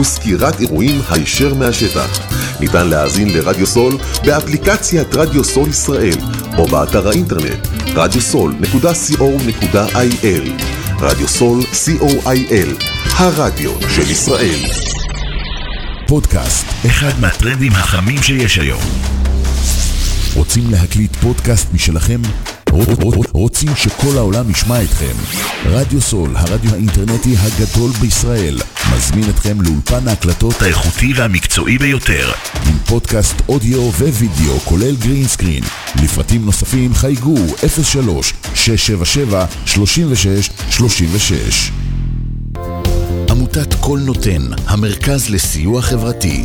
וסקירת אירועים הישר מהשטח. ניתן להאזין לרדיו סול באפליקציית רדיו סול ישראל או באתר האינטרנט radiosol.co.il רדיו סול co.il הרדיו של ישראל פודקאסט, אחד מהטרנדים החמים שיש היום. רוצים להקליט פודקאסט משלכם? רוצים שכל העולם ישמע אתכם? רדיו סול, הרדיו האינטרנטי הגדול בישראל, מזמין אתכם לאולפן ההקלטות האיכותי והמקצועי ביותר, עם פודקאסט אודיו ווידאו, כולל green screen. לפרטים נוספים חייגו 03 677 36 36 עמותת קול נותן, המרכז לסיוע חברתי.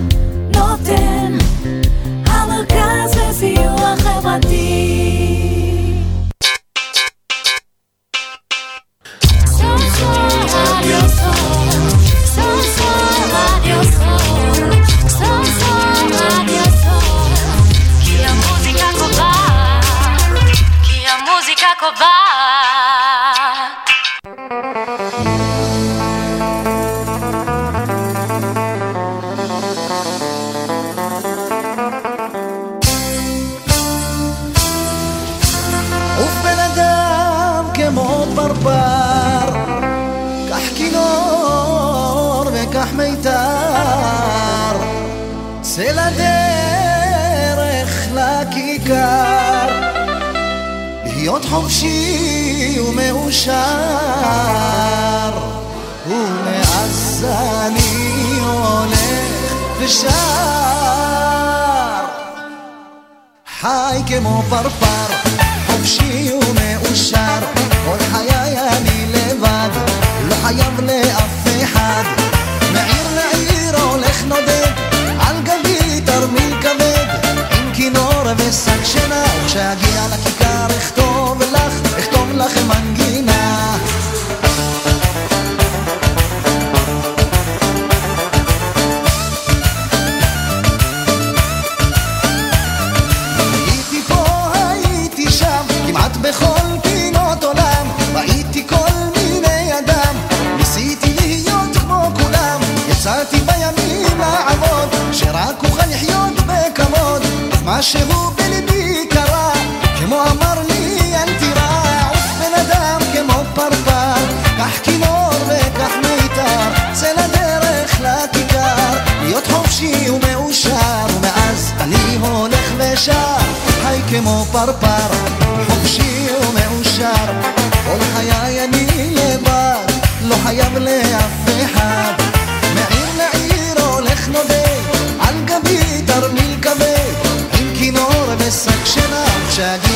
חופשי ומאושר, ומאז אני הולך ושר. חי כמו פרפר, חופשי ומאושר, כל חיי אני לבד, לא חייב לאף אחד. מעיר לעיר הולך נודד, על גבי תרמיל כבד, עם כינור ושק שינה, אכתוב לך, לך מנגינה. הייתי פה, הייתי שם, כמעט בכל פינות עולם. ראיתי כל מיני אדם, ניסיתי להיות כמו כולם. יצאתי בימים לעבוד, שרק אוכל לחיות בכבוד. משהו בליבי כמו פרפר, חופשי ומאושר. כל חיי אני לבד, לא חייב לאף אחד. מעיר לעיר הולך נודד, על גבי תרמיל כבד, עם כינור ושק שינה. כשאגיע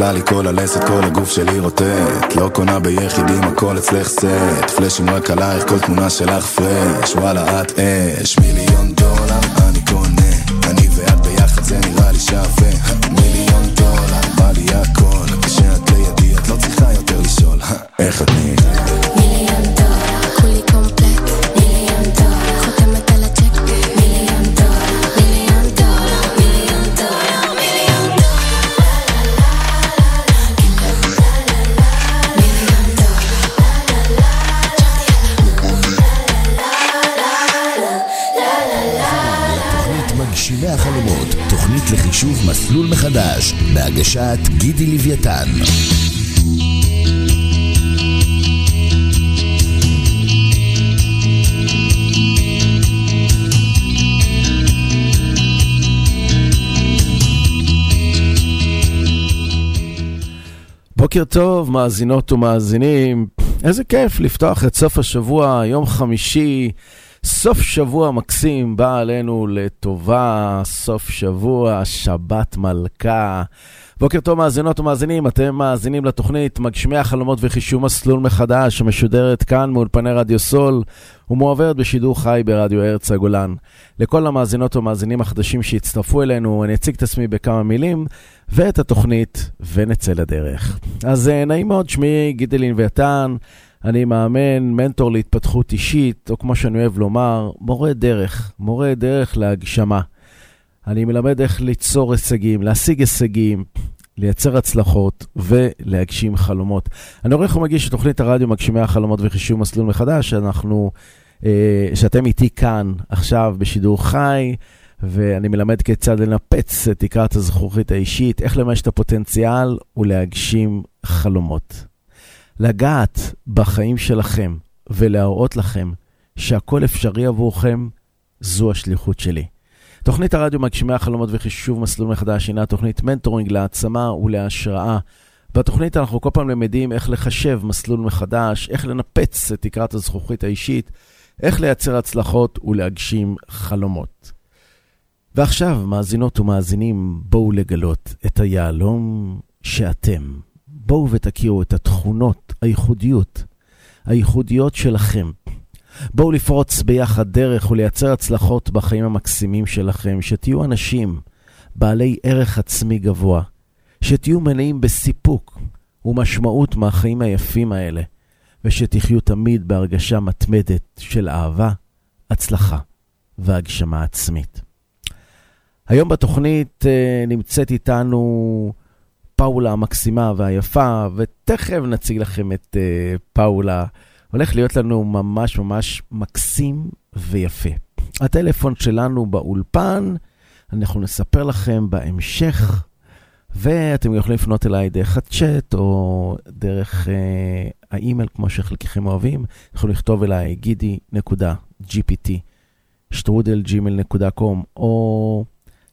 נפלה לי כל הלסת, כל הגוף שלי רוטט. לא קונה ביחידים, הכל אצלך סט. פלאשים רק עלייך, כל תמונה שלך פרש. וואלה את אש. מיליון דולר אני קונה. אני ואת ביחד זה נראה לי שווה בהגשת גידי לוויתן. בוקר טוב, מאזינות ומאזינים. איזה כיף לפתוח את סוף השבוע, יום חמישי, סוף שבוע מקסים, בא עלינו לטובה, סוף שבוע, שבת מלכה. בוקר טוב, מאזינות ומאזינים, אתם מאזינים לתוכנית מגשמי החלומות וחישוב מסלול מחדש, שמשודרת כאן מאולפני רדיו סול, ומועברת בשידור חי ברדיו ארץ הגולן. לכל המאזינות ומאזינים החדשים שהצטרפו אלינו, אני אציג את עצמי בכמה מילים, ואת התוכנית, ונצא לדרך. אז אה, נעים מאוד, שמי גידלין ויתן, אני מאמן, מנטור להתפתחות אישית, או כמו שאני אוהב לומר, מורה דרך, מורה דרך להגשמה. אני מלמד איך ליצור הישגים, להשיג הישגים, לייצר הצלחות ולהגשים חלומות. אני עורך ומגיש את תוכנית הרדיו מגשימי החלומות וחישוב מסלול מחדש, שאנחנו, אה, שאתם איתי כאן עכשיו בשידור חי, ואני מלמד כיצד לנפץ את תקרת הזכוכית האישית, איך לממש את הפוטנציאל ולהגשים חלומות. לגעת בחיים שלכם ולהראות לכם שהכל אפשרי עבורכם, זו השליחות שלי. תוכנית הרדיו מגשימי החלומות וחישוב מסלול מחדש הינה תוכנית מנטורינג להעצמה ולהשראה. בתוכנית אנחנו כל פעם למדים איך לחשב מסלול מחדש, איך לנפץ את תקרת הזכוכית האישית, איך לייצר הצלחות ולהגשים חלומות. ועכשיו, מאזינות ומאזינים, בואו לגלות את היהלום שאתם. בואו ותכירו את התכונות, הייחודיות, הייחודיות שלכם. בואו לפרוץ ביחד דרך ולייצר הצלחות בחיים המקסימים שלכם, שתהיו אנשים בעלי ערך עצמי גבוה, שתהיו מלאים בסיפוק ומשמעות מהחיים היפים האלה, ושתחיו תמיד בהרגשה מתמדת של אהבה, הצלחה והגשמה עצמית. היום בתוכנית uh, נמצאת איתנו פאולה המקסימה והיפה, ותכף נציג לכם את uh, פאולה. הולך להיות לנו ממש ממש מקסים ויפה. הטלפון שלנו באולפן, אנחנו נספר לכם בהמשך, ואתם יכולים לפנות אליי דרך הצ'אט או דרך uh, האימייל, כמו שחלקכם אוהבים. יכולים לכתוב אליי גידי.gpt, שטרודלג'ימל.קום, או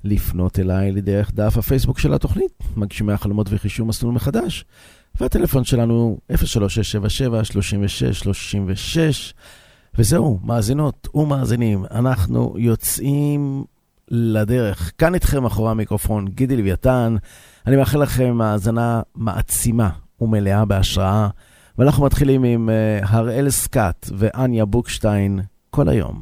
לפנות אליי לדרך דף הפייסבוק של התוכנית, מגשימי החלומות וחישוב מסלול מחדש, והטלפון שלנו 03-777-3636, וזהו, מאזינות ומאזינים, אנחנו יוצאים לדרך. כאן איתכם אחורי המיקרופון, גידי לוויתן, אני מאחל לכם האזנה מעצימה ומלאה בהשראה, ואנחנו מתחילים עם uh, הראל סקאט ואניה בוקשטיין כל היום.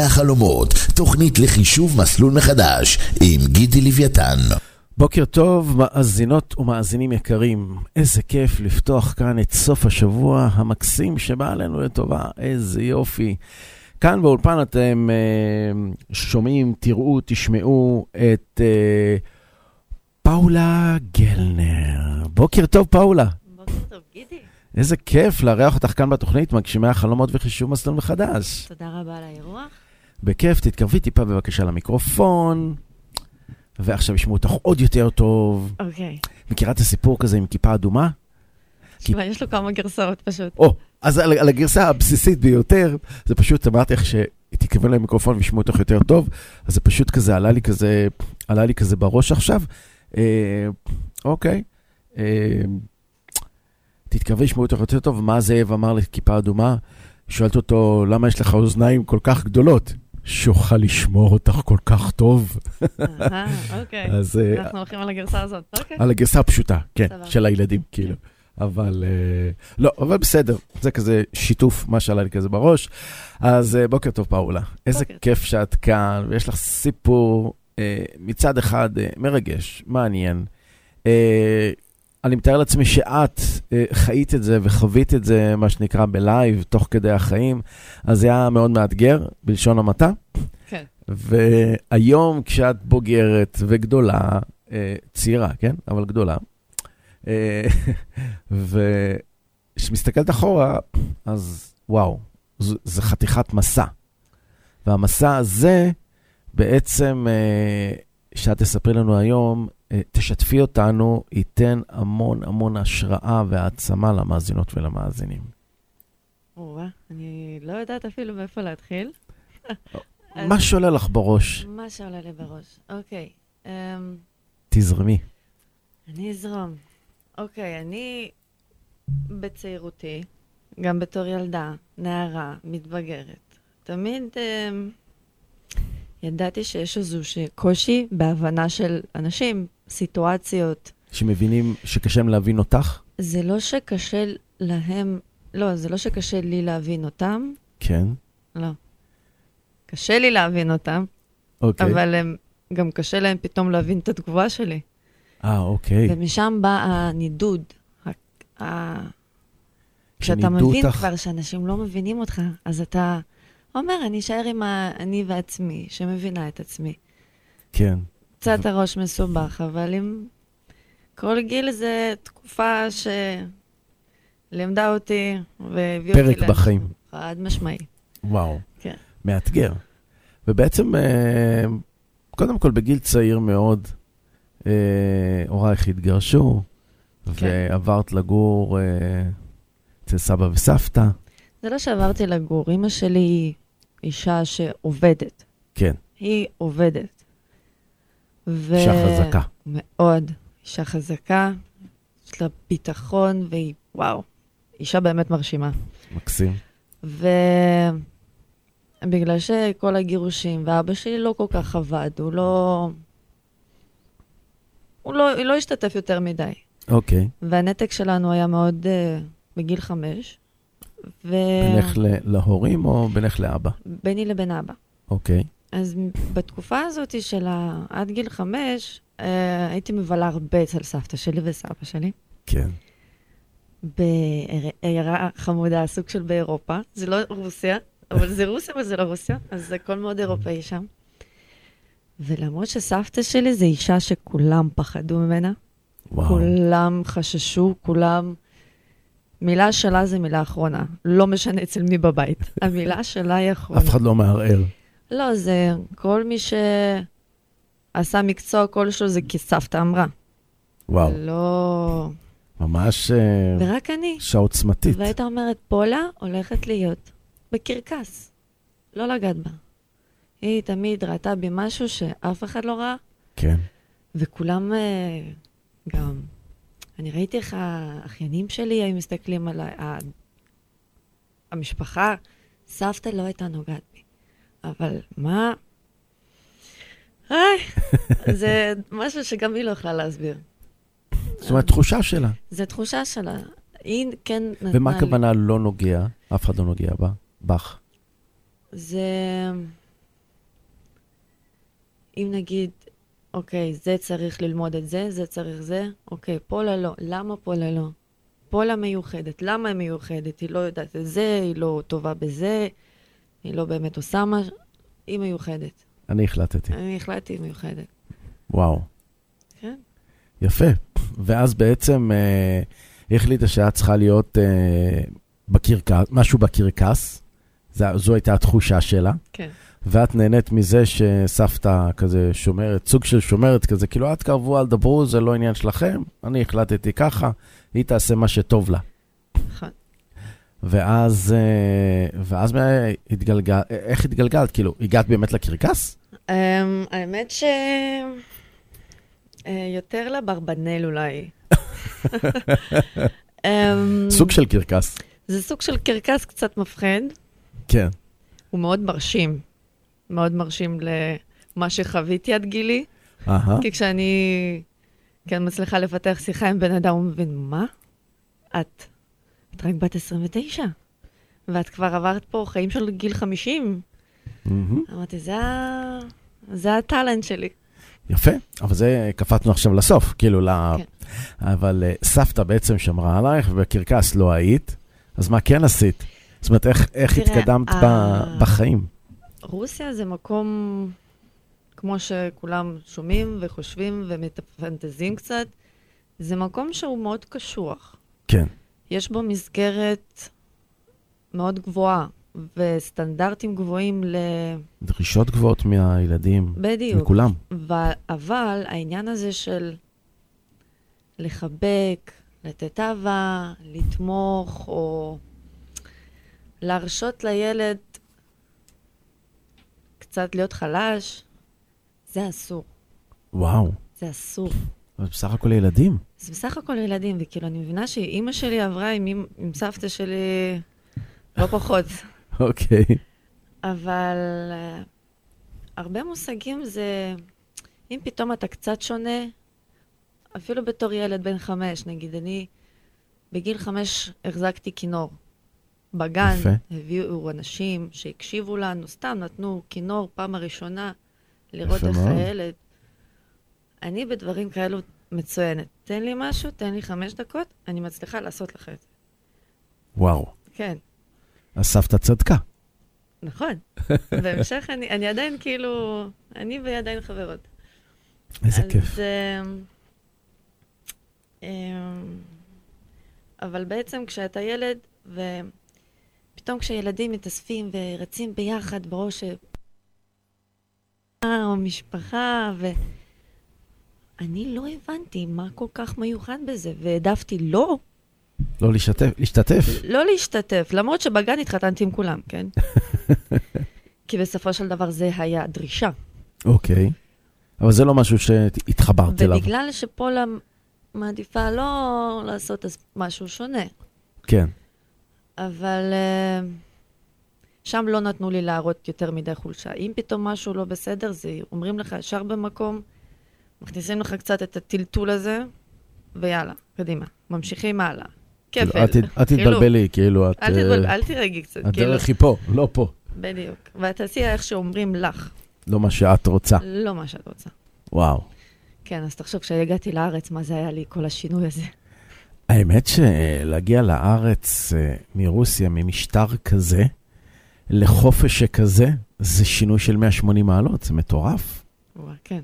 מגשימי החלומות, תוכנית לחישוב מסלול מחדש עם גידי לוויתן. בוקר טוב, מאזינות ומאזינים יקרים. איזה כיף לפתוח כאן את סוף השבוע המקסים שבא עלינו לטובה. איזה יופי. כאן באולפן אתם אה, שומעים, תראו, תשמעו את אה, פאולה גלנר. בוקר טוב, פאולה. בוקר טוב, גידי. איזה כיף לארח אותך כאן בתוכנית, מגשימי החלומות וחישוב מסלול מחדש. תודה רבה על האירוח. בכיף, תתקרבי טיפה בבקשה למיקרופון. ועכשיו ישמעו אותך עוד יותר טוב. אוקיי. מכירה את הסיפור כזה עם כיפה אדומה? תשמע, יש לו כמה גרסאות פשוט. או, אז על, על הגרסה הבסיסית ביותר, זה פשוט אמרתי לך שתתכוון למיקרופון וישמעו אותך יותר טוב, אז זה פשוט כזה עלה לי כזה, עלה לי כזה בראש עכשיו. אה, אוקיי. אה, תתקווה ישמעו אותך יותר טוב, מה זאב אמר לכיפה אדומה? שואלת אותו, למה יש לך אוזניים כל כך גדולות? שאוכל לשמור אותך כל כך טוב. אהה, אוקיי. אז אה, אנחנו הולכים על הגרסה הזאת, אוקיי. על הגרסה הפשוטה, כן. של הילדים, כאילו. אבל, אה, לא, אבל בסדר, זה כזה שיתוף, מה שעלה לי כזה בראש. אז אה, בוקר טוב, פאולה. איזה. כיף שאת כאן, ויש לך סיפור מצד אחד מרגש, מעניין. אני מתאר לעצמי שאת אה, חיית את זה וחווית את זה, מה שנקרא, בלייב, תוך כדי החיים, אז זה היה מאוד מאתגר, בלשון המעטה. כן. והיום, כשאת בוגרת וגדולה, אה, צעירה, כן? אבל גדולה, אה, וכשמסתכלת אחורה, אז וואו, ז- זה חתיכת מסע. והמסע הזה, בעצם, שאת תספרי לנו היום, אה, תשתפי אותנו, ייתן המון המון השראה והעצמה למאזינות ולמאזינים. או-אה, אני לא יודעת אפילו מאיפה להתחיל. מה שעולה לך בראש, מה שעולה לי בראש. אוקיי. אמ, תזרמי. אני אזרום. אוקיי, אני בצעירותי, גם בתור ילדה, נערה, מתבגרת, תמיד אמ, ידעתי שיש איזשהו קושי בהבנה של אנשים, סיטואציות. שמבינים שקשה להם להבין אותך? זה לא שקשה להם, לא, זה לא שקשה לי להבין אותם, כן. לא. קשה לי להבין אותם, אוקיי. אבל הם, גם קשה להם פתאום להבין את התגובה שלי. אה, אוקיי. ומשם בא הנידוד. ה- כשאתה מבין אותך- כבר שאנשים לא מבינים אותך, אז אתה אומר, אני אשאר עם האני ועצמי, שמבינה את עצמי. כן. קצת הראש מסובך, אבל עם כל גיל זה תקופה שלימדה אותי והביאה אותי... פרק בחיים. חד משמעי. וואו. כן. מאתגר. ובעצם, אה, קודם כל, בגיל צעיר מאוד, אה, הורייך התגרשו, כן. ועברת לגור אה, אצל סבא וסבתא. זה לא שעברתי לגור, אימא שלי היא אישה שעובדת. כן, היא עובדת. ו... אישה חזקה. מאוד. אישה חזקה, יש לה ביטחון, והיא, וואו, אישה באמת מרשימה. מקסים. ובגלל שכל הגירושים, ואבא שלי לא כל כך עבד, הוא לא... הוא לא, הוא לא השתתף יותר מדי. אוקיי. והנתק שלנו היה מאוד uh, בגיל חמש. ו... בינך ל- להורים או בינך לאבא? ביני לבין אבא. אוקיי. אז בתקופה הזאת של ה- עד גיל חמש, אה, הייתי מבלה הרבה אצל סבתא שלי וסבא שלי. כן. בעיירה חמודה, סוג של באירופה. זה לא רוסיה, אבל זה רוסיה, אבל זה לא רוסיה, אז זה הכל מאוד אירופאי שם. ולמרות שסבתא שלי זו אישה שכולם פחדו ממנה, וואו. כולם חששו, כולם... מילה שלה זה מילה אחרונה. לא משנה אצל מי בבית. המילה שלה היא אחרונה. אף אחד לא מערער. לא, זה כל מי שעשה מקצוע כלשהו, זה כי סבתא אמרה. וואו. לא... ממש אה, ורק אני. אישה עוצמתית. והייתה אומרת, פולה הולכת להיות בקרקס. לא לגעת בה. היא תמיד ראתה בי משהו שאף אחד לא ראה, כן. וכולם אה, גם... אני ראיתי איך האחיינים שלי היו מסתכלים עליי, המשפחה, סבתא לא הייתה נוגעת בי. אבל מה? איי, זה משהו שגם היא לא יכלה להסביר. זאת אומרת, תחושה שלה. זו תחושה שלה. היא כן נתנה. ומה הכוונה לא נוגע? אף אחד לא נוגע בה? בך. זה... אם נגיד, אוקיי, זה צריך ללמוד את זה, זה צריך זה, אוקיי, פולה לא. למה פולה לא? פולה מיוחדת, למה היא מיוחדת? היא לא יודעת את זה, היא לא טובה בזה, היא לא באמת עושה מה... היא מיוחדת. אני החלטתי. אני החלטתי מיוחדת. וואו. כן. יפה. ואז בעצם אה, היא החליטה שאת צריכה להיות אה, בקרקס, משהו בקרקס. זו, זו הייתה התחושה שלה. כן. ואת נהנית מזה שסבתא כזה שומרת, סוג של שומרת כזה, כאילו, אל תקרבו, אל תדברו, זה לא עניין שלכם, אני החלטתי ככה, היא תעשה מה שטוב לה. נכון. ואז, אה, ואז מה התגלגל, איך התגלגלת? כאילו, הגעת באמת לקרקס? Um, האמת ש... uh, יותר לברבנל אולי. um, סוג של קרקס. זה סוג של קרקס קצת מפחיד, כן. הוא מאוד מרשים. מאוד מרשים למה שחוויתי עד גילי. אהה. כי כשאני כן מצליחה לפתח שיחה עם בן אדם, הוא מבין, מה? את, את רק בת 29, ואת כבר עברת פה חיים של גיל 50. מהמם. אמרתי, זה. זה הטאלנט שלי. יפה, אבל זה, קפצנו עכשיו לסוף, כאילו, ל... כן. אבל אה, סבתא בעצם שמרה עלייך, ובקרקס לא היית, אז מה כן עשית? זאת אומרת, איך, איך תראה, התקדמת. ה- בחיים? רוסיה זה מקום, כמו שכולם שומעים וחושבים ומפנטזים קצת, זה מקום שהוא מאוד קשוח. כן. יש בו מסגרת מאוד גבוהה וסטנדרטים גבוהים ל... דרישות גבוהות מהילדים, בדיוק. מכולם. ו- אבל העניין הזה של לחבק, לתת אהבה, לתמוך, או להרשות לילד קצת להיות חלש, זה אסור. וואו, זה אסור. אבל בסך הכל ילדים. זה בסך הכל ילדים, וכאילו, אני מבינה שאימא שלי עברה עם, אימ- עם סבתא שלי לא פחות. אוקיי. אבל uh, הרבה מושגים זה, אם פתאום אתה קצת שונה, אפילו בתור ילד בן חמש, נגיד, אני בגיל חמש החזקתי כינור. בגן יפה. הביאו אנשים שהקשיבו לנו, סתם נתנו כינור פעם הראשונה, לראות איך מאוד. הילד. אני בדברים כאלו מצוינת. תן לי משהו, תן לי חמש דקות, אני מצליחה לעשות לך את זה. וואו. כן. אז סבתא צדקה. נכון. בהמשך אני, אני עדיין כאילו, אני והיא עדיין חברות. איזה אז, כיף. אמ, אמ, אבל בעצם כשאתה ילד, ופתאום כשילדים מתאספים ורצים ביחד בראש או משפחה, ואני לא הבנתי מה כל כך מיוחד בזה, והעדפתי לא, לא להשתתף, להשתתף. לא להשתתף, למרות שבגן התחתנתי עם כולם, כן? כי בסופו של דבר זה היה דרישה. אוקיי. אבל זה לא משהו שהתחברת אליו. ובגלל שפולה מעדיפה לא לעשות משהו שונה, כן. אבל uh, שם לא נתנו לי להראות יותר מדי חולשה. אם פתאום משהו לא בסדר, זה אומרים לך ישר במקום, מכניסים לך קצת את הטלטול הזה, ויאללה, קדימה, ממשיכים הלאה. כאילו, כפל. אל ת- אל חילוק. תתבלבלי, כאילו, את... אל תתבלבל, אה, אל קצת, כאילו, הדרך היא פה, לא פה. בדיוק. ותעשי איך שאומרים לך, לא מה שאת רוצה. לא מה שאת רוצה. וואו. כן, אז תחשוב, כשהגעתי לארץ, מה זה היה לי, כל השינוי הזה. האמת שלהגיע לארץ אה, מרוסיה, ממשטר כזה, לחופש שכזה, זה שינוי של 180 מעלות, זה מטורף. כן.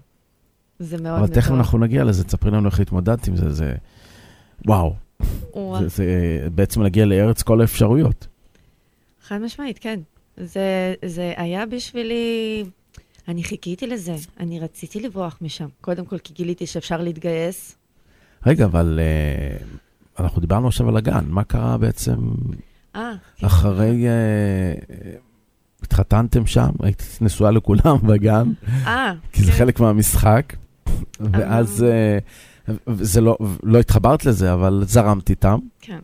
זה מאוד אבל תכף אנחנו נגיע לזה, תספרי לנו איך התמודדת עם זה, זה... וואו. זה, זה בעצם להגיע לארץ כל האפשרויות. חד משמעית, כן. זה, זה היה בשבילי... אני חיכיתי לזה, אני רציתי לברוח משם. קודם כל, כי גיליתי שאפשר להתגייס. רגע, אבל אה, אנחנו דיברנו עכשיו על הגן, מה קרה בעצם אה, כן. אחרי... אה, התחתנתם שם, היית נשואה לכולם בגן, אה, כי זה כן. חלק מהמשחק, ואז זה לא, לא התחברת לזה, אבל זרמת איתם, כן.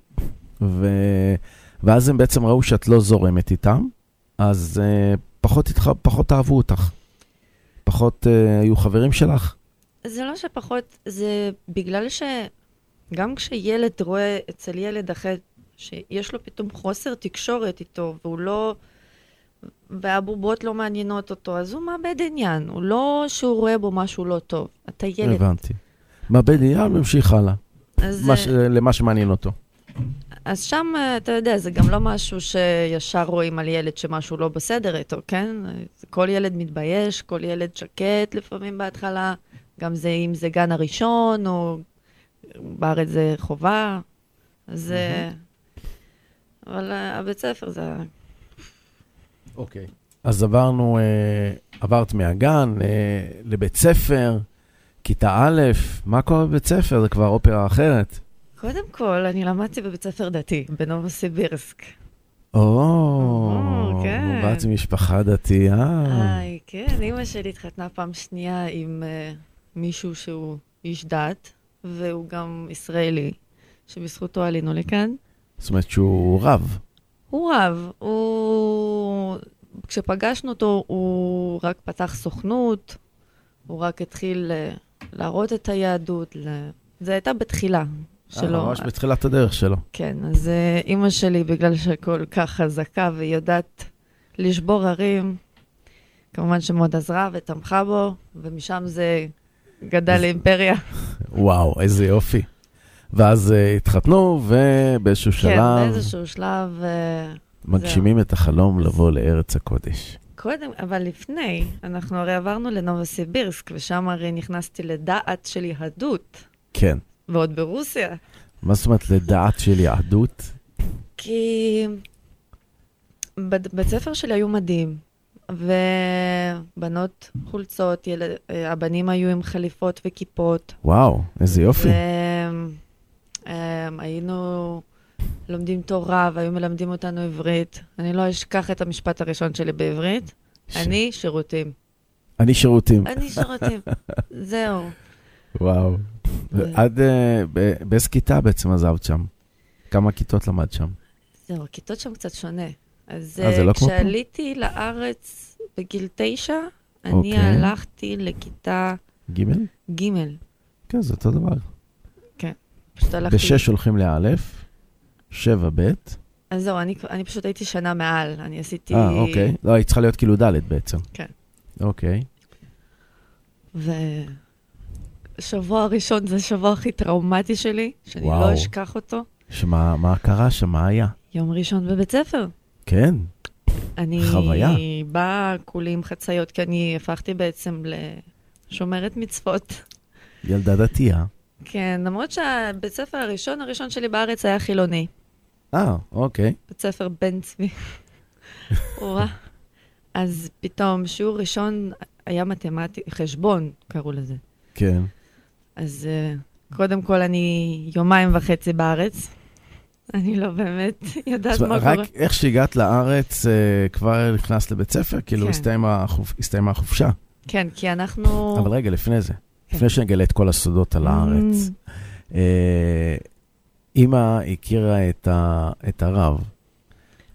ו... ואז הם בעצם ראו שאת לא זורמת איתם, אז אה, פחות, התח... פחות אהבו אותך. פחות אה, היו חברים שלך? זה לא שפחות, זה בגלל שגם כשילד רואה אצל ילד אחר שיש לו פתאום חוסר תקשורת איתו, והוא לא והבובות לא מעניינות אותו, אז הוא מאבד עניין. הוא לא שהוא רואה בו משהו לא טוב. אתה ילד. הבנתי. מאבד עניין, ממשיך הלאה. אז, מה ש- למה שמעניין אותו. אז שם, אה, אתה יודע, זה גם לא משהו שישר רואים על ילד שמשהו לא בסדר איתו, כן? כל ילד מתבייש, כל ילד שקט לפעמים בהתחלה, גם זה, אם זה גן הראשון, או בארץ זה חובה, אז... אה, אבל אה, הבית ספר זה... אוקיי. אז עברנו, אה, עברת מהגן לבית ספר, כיתה א', מה קורה בבית ספר? זה כבר אופרה אחרת. קודם כל, אני למדתי בבית ספר דתי, בנובוסיבירסק. או, כן. בת משפחה דתייה. היי, כן, אימא שלי התחתנה פעם שנייה עם מישהו שהוא איש דת, והוא גם ישראלי, שבזכותו עלינו לכאן. זאת אומרת שהוא רב. הוא רב, הוא... כשפגשנו אותו, הוא רק פתח סוכנות, הוא רק התחיל uh, להראות את היהדות. ל... זה הייתה בתחילה שלו. אה, ממש בתחילת הדרך שלו. כן, אז uh, אימא שלי, בגלל שכל כך חזקה ויודעת לשבור הרים, כמובן שמאוד עזרה ותמכה בו, ומשם זה גדל לאימפריה. וואו, איזה יופי. ואז אה, התחתנו, ובאיזשהו כן, שלב באיזשהו שלב... אה, מגשימים את החלום לבוא לארץ הקודש. קודם, אבל לפני, אנחנו הרי עברנו לנובוסיבירסק, ושם הרי נכנסתי לדעת של יהדות, כן. ועוד ברוסיה. מה זאת אומרת לדעת של יהדות? כי בבית ספר שלי היו מדים, ובנות חולצות, יל... אה, הבנים היו עם חליפות וכיפות. וואו, איזה יופי. והיינו לומדים תורה והיו מלמדים אותנו עברית. אני לא אשכח את המשפט הראשון שלי בעברית. ש- אני שירותים. אני שירותים. אני שירותים. זהו. וואו. עד אה, ב- באיזה כיתה בעצם עזבת שם? כמה כיתות למד שם? זהו, הכיתות שם קצת שונה. אז אה, אה, לא? כשעליתי לארץ בגיל תשע, אני אוקיי. הלכתי לכיתה ג'? ג'. כן, זה אותו דבר. פשוט הלכתי... בשש הולכים לאלף, שבע ב', אז זהו, אני, אני פשוט הייתי שנה מעל. אני עשיתי... אה, אוקיי. לא, היא צריכה להיות כאילו ד' בעצם. כן. אוקיי. ושבוע הראשון זה השבוע הכי טראומטי שלי, שאני וואו. לא אשכח אותו. שמה מה קרה שם? מה היה? יום ראשון בבית ספר. כן. אני חוויה. באה כולי עם חצאיות, כי אני הפכתי בעצם לשומרת מצוות. ילדה דתייה. כן, למרות שהבית ספר הראשון הראשון שלי בארץ היה חילוני. אה, אוקיי. בית ספר בן צבי. וואה. אז פתאום שיעור ראשון היה מתמטי, חשבון קראו לזה. כן. אז uh, קודם כל אני יומיים וחצי בארץ. אני לא באמת יודעת מה קורה. רק איך שהגעת לארץ, אה, כבר נכנסת לבית ספר? כאילו, כן. הסתיימה החופ- הסתיימה החופשה. כן, כי אנחנו... אבל רגע, לפני זה. כן. לפני שנגלה את כל הסודות על הארץ. אה, אימא הכירה את הרב,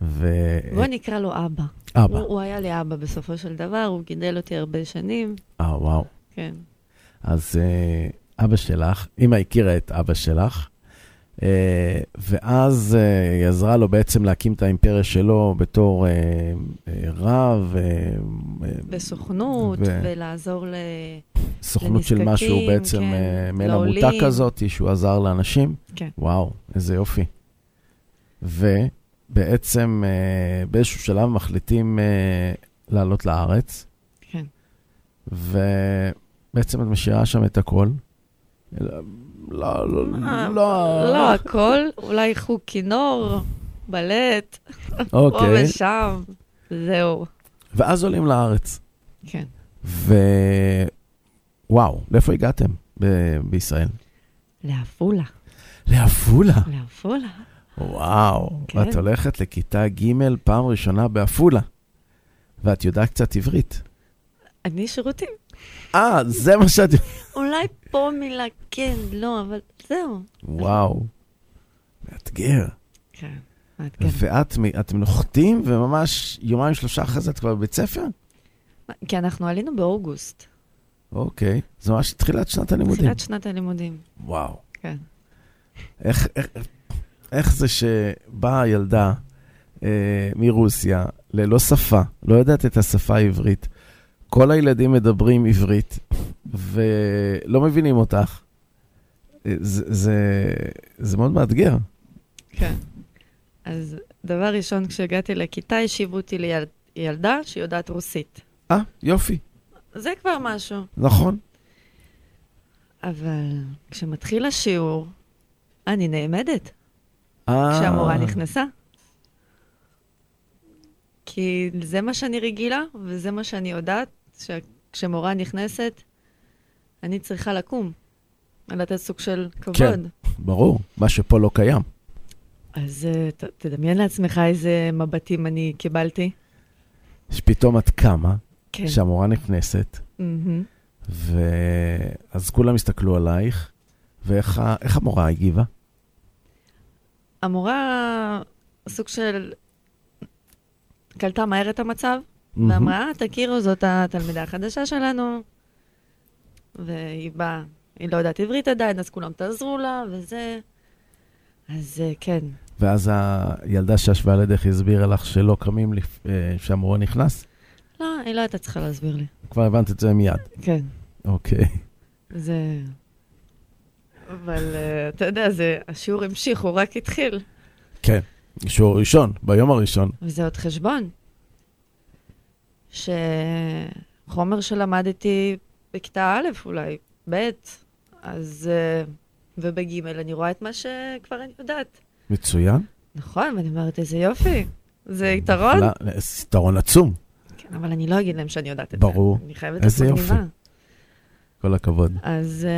ו... בוא נקרא לו אבא. אבא. הוא, הוא היה לי אבא בסופו של דבר, הוא גידל אותי הרבה שנים. אה, וואו. כן. אז אה, אבא שלך, אימא הכירה את אבא שלך, ואז אה, היא עזרה לו בעצם להקים את האימפריה שלו בתור אה, אה, רב, אה, אה, בסוכנות, ו- ולעזור ל... סוכנות של משהו בעצם, כן, אה, מעין. עמותה כזאת, שהוא עזר לאנשים. כן. וואו, איזה יופי. ובעצם אה, באיזשהו שלב מחליטים אה, לעלות לארץ, כן. ובעצם את משאירה שם את הכל. לא, לא, לא, לא, לא הכל, אולי חוג כינור, בלט, פה אוקיי. ושם, זהו. ואז עולים לארץ. כן. ווואו, לאיפה הגעתם ב- בישראל? לעפולה, לעפולה. לעפולה. וואו, כן. ואת הולכת לכיתה ג' פעם ראשונה בעפולה, ואת יודעת קצת עברית. אני שירותים. אה, זה מה שאת... אולי פה מילה כן, לא, אבל זהו. וואו, מאתגר. כן. מאתגר. ואת מ- אתם נוחתים, וממש יומיים שלושה אחרי זה את כבר בבית ספר? כי אנחנו עלינו באוגוסט, אוקיי, זה ממש תחילת שנת הלימודים. תחילת שנת הלימודים. וואו. כן. איך, איך, איך זה שבאה ילדה אה, מרוסיה ללא שפה, לא יודעת את השפה העברית. כל הילדים מדברים עברית, ולא מבינים אותך. זה, זה, זה מאוד מאתגר. כן. אז דבר ראשון, כשהגעתי לכיתה, השיבו אותי לילדה ליל... שיודעת רוסית. אה, יופי. זה כבר משהו. נכון. אבל כשמתחיל השיעור, אני נעמדת. אה, כשהמורה נכנסה. כי זה מה שאני רגילה, וזה מה שאני יודעת, שכשמורה נכנסת, אני צריכה לקום, לתת סוג של כבוד. כן. ברור, מה שפה לא קיים. אז uh, ת, תדמיין לעצמך איזה מבטים אני קיבלתי. שפתאום את קמה, כן. שהמורה נכנסת, מהמם. ואז כולם הסתכלו עלייך, ואיך ה- המורה הגיבה? המורה, סוג של... קלטה מהר את המצב. ואמרה, "אה, תכירו, זאת התלמידה החדשה שלנו, והיא באה, היא לא יודעת עברית עדיין, אז כולם תעזרו לה, וזה... אז אה, כן, ואז הילדה שישבה לידך הסבירה לך שלא קמים לפ... אה, שהמורה נכנס? לא, היא לא הייתה צריכה להסביר לי. כבר הבנת את זה מיד. כן, אוקיי. זה... אבל אה, אתה יודע, זה, השיעור המשיך, הוא רק התחיל, כן. שיעור ראשון, ביום הראשון. וזה עוד חשבון. שחומר שלמדתי בכיתה א', אולי ב', אז... אה, ובג' אני רואה את מה שכבר אני יודעת. מצוין. נכון, ואני אומרת, איזה יופי. זה יתרון. זה יתרון עצום, כן, אבל אני לא אגיד להם שאני יודעת את ברור. זה. אני חייבת איזה יופי. כל הכבוד. אז uh,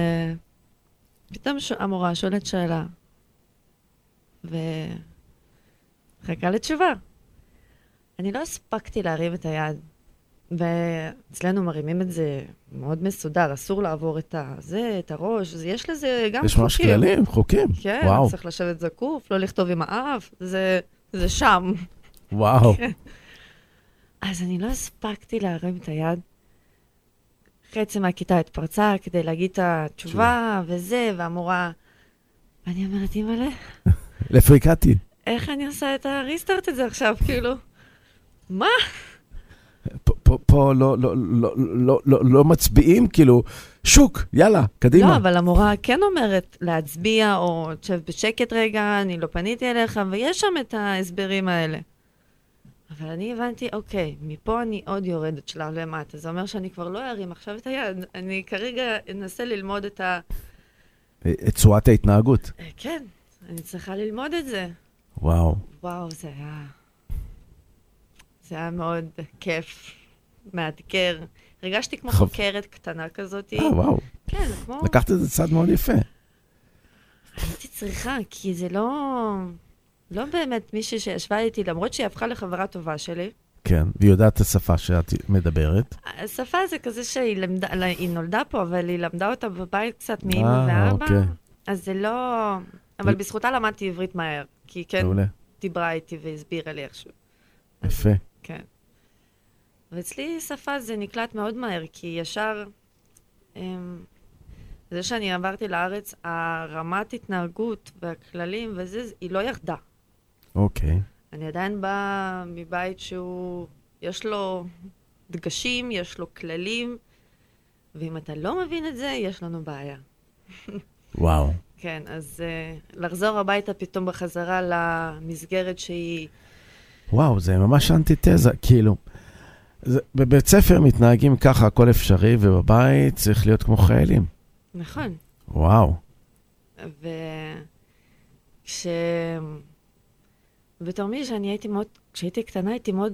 פתאום ש... המורה שואלת שאלה, וחכה לתשובה. אני לא הספקתי להרים את היד, ואצלנו מרימים את זה מאוד מסודר, אסור לעבור את הזה, את הראש, יש לזה גם יש חוקים. ממש כללים, חוקים. כן, וואו, צריך לשבת זקוף, לא לכתוב עם האף, זה, זה שם. וואו. כן. אז אני לא הספקתי להרים את היד. חצי מהכיתה התפרצה כדי להגיד את התשובה וזה, והמורה... ואני אומרת, אימא'לה, לאיפה הגעתי? איך אני עושה את הריסטארט הזה עכשיו, כאילו? מה? פה- פה- לא- לא- לא- לא- לא- לא מצביעים, כאילו, שוק, יאללה, קדימה. לא, אבל המורה כן אומרת להצביע, או תשב בשקט רגע, אני לא פניתי אליך, ויש שם את ההסברים האלה. אבל אני הבנתי, אוקיי, מפה אני עוד יורדת שלב למטה. זה אומר שאני כבר לא ארים עכשיו את היד. אני כרגע אנסה ללמוד את ה... את צורת ההתנהגות. אה, כן, אני צריכה ללמוד את זה. וואו. וואו, זה היה... זה היה מאוד כיף, מאתגר. הרגשתי כמו חב- חוקרת קטנה כזאת. אה, וואו. כן, זה כמו... לקחת את זה צעד מאוד יפה. הייתי צריכה, כי זה לא... לא באמת מישהי שישבה איתי, למרות שהיא הפכה לחברה טובה שלי. כן, והיא יודעת את השפה שאת מדברת. השפה זה כזה שהיא למדה, היא נולדה פה, אבל היא למדה אותה בבית קצת מאמא אה, ואבא. אוקיי. אז זה לא... אבל בזכותה למדתי עברית מהר, כי היא כן מעולה. דיברה איתי והסבירה לי איכשהו. אז- יפה. כן. ואצלי שפה זה נקלט מאוד מהר, כי ישר... אמ, זה שאני עברתי לארץ, הרמת התנהגות והכללים וזה, היא לא ירדה. אוקיי. אני עדיין באה מבית שהוא, יש לו דגשים, יש לו כללים, ואם אתה לא מבין את זה, יש לנו בעיה. וואו. כן, אז uh, לחזור הביתה פתאום בחזרה למסגרת שהיא... וואו, זה ממש אנטיתזה, כאילו. זה, בבית ספר מתנהגים ככה, הכל אפשרי, ובבית צריך להיות כמו חיילים. נכון. וואו. וכש... בתור מי שאני הייתי מאוד, כשהייתי קטנה הייתי מאוד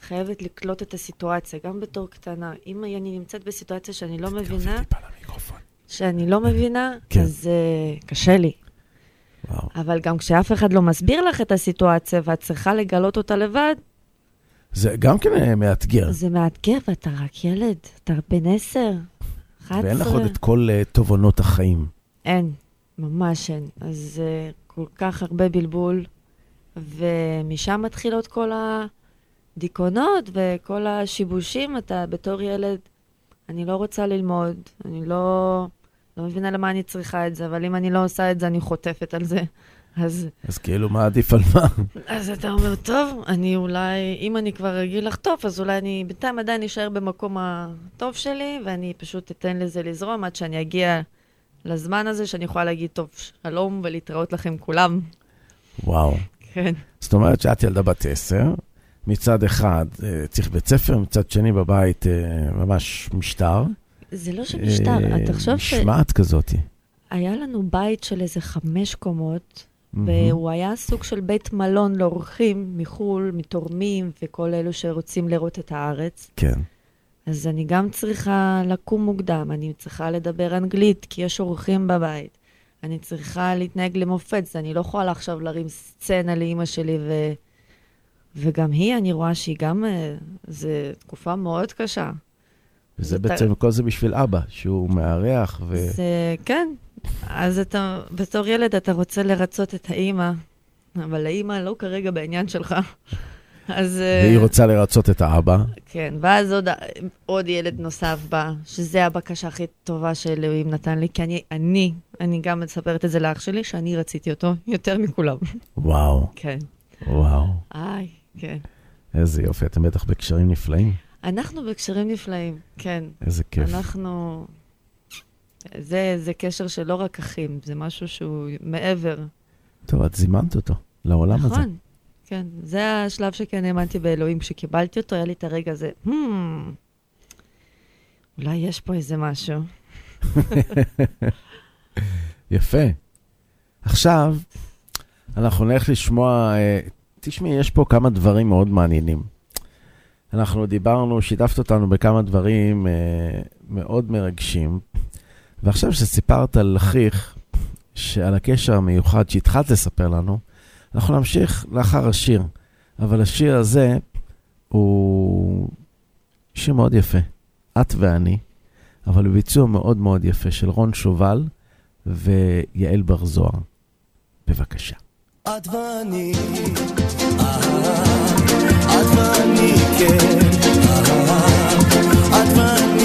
חייבת לקלוט את הסיטואציה, גם בתור קטנה. אם אני נמצאת בסיטואציה שאני לא מבינה. שאני לא מבינה, כן. אז uh, קשה לי. וואו. אבל גם כשאף אחד לא מסביר לך את הסיטואציה ואת צריכה לגלות אותה לבד, זה גם כן אה, מאתגר. זה מאתגר ואתה רק ילד, אתה בן עשר, 11. ואין לך עוד את כל אה, תובנות החיים. אין, ממש אין. אז uh, כל כך הרבה בלבול, ומשם מתחילות כל הדיכאונות וכל השיבושים. אתה בתור ילד, אני לא רוצה ללמוד, אני לא, לא מבינה למה אני צריכה את זה, אבל אם אני לא עושה את זה, אני חוטפת על זה. אז, אז כאילו, מה עדיף על מה? אז אתה אומר, טוב, אני אולי, אם אני כבר רגיל לחטוף, אז אולי אני בינתיים עדיין אשאר במקום הטוב שלי, ואני פשוט אתן לזה לזרום עד שאני אגיע לזמן הזה, שאני יכולה להגיד, טוב, שלום ולהתראות לכם כולם. וואו. כן. זאת אומרת שאת ילדה בת עשר, מצד אחד אה, צריך בית ספר, מצד שני בבית אה, ממש משטר. זה לא שמשטר, אה, תחשוב ש... משמעת כזאת. היה לנו בית של איזה חמש קומות. והוא היה סוג של בית מלון לאורחים מחו"ל, מתורמים וכל אלו שרוצים לראות את הארץ. כן. אז אני גם צריכה לקום מוקדם, אני צריכה לדבר אנגלית, כי יש אורחים בבית. אני צריכה להתנהג למופת, אז אני לא יכולה עכשיו להרים סצנה לאימא שלי, ו... וגם היא, אני רואה שהיא גם, אה, זו תקופה מאוד קשה. וזה זה בעצם, כל זה בשביל אבא, שהוא מארח, ו... זה, כן. אז אתה, בתור ילד אתה רוצה לרצות את האימא, אבל האימא לא כרגע בעניין שלך. אז... אה, והיא רוצה לרצות את האבא. כן, ואז עוד, עוד ילד נוסף בא, שזה הבקשה הכי טובה שאלוהים נתן לי, כי אני, אני, אני גם מספרת את זה לאח שלי, שאני רציתי אותו יותר מכולם. וואו, כן. וואו. איי, כן. איזה יופי, אתם בטח בקשרים נפלאים. אנחנו בקשרים נפלאים, כן. איזה כיף. אנחנו... זה, זה קשר של לא רק אחים, זה משהו שהוא מעבר. טוב, את זימנת אותו לעולם הזה. נכון, כן. זה השלב שכן האמנתי באלוהים. כשקיבלתי אותו, היה לי את הרגע הזה, hmm, אולי יש פה איזה משהו. יפה. עכשיו, אנחנו נלך לשמוע, אה, תשמעי, יש פה כמה דברים מאוד מעניינים. אנחנו דיברנו, שיתפת אותנו בכמה דברים אה, מאוד מרגשים, ועכשיו שסיפרת על אחיך, שעל הקשר המיוחד שהתחלת לספר לנו, אנחנו נמשיך לאחר השיר. אבל השיר הזה הוא שיר מאוד יפה, את ואני, אבל הוא ביצוע מאוד מאוד יפה של רון שובל ויעל בר זוהר. בבקשה. את ואני, את ואני, כן, את ואני,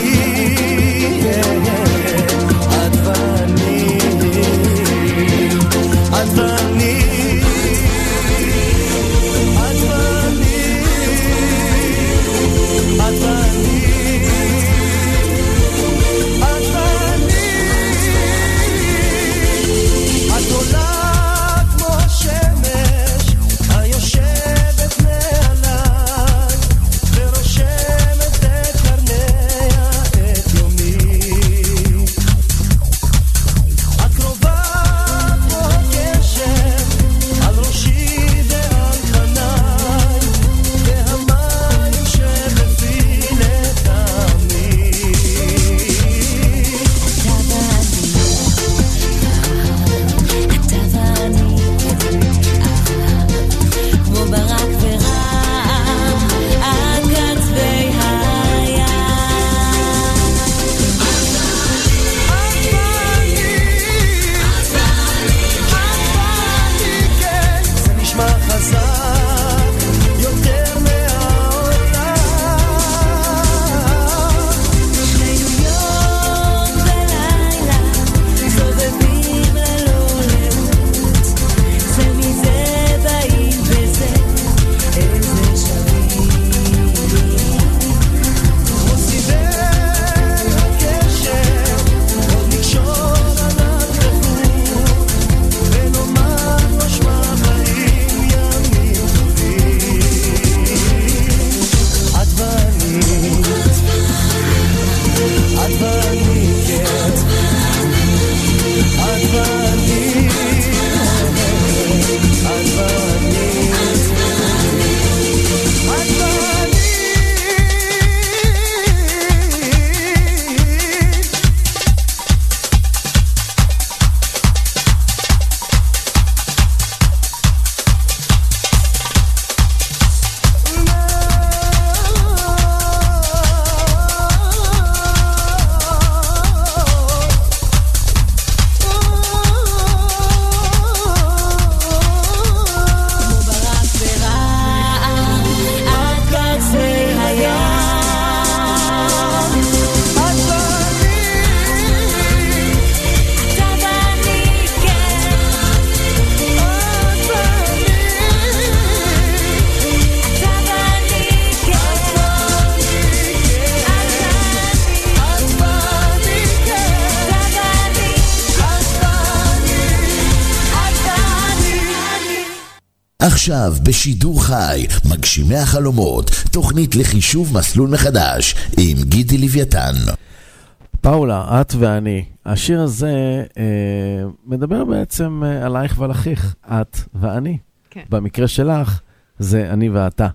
עכשיו בשידור חי, מגשימי החלומות, תוכנית לחישוב מסלול מחדש עם גידי לוויתן. פאולה, את ואני. השיר הזה אה, מדבר בעצם אה, עלייך ועל אחיך, את ואני. כן. במקרה שלך, זה אני ואתה.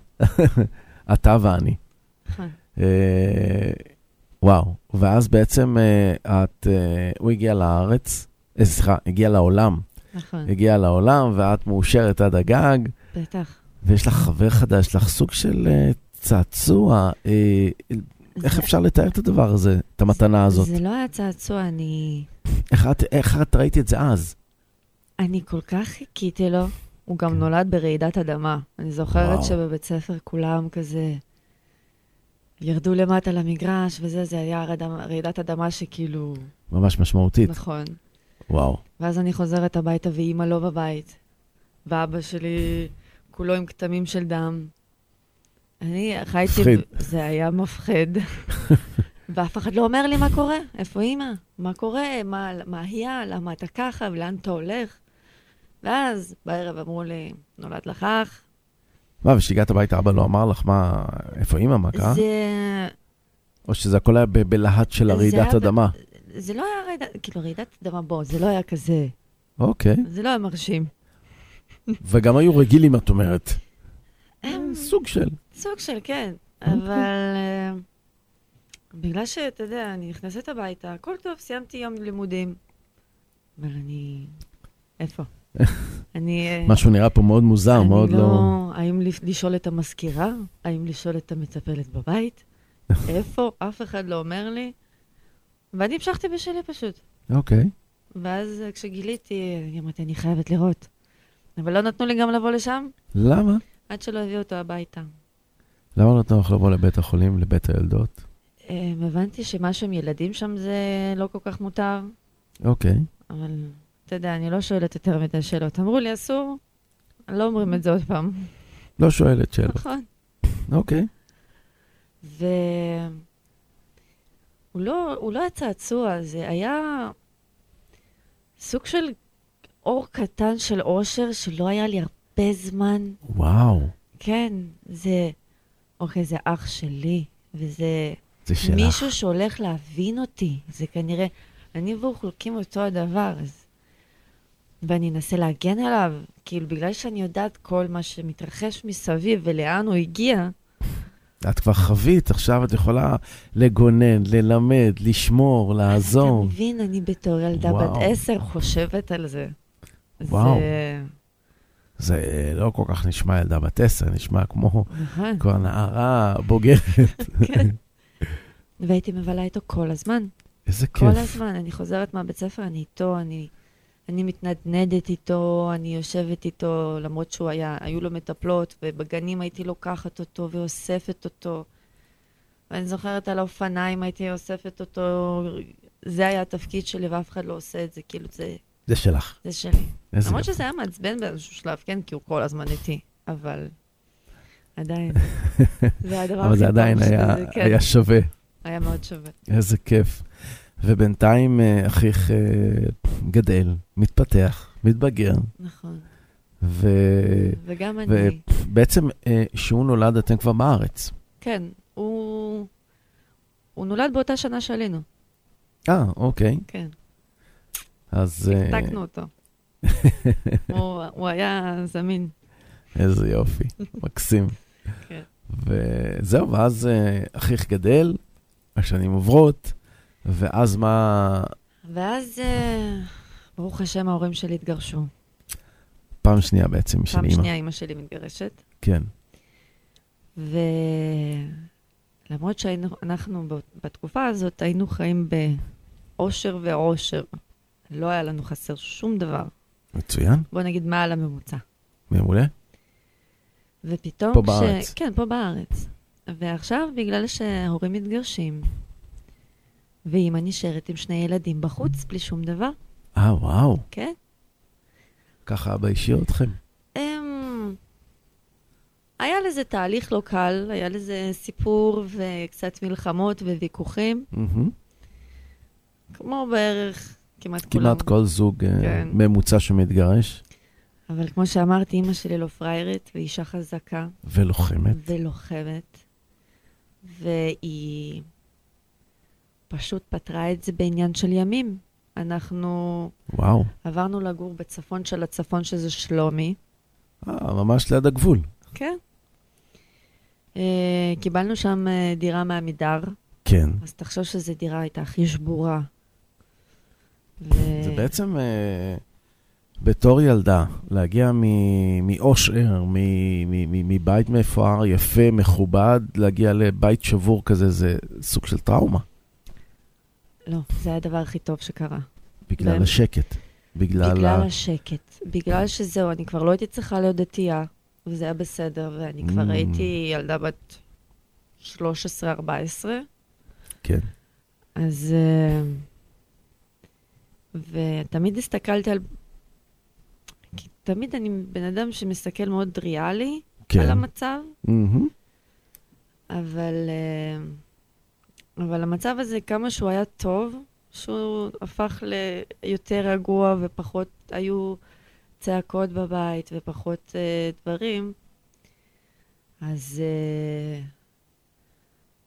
אתה ואני. נכון. אה, וואו, ואז בעצם אה, את, אה, הוא הגיע לארץ, אה, סליחה, הגיע לעולם. נכון, הגיע לעולם, ואת מאושרת עד הגג, בטח. ויש לך חבר חדש, יש לך סוג של אה, צעצוע. אה, איך זה- אפשר לתאר את הדבר הזה, את המתנה הזאת? זה לא היה צעצוע, אני... איך את, איך את ראיתי את זה אז? אני כל כך חיכיתי לו. הוא גם נולד ברעידת אדמה. אני זוכרת כן. וואו. שבבית ספר כולם כזה ירדו למטה למגרש וזה, זה היה רעידת אדמה שכאילו... ממש משמעותית. נכון. וואו. ואז אני חוזרת הביתה ואימא לא בבית. ואבא שלי כולו עם כתמים של דם. אני חייתי... מפחיד. זה היה מפחיד. ואף אחד לא אומר לי מה קורה, איפה אימא? מה קורה? מה, מה היה? למה אתה ככה? ולאן אתה הולך? ואז בערב אמרו לי, נולד לך אח. מה, וכשהגעת הביתה אבא לא אמר לך מה, איפה אימא, מה קרה? זה, או שזה הכל היה בלהט של הרעידת היה ב- אדמה? זה לא היה רעידת, כאילו רעידת אדמה בוא, זה לא היה כזה, אוקיי. זה לא היה מרשים. וגם היו רגילים, את אומרת. הם- סוג של. סוג של, כן. אבל אה, בגלל שאתה יודע, אני נכנסת הביתה, הכל טוב, סיימתי יום לימודים. אבל אני... איפה? אני... אה, משהו נראה פה מאוד מוזר, מאוד לא... האם לש- לשאול את המזכירה? האם לשאול את המטפלת בבית? איפה? אף אחד לא אומר לי. ואני המשכתי בשלי פשוט. אוקיי. ואז אה, כשגיליתי, אני אמרתי, אני חייבת לראות. אבל לא נתנו לי גם לבוא לשם, למה? עד שלא הביאו אותו הביתה. למה לא נתנו לך לבוא לבית החולים, לבית היולדות? אה, הבנתי שמשהו עם ילדים שם זה לא כל כך מותר, אוקיי. אבל אתה יודע, אני לא שואלת יותר מדי שאלות. אמרו לי, אסור, לא אומרים את זה עוד פעם. לא שואלת שאלות. נכון. אוקיי. ו... הוא לא, הוא לא היה צעצוע, זה היה סוג של אור קטן של אושר שלא היה לי הרבה זמן. וואו, כן, זה, אוקיי, זה אח שלי, וזה זה שלך. מישהו שהולך להבין אותי. זה כנראה, אני והוא חולקים אותו הדבר, אז... ואני אנסה להגן עליו, כאילו, בגלל שאני יודעת כל מה שמתרחש מסביב ולאן הוא הגיע, את כבר חווית, עכשיו את יכולה לגונן, ללמד, לשמור, לעזור. אתה מבין, אני בתור ילדה. בת עשר חושבת על זה. וואו. זה... זה לא כל כך נשמע ילדה בת עשר, נשמע כמו נכון, כבר נערה בוגרת. כן. והייתי מבלה איתו כל הזמן. איזה כל כיף. הזמן. אני חוזרת מהבית ספר, אני איתו, אני, אני מתנדנדת איתו, אני יושבת איתו, למרות שהוא היה, היו לו מטפלות, ובגנים הייתי לוקחת אותו ואוספת אותו. ואני זוכרת על האופניים הייתי אוספת אותו, זה היה התפקיד שלי ואף אחד לא עושה את זה, כאילו זה, זה שלך. זה שלי. למרות. שזה היה מעצבן באיזשהו שלב, כן? כי הוא כל הזמן איתי, אבל עדיין. זה הדבר אבל זה הכי עדיין היה- שזה, כן, היה שווה. היה מאוד שווה. איזה כיף. ובינתיים אה, אחיך אה, גדל, מתפתח, מתבגר, נכון. ו- וגם אני. ובעצם אה, כשהוא נולד אתם כבר בארץ. כן, הוא... הוא נולד באותה שנה שעלינו, אה, אוקיי. כן. אז... אה, העתקנו אותו. הוא, הוא היה זמין. איזה יופי, מקסים. כן. וזהו, ואז אה, אחיך גדל, השנים עוברות, ואז מה... ואז, אה, ברוך השם, ההורים שלי התגרשו. פעם שנייה בעצם של פעם אימא. שנייה אימא שלי מתגרשת. כן. ולמרות שאנחנו בתקופה הזאת היינו חיים באושר ועושר. לא היה לנו חסר שום דבר. מצוין, בוא נגיד מעל הממוצע. מעולה. ופתאום... פה כש- בארץ. כן, פה בארץ. ועכשיו, בגלל שההורים מתגרשים, ואימא נשארת עם שני ילדים בחוץ, בלי שום דבר, אה, וואו, כן? ככה אבא השאיר אתכם. אמ... היה לזה תהליך לא קל, היה לזה סיפור וקצת מלחמות וויכוחים, מהמם. כמו בערך כמעט כולם. כמעט כל זוג אה, כן. ממוצע שמתגרש. אבל כמו שאמרתי, אימא שלי לא פריירית, ואישה חזקה ולוחמת. ולוחמת, והיא פשוט פתרה את זה בעניין של ימים. אנחנו וואו. עברנו לגור בצפון של הצפון, שזה שלומי. אה, ממש ליד הגבול. כן. אה, קיבלנו שם אה, דירה מעמידר, כן. אז תחשוב שזו דירה הייתה הכי שבורה. ו... זה בעצם, אה, בתור ילדה, להגיע מאושר, מבית מפואר, יפה, מכובד, להגיע לבית שבור כזה, זה סוג של טראומה. לא, זה הדבר הכי טוב שקרה. בגלל באמת. השקט. בגלל, בגלל ה... השקט. בגלל שזהו, אני כבר לא הייתי צריכה להיות דתייה, וזה היה בסדר, ואני כבר Mm. הייתי ילדה בת 13-14, כן. אז... אה, ותמיד הסתכלתי על... כי תמיד אני בן אדם שמסתכל מאוד ריאלי כן. על המצב, מהמם. אבל... אה, אבל המצב הזה, כמה שהוא היה טוב, שהוא הפך ליותר רגוע ופחות היו צעקות בבית ופחות אה, דברים, אז אה,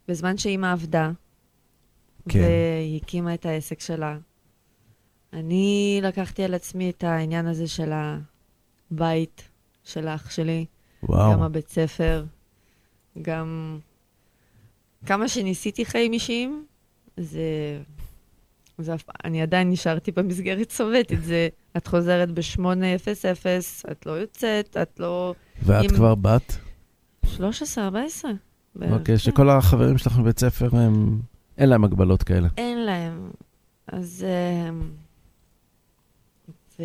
בזמן שאימא עבדה, כן. והיא הקימה את העסק שלה, אני לקחתי על עצמי את העניין הזה של הבית של אח שלי. וואו. גם הבית ספר, גם כמה שניסיתי חיים אישיים, זה... זה. אני עדיין נשארתי במסגרת סובייטית, זה... את חוזרת ב-8:00, את לא יוצאת, את לא... ואת אם- כבר בת? 13, 14. בערך, אוקיי, כן. שכל החברים שלך מבית ספר, הם... אין להם הגבלות כאלה. אין להם. אז... אמ, ו...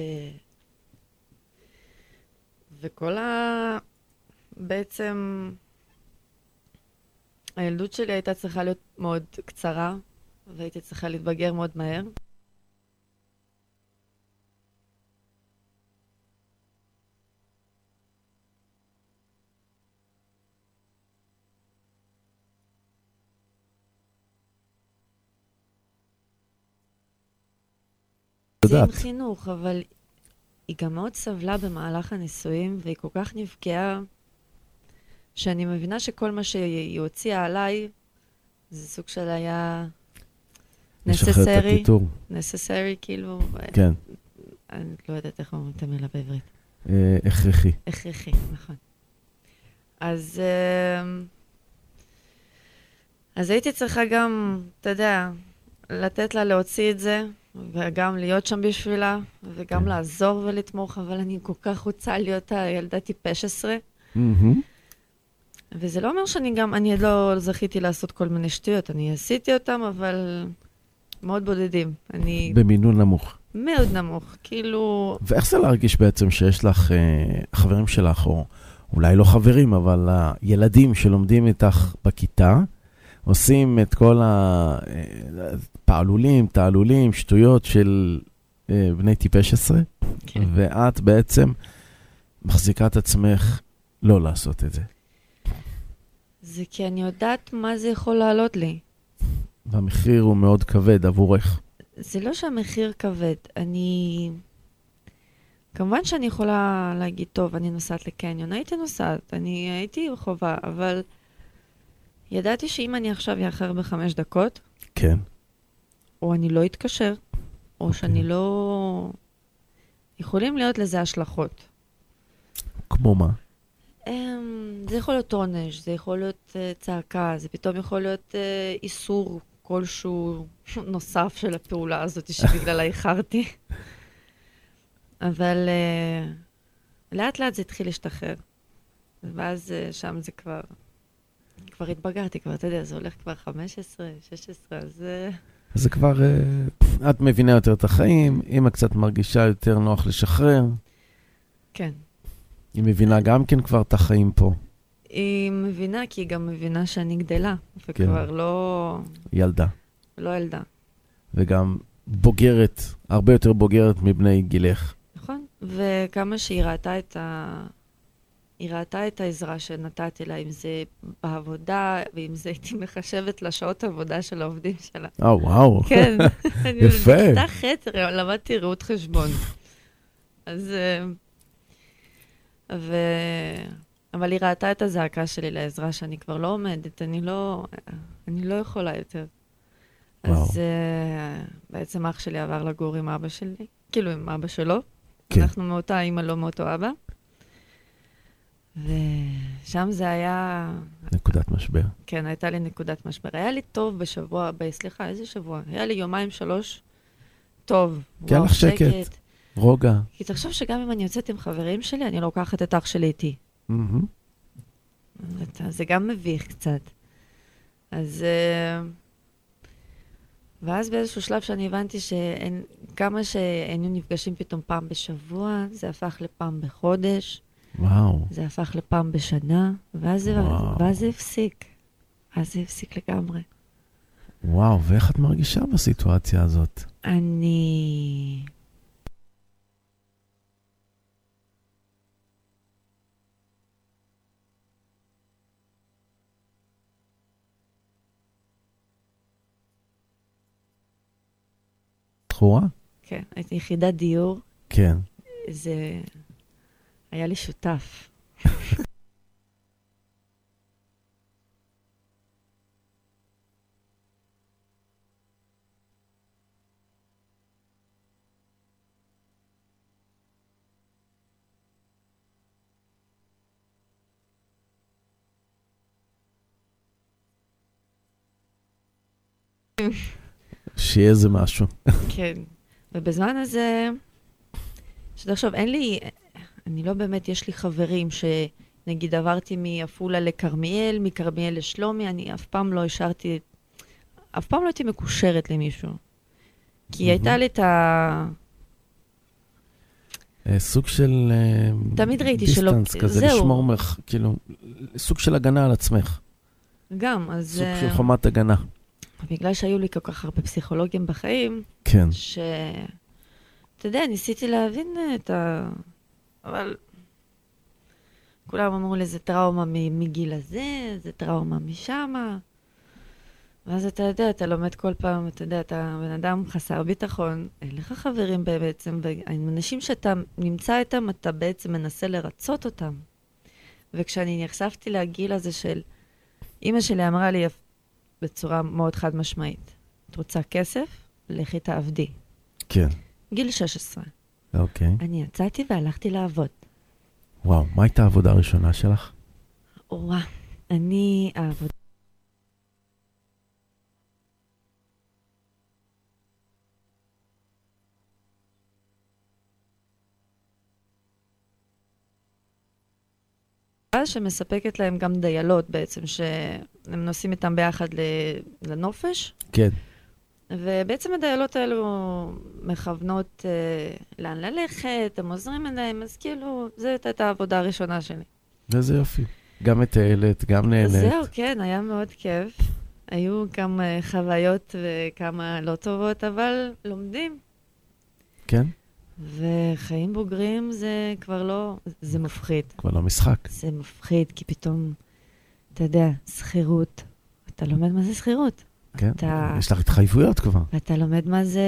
וכל ה... בעצם... הילדות שלי הייתה צריכה להיות מאוד קצרה, והייתי צריכה להתבגר מאוד מהר. יודעת. חינוך, אבל היא גם מאוד סבלה במהלך הנישואים, והיא כל כך נפגעה, שאני מבינה שכל מה שהיא הוציאה עליי, זה סוג של היה הקיטור. necessary, כאילו, כן, אני לא יודעת איך אומרים את המילה בעברית. אה, הכרחי. הכרחי, נכון. אז, אמ, אז הייתי צריכה גם, אתה יודע, לתת לה להוציא את זה, וגם להיות שם בשבילה, וגם כן. לעזור ולתמוך, אבל אני כל כך רוצה להיות הילדה טיפש עשרה. וזה לא אומר שאני גם, אני לא זכיתי לעשות כל מיני שטויות, אני עשיתי אותם, אבל מאוד בודדים. אני במינון נמוך. מאוד נמוך, כאילו, ואיך זה להרגיש בעצם שיש לך אה, חברים שלך, או אולי לא חברים, אבל הילדים שלומדים איתך בכיתה, עושים את כל הפעלולים, תעלולים, שטויות של אה, בני טיפש עשרה, כן. ואת בעצם מחזיקה את עצמך לא לעשות את זה. זה כי אני יודעת מה זה יכול לעלות לי. והמחיר הוא מאוד כבד עבורך. זה לא שהמחיר כבד, אני... כמובן שאני יכולה להגיד, טוב, אני נוסעת לקניון, הייתי נוסעת, אני הייתי חובה, אבל ידעתי שאם אני עכשיו אאחר בחמש דקות, כן. או אני לא אתקשר, או אוקיי. שאני לא... יכולים להיות לזה השלכות. כמו מה? אמ, זה יכול להיות עונש, זה יכול להיות אה, צעקה, זה פתאום יכול להיות אה, איסור כלשהו נוסף של הפעולה הזאת שבגללה איחרתי. אבל אה, לאט לאט זה התחיל להשתחרר. ואז שם זה כבר, כבר התבגרתי, כבר, אתה יודע, זה הולך כבר 15, 16, אז... אה, אז זה כבר, אה, את מבינה יותר את החיים, אמא קצת מרגישה יותר נוח לשחרר, כן. היא מבינה גם כן כבר את החיים פה, היא מבינה, כי היא גם מבינה שאני גדלה, כן. וכבר לא, ילדה, לא ילדה. וגם בוגרת, הרבה יותר בוגרת מבני גילך. נכון, וכמה שהיא ראתה את ה... היא ראתה את העזרה שנתתי לה, אם זה בעבודה, ואם זה הייתי מחשבת לשעות עבודה של העובדים שלה. אה, וואו. כן. אני יפה. בכיתה ח' למדתי ראות חשבון. אז, אה, ו... אבל היא ראתה את הזעקה שלי לעזרה, שאני כבר לא עומדת, אני לא, אני לא יכולה יותר. וואו. אז uh, בעצם אח שלי עבר לגור עם אבא שלי, כאילו עם אבא שלו. כן. אנחנו מאותה אימא, לא מאותו אבא. ושם זה היה, נקודת משבר. כן, הייתה לי נקודת משבר. היה לי טוב בשבוע, ב- סליחה, איזה שבוע? היה לי יומיים, שלוש, טוב. כי היה וואו, לך שקט. רוגע. כי תחשוב שגם אם אני יוצאת עם חברים שלי, אני לוקחת את אח שלי איתי. זה גם מביך קצת. אז... אה, ואז באיזשהו שלב שאני הבנתי שכמה שהיינו נפגשים פתאום פעם בשבוע, זה הפך לפעם בחודש, וואו. זה הפך לפעם בשנה, ואז זה. ואז זה הפסיק. אז זה הפסיק לגמרי. וואו, ואיך את מרגישה בסיטואציה הזאת? אני... זכורה? כן, הייתי יחידת דיור, כן. זה... היה לי שותף. שיהיה איזה משהו. כן. ובזמן הזה, שתחשוב, אין לי, אני לא באמת, יש לי חברים שנגיד עברתי מעפולה לכרמיאל, מכרמיאל לשלומי, אני אף פעם לא השארתי, אף פעם לא הייתי מקושרת למישהו. כי מהמם. הייתה לי את ה... אה, סוג של... אה, תמיד ראיתי שלא- דיסטנס כזה, זהו. לשמור מרח... כאילו, סוג של הגנה על עצמך. גם, אז... סוג של אה, חומת הגנה. בגלל שהיו לי כל כך הרבה פסיכולוגים בחיים, כן. ש... אתה יודע, ניסיתי להבין את ה... אבל כולם אמרו לי, זה טראומה מגיל הזה, זה טראומה משמה. ואז אתה יודע, אתה לומד כל פעם, אתה יודע, אתה בן אדם חסר ביטחון, אין לך חברים בעצם, ואנשים שאתה נמצא איתם, אתה בעצם מנסה לרצות אותם. וכשאני נחשפתי לגיל הזה של... אימא שלי אמרה לי בצורה מאוד חד משמעית, את רוצה כסף? לכי תעבדי. כן. גיל 16. אוקיי. אני יצאתי והלכתי לעבוד. וואו, מה הייתה העבודה הראשונה שלך? וואה, אני העבודה... שמספקת להם גם דיילות בעצם, שהם נוסעים איתם ביחד לנופש, כן. ובעצם הדיילות האלו מכוונות אה, לאן ללכת, הם עוזרים להם, אז כאילו, זאת הייתה העבודה הראשונה שלי. איזה יופי. גם מטיילת, גם נהנית. זהו, כן, היה מאוד כיף. היו כמה חוויות וכמה לא טובות, אבל לומדים. כן? וחיים בוגרים זה כבר לא, זה מפחיד. כבר לא משחק. זה מפחיד, כי פתאום, אתה יודע, שכירות. אתה לומד מה זה שכירות. כן? אתה- יש לך התחייבויות כבר. ואתה לומד מה זה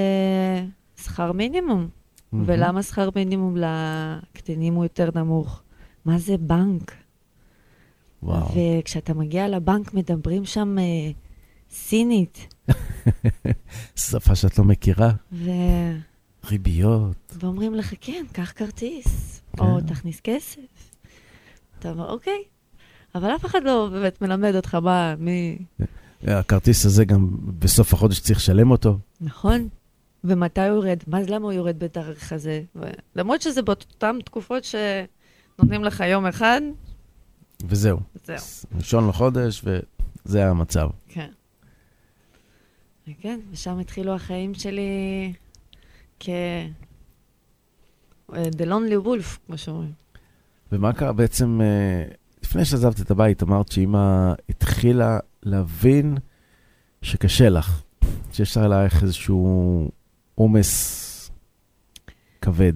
שכר מינימום. ולמה שכר מינימום לקטינים הוא יותר נמוך? מה זה בנק? וואו. וכשאתה מגיע לבנק מדברים שם אה, סינית, שפה שאת לא מכירה. ו... ריביות. ואומרים לך, כן, קח כרטיס, כן. או תכניס כסף. אתה אומר, אוקיי. אבל אף אחד לא באמת מלמד אותך מה, מי... הכרטיס הזה גם בסוף החודש צריך לשלם אותו. נכון? ומתי הוא יורד? מה, למה הוא יורד בתאריך הזה? ו... למרות שזה באותן תקופות שנותנים לך יום אחד, וזהו. זהו. ראשון לחודש, וזה המצב. כן. וכן, ושם התחילו החיים שלי כ... אה, The Lonely Wolf, כמו שאומרים. ומה קרה בעצם, אה, לפני שעזבת את הבית, אמרת שאימא התחילה להבין שקשה לך, שיש עלייך איזשהו עומס כבד.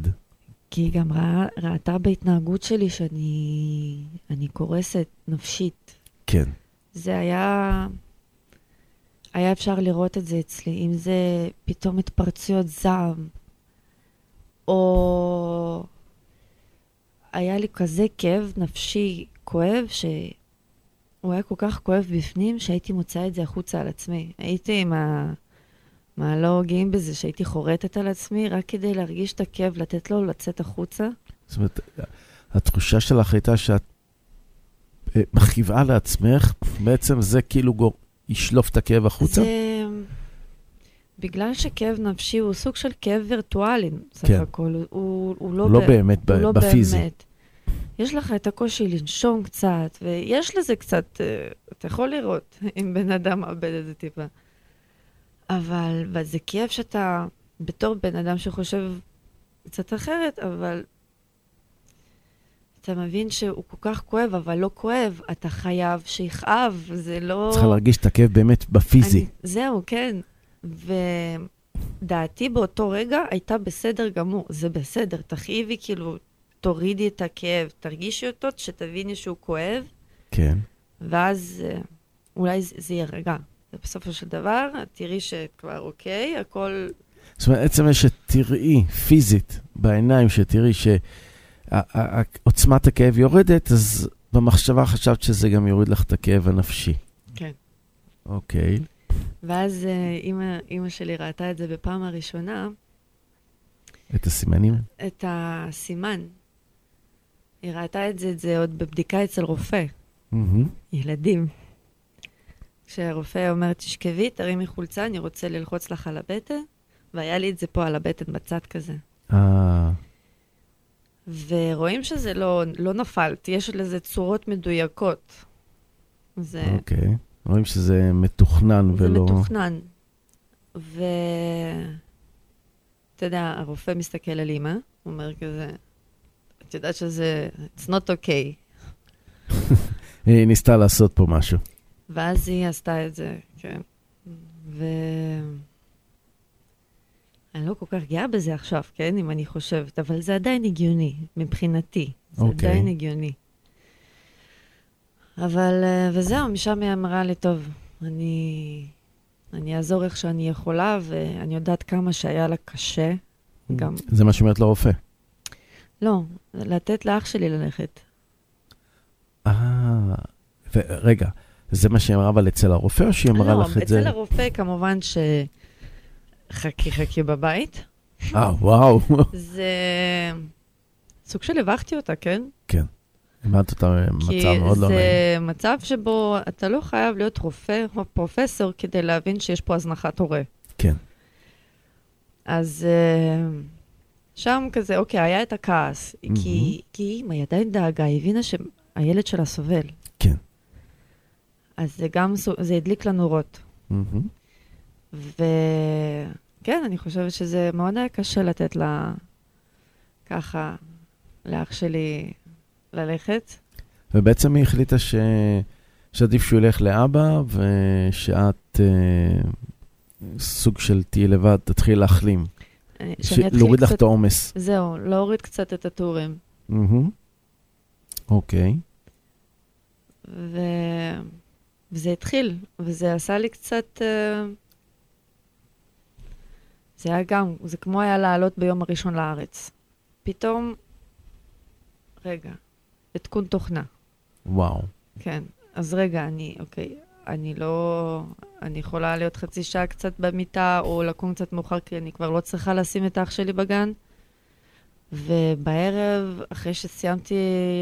כי היא גם ראה, ראתה בהתנהגות שלי שאני אני קורסת נפשית. כן. זה היה... היה אפשר לראות את זה אצלי, אם זה פתאום התפרצויות זעם, או היה לי כזה כאב נפשי כואב, שהוא היה כל כך כואב בפנים, שהייתי מוציאה את זה החוצה על עצמי. הייתי עם ה... מה, לא גאים בזה שהייתי חורטת על עצמי, רק כדי להרגיש את הכאב, לתת לו לצאת החוצה. זאת אומרת, התחושה שלך הייתה שאת אה, מכאיבה לעצמך, בעצם זה כאילו גור... ישלוף את הכאב החוצה? זה... בגלל שכאב נפשי הוא סוג של כאב וירטואלי, סך כן. הכל. הוא, הוא לא, הוא לא ב- באמת ב- הוא לא בפיזי. באמת. יש לך את הקושי לנשום קצת, ויש לזה קצת, אה, אתה יכול לראות אם בן אדם מאבד את זה טיפה. אבל אבל זה כאב שאתה, בתור בן אדם שחושב קצת אחרת, אבל אתה מבין שהוא כל כך כואב, אבל לא כואב, אתה חייב שיכאב, זה לא... צריכה להרגיש את הכאב באמת בפיזי. אני, זהו, כן. ודעתי באותו רגע הייתה בסדר גמור, זה בסדר, תכאיבי, כאילו, תורידי את הכאב, תרגישי אותו, שתביני שהוא כואב, כן. ואז אה, אולי זה, זה יירגע. בסופו של דבר, תראי שכבר אוקיי, הכל... זאת אומרת, עצם זה שתראי פיזית בעיניים, שתראי שעוצמת הכאב יורדת, אז במחשבה חשבת שזה גם יוריד לך את הכאב הנפשי. כן. אוקיי. ואז אה, אימא שלי ראתה את זה בפעם הראשונה, את הסימנים? את הסימן. היא ראתה את זה, את זה עוד בבדיקה אצל רופא. מהמם. ילדים. כשהרופא אומר, תשכבי, תרימי חולצה, אני רוצה ללחוץ לך על הבטן, והיה לי את זה פה על הבטן בצד כזה. אה, ורואים שזה לא, לא נפלתי, יש לזה צורות מדויקות. זה, אוקיי. רואים שזה מתוכנן זה ולא... מתוכנן. ו... אתה יודע, הרופא מסתכל על אימא, הוא אומר כזה, את יודעת שזה, it's not okay. היא ניסתה לעשות פה משהו. ואז היא עשתה את זה, כן. ו... אני לא כל כך גאה בזה עכשיו, כן, אם אני חושבת, אבל זה עדיין הגיוני, מבחינתי. זה אוקיי. עדיין הגיוני. אבל, אה, וזהו, משם היא אמרה לי, טוב, אני, אני אעזור איך שאני יכולה, ואני יודעת כמה שהיה לה קשה. גם, זה מה שאומרת לרופא. לא, לתת לאח שלי ללכת. אה, ורגע, זה מה שהיא אמרה אבל אצל הרופא, או שהיא אמרה לא, לך את זה? אצל הרופא כמובן ש... חכי חכי בבית. אה, וואו. זה סוג של הבכתי אותה, כן? כן. הבנת אותה כי מצב מאוד לא נעים. זה מצב שבו אתה לא חייב להיות רופא או פרופסור כדי להבין שיש פה הזנחת הורה. כן. אז אה, שם כזה, אוקיי, היה את הכעס, כי כי אימא, היא עדיין דאגה, היא הבינה שהילד שלה סובל. כן. אז זה גם, זה הדליק לה נורות. מהמם. וכן, אני חושבת שזה מאוד היה קשה לתת לה ככה, לאח שלי ללכת. ובעצם היא החליטה ש... שעדיף שהוא ילך לאבא, ושאת אה, סוג של תהיי לבד, תתחיל להחלים. להוריד לך את העומס. זהו, להוריד קצת את הטורים. אוקיי. ו... וזה התחיל, וזה עשה לי קצת... אה, זה היה גם, זה כמו היה לעלות ביום הראשון לארץ. פתאום, רגע, עדכון תוכנה. וואו. כן, אז רגע, אני, אוקיי, אני לא... אני יכולה להיות חצי שעה קצת במיטה, או לקום קצת מאוחר, כי אני כבר לא צריכה לשים את האח שלי בגן. ובערב, אחרי שסיימתי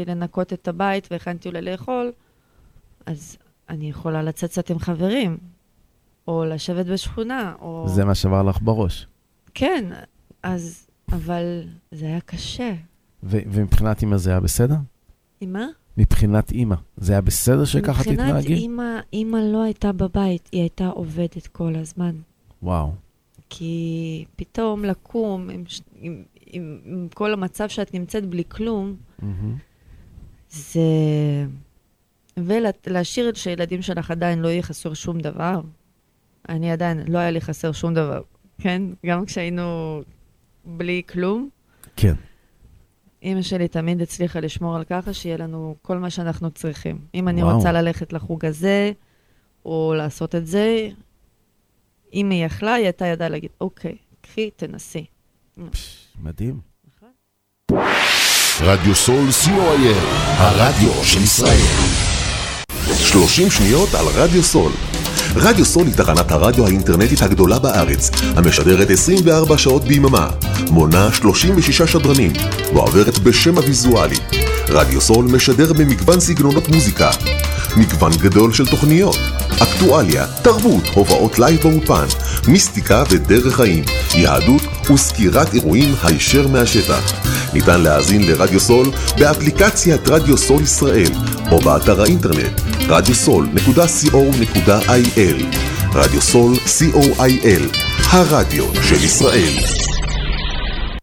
לנקות את הבית והכנתי אולי לאכול, אז אני יכולה לצאת קצת עם חברים, או לשבת בשכונה, או... זה מה שעבר לך בראש. כן, אז... אבל זה היה קשה. ו... ומבחינת אימא זה היה בסדר? מה? מבחינת אימא, זה היה בסדר שככה מבחינת תתנהגי? אימא, אימא לא הייתה בבית, היא הייתה עובדת כל הזמן. וואו. כי פתאום לקום עם, עם, עם, עם כל המצב שאת נמצאת בלי כלום, מהמם. זה... ולהשאיר שילדים שלך עדיין לא יהיה חסר שום דבר. אני עדיין, לא היה לי חסר שום דבר, כן? גם כשהיינו בלי כלום, כן. אימא שלי תמיד הצליחה לשמור על ככה שיהיה לנו כל מה שאנחנו צריכים. אם אני וואו. רוצה ללכת לחוג הזה, או לעשות את זה, אם היא יכלה, היא הייתה ידעה להגיד, אוקיי, קחי, תנסי. מדהים. נכון. רדיו סול co.il, הרדיו של ישראל. 30 שניות על רדיו סול. רדיו סול היא תחנת הרדיו האינטרנטית הגדולה בארץ, המשדרת 24 שעות ביממה, מונה 36 שדרנים, ועוברת בשם הוויזואלי. רדיו סול משדר במגוון סגנונות מוזיקה, מגוון גדול של תוכניות, אקטואליה, תרבות, הופעות live באולפן, מיסטיקה ודרך חיים, יהדות וסקירת אירועים הישר מהשטח. ניתן להאזין לרדיו סול באפליקציית רדיו סול ישראל או באתר האינטרנט radiosol.co.il רדיו סול co.il הרדיו של ישראל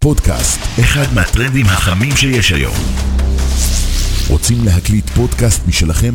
פודקאסט, אחד מהטרנדים החמים שיש היום. רוצים להקליט פודקאסט משלכם?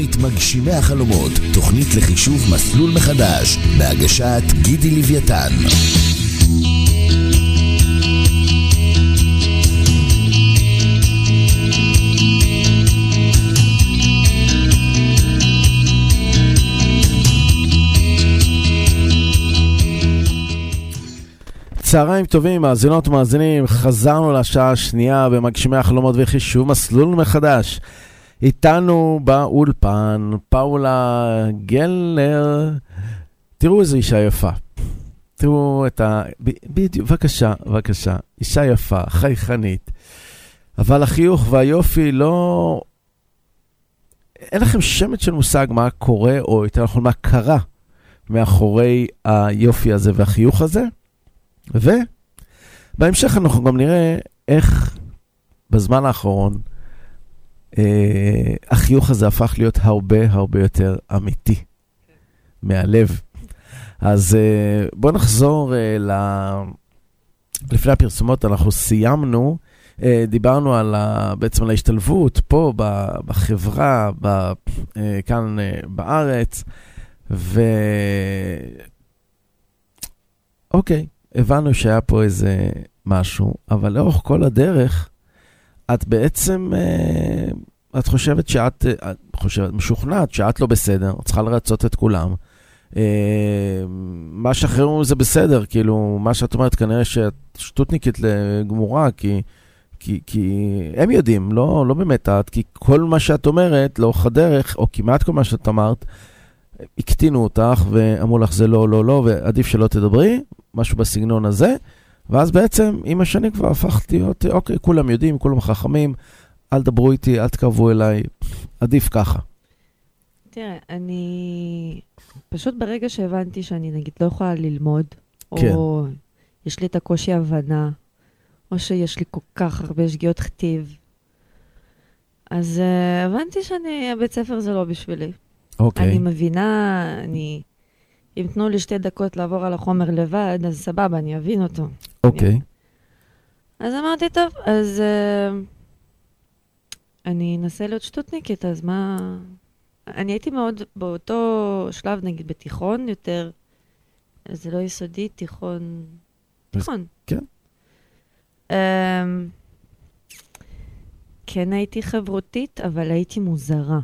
לתוכנית מגשימי החלומות, תוכנית לחישוב מסלול מחדש, בהגשת גידי לוויתן. צהריים טובים, מאזינות ומאזינים, חזרנו לשעה השנייה במגשימי החלומות וחישוב מסלול מחדש. איתנו באולפן פאולה גלנר. תראו איזו אישה יפה. תראו את ה... בדיוק, בבקשה, בבקשה. אישה יפה, חייכנית. אבל החיוך והיופי לא... אין לכם שמץ של מושג מה קורה, או יותר נכון, מה קרה מאחורי היופי הזה והחיוך הזה. ובהמשך אנחנו גם נראה איך בזמן האחרון אה, החיוך הזה הפך להיות הרבה הרבה יותר אמיתי, מהלב. אז אה, בואו נחזור אה, ל... לפני הפרסומות, אנחנו סיימנו, אה, דיברנו על ה... בעצם על ההשתלבות פה. בחברה, ב... אה, כאן אה, בארץ, ו... אוקיי, הבנו שהיה פה איזה משהו, אבל לאורך כל הדרך, את בעצם, אה, את חושבת שאת, אה, את חושבת, משוכנעת שאת לא בסדר, את צריכה לרצות את כולם. אה, מה שאחרים זה בסדר, כאילו, מה שאת אומרת, כנראה שאת שטותניקית לגמורה, כי, כי, כי הם יודעים, לא, לא באמת את, כי כל מה שאת אומרת לאורך הדרך, או כמעט כל מה שאת אמרת, הקטינו אותך ואמרו לך זה לא, לא, לא, ועדיף שלא תדברי, משהו בסגנון הזה. ואז בעצם, עם השנים כבר הפכת להיות, אוקיי, כולם יודעים, כולם חכמים, אל תדברו איתי, אל תקרבו אליי, עדיף ככה. תראה, אני... פשוט ברגע שהבנתי שאני נגיד לא יכולה ללמוד, כן. או יש לי את הקושי הבנה, או שיש לי כל כך הרבה שגיאות כתיב, אז uh, הבנתי שאני, הבית ספר זה לא בשבילי. אוקיי. אני מבינה, אני... אם תנו לי שתי דקות לעבור על החומר לבד, אז סבבה, אני אבין אותו. אוקיי. אז אמרתי, טוב, אז uh, אני אנסה להיות שטותניקית, אז מה... אני הייתי מאוד באותו שלב, נגיד בתיכון יותר, זה לא יסודי, תיכון... תיכון. כן. Um, כן הייתי חברותית, אבל הייתי מוזרה.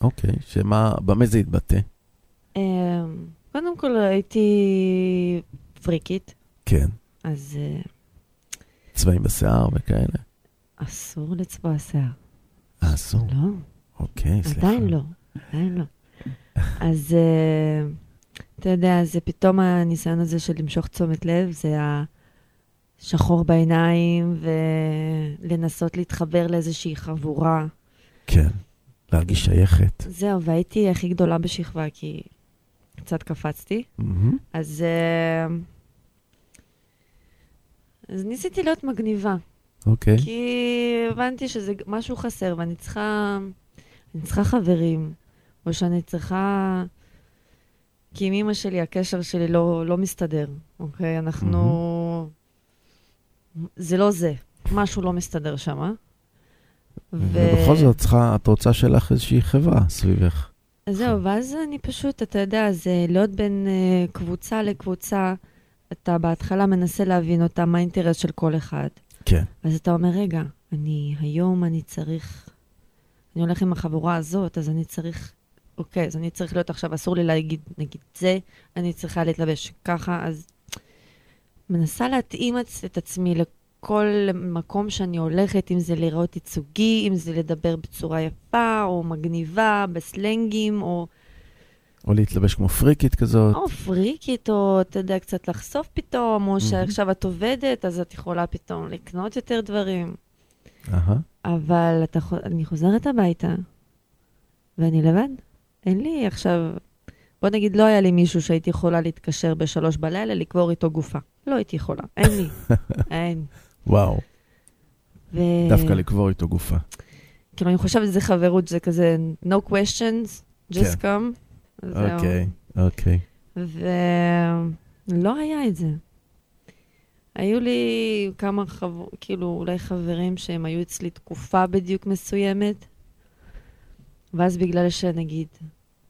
אוקיי, שמה, במה זה יתבטא? Um, קודם כל הייתי פריקית, כן. אז אה, צבעים בשיער וכאלה. אסור לצבוע שיער. אה, אסור. לא, אוקיי, סליחה. עדיין לא, עדיין לא. אז אה, אתה יודע, זה פתאום הניסיון הזה של למשוך תשומת לב, זה השחור בעיניים ולנסות להתחבר לאיזושהי חבורה. כן. להרגיש שייכת. זהו, והייתי הכי גדולה בשכבה, כי קצת קפצתי. מהמם. אז, אה, אז ניסיתי להיות מגניבה, אוקיי. כי הבנתי שזה משהו חסר, ואני צריכה, אני צריכה חברים, או שאני צריכה... כי עם אמא שלי הקשר שלי לא, לא מסתדר, אוקיי? אנחנו... זה לא זה, משהו לא מסתדר שם. ובכל זאת, צריכה, את רוצה שלך איזושהי חברה סביבך. זהו, ואז אני פשוט, אתה יודע, זה להיות בין uh, קבוצה לקבוצה, אתה בהתחלה מנסה להבין אותה, מה האינטרס של כל אחד. כן. אז אתה אומר, רגע, אני, היום אני צריך, אני הולך עם החבורה הזאת, אז אני צריך, אוקיי, אז אני צריך להיות עכשיו, אסור לי להגיד, נגיד זה, אני צריכה להתלבש ככה, אז מנסה להתאים את, את עצמי לכל מקום שאני הולכת, אם זה לראות ייצוגי, אם זה לדבר בצורה יפה, או מגניבה, בסלנגים, או, או להתלבש כמו פריקית כזאת. או פריקית, או אתה יודע, קצת לחשוף פתאום, או שעכשיו את עובדת, אז את יכולה פתאום לקנות יותר דברים. אהה. אבל אתה, אני חוזרת הביתה, ואני לבד. אין לי עכשיו... בוא נגיד, לא היה לי מישהו שהייתי יכולה להתקשר בשלוש בלילה, לקבור איתו גופה. לא הייתי יכולה, אין לי. אין. וואו. ו... דווקא לקבור איתו גופה. כאילו, אני חושבת שזה חברות, זה כזה no questions, just כן. come. אוקיי, אוקיי. ולא היה את זה. היו לי כמה חבר... כאילו, אולי חברים שהם היו אצלי תקופה בדיוק מסוימת, ואז בגלל שנגיד,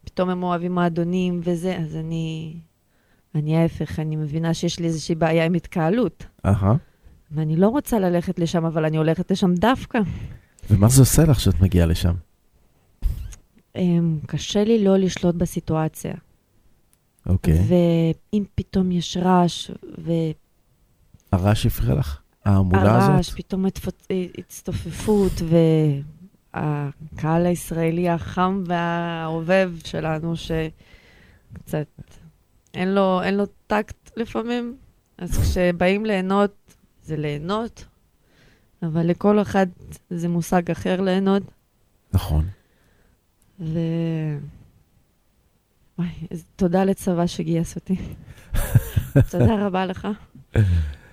פתאום הם אוהבים מועדונים וזה, אז אני... אני ההפך, אני מבינה שיש לי איזושהי בעיה עם התקהלות. אהה. ואני לא רוצה ללכת לשם, אבל אני הולכת לשם דווקא. ומה זה עושה לך שאת מגיעה לשם? אמ, קשה לי לא לשלוט בסיטואציה. אוקיי. ואם פתאום יש רעש, הרעש הפריע לך? ההמולה הזאת? פתאום התפוצ- הצטופפות, והקהל הישראלי החם והעובב שלנו, שקצת אין לו, אין לו טקט לפעמים, אז כשבאים ליהנות, זה ליהנות, אבל לכל אחד זה מושג אחר ליהנות. נכון. ו... וואי, אז תודה לצבא שגייס אותי. תודה רבה לך.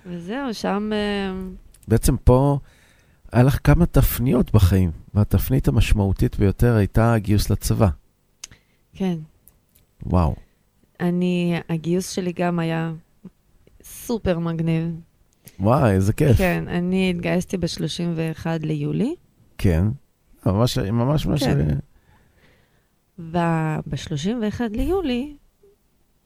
וזהו, שם... אה, בעצם פה היה לך כמה תפניות בחיים, והתפנית המשמעותית ביותר הייתה הגיוס לצבא. כן. וואו. אני, הגיוס שלי גם היה סופר מגניב. וואי, איזה כיף. כן, אני התגייסתי ב-31 ליולי, כן. ממש, ממש, ממש... כן. וב-31 ליולי,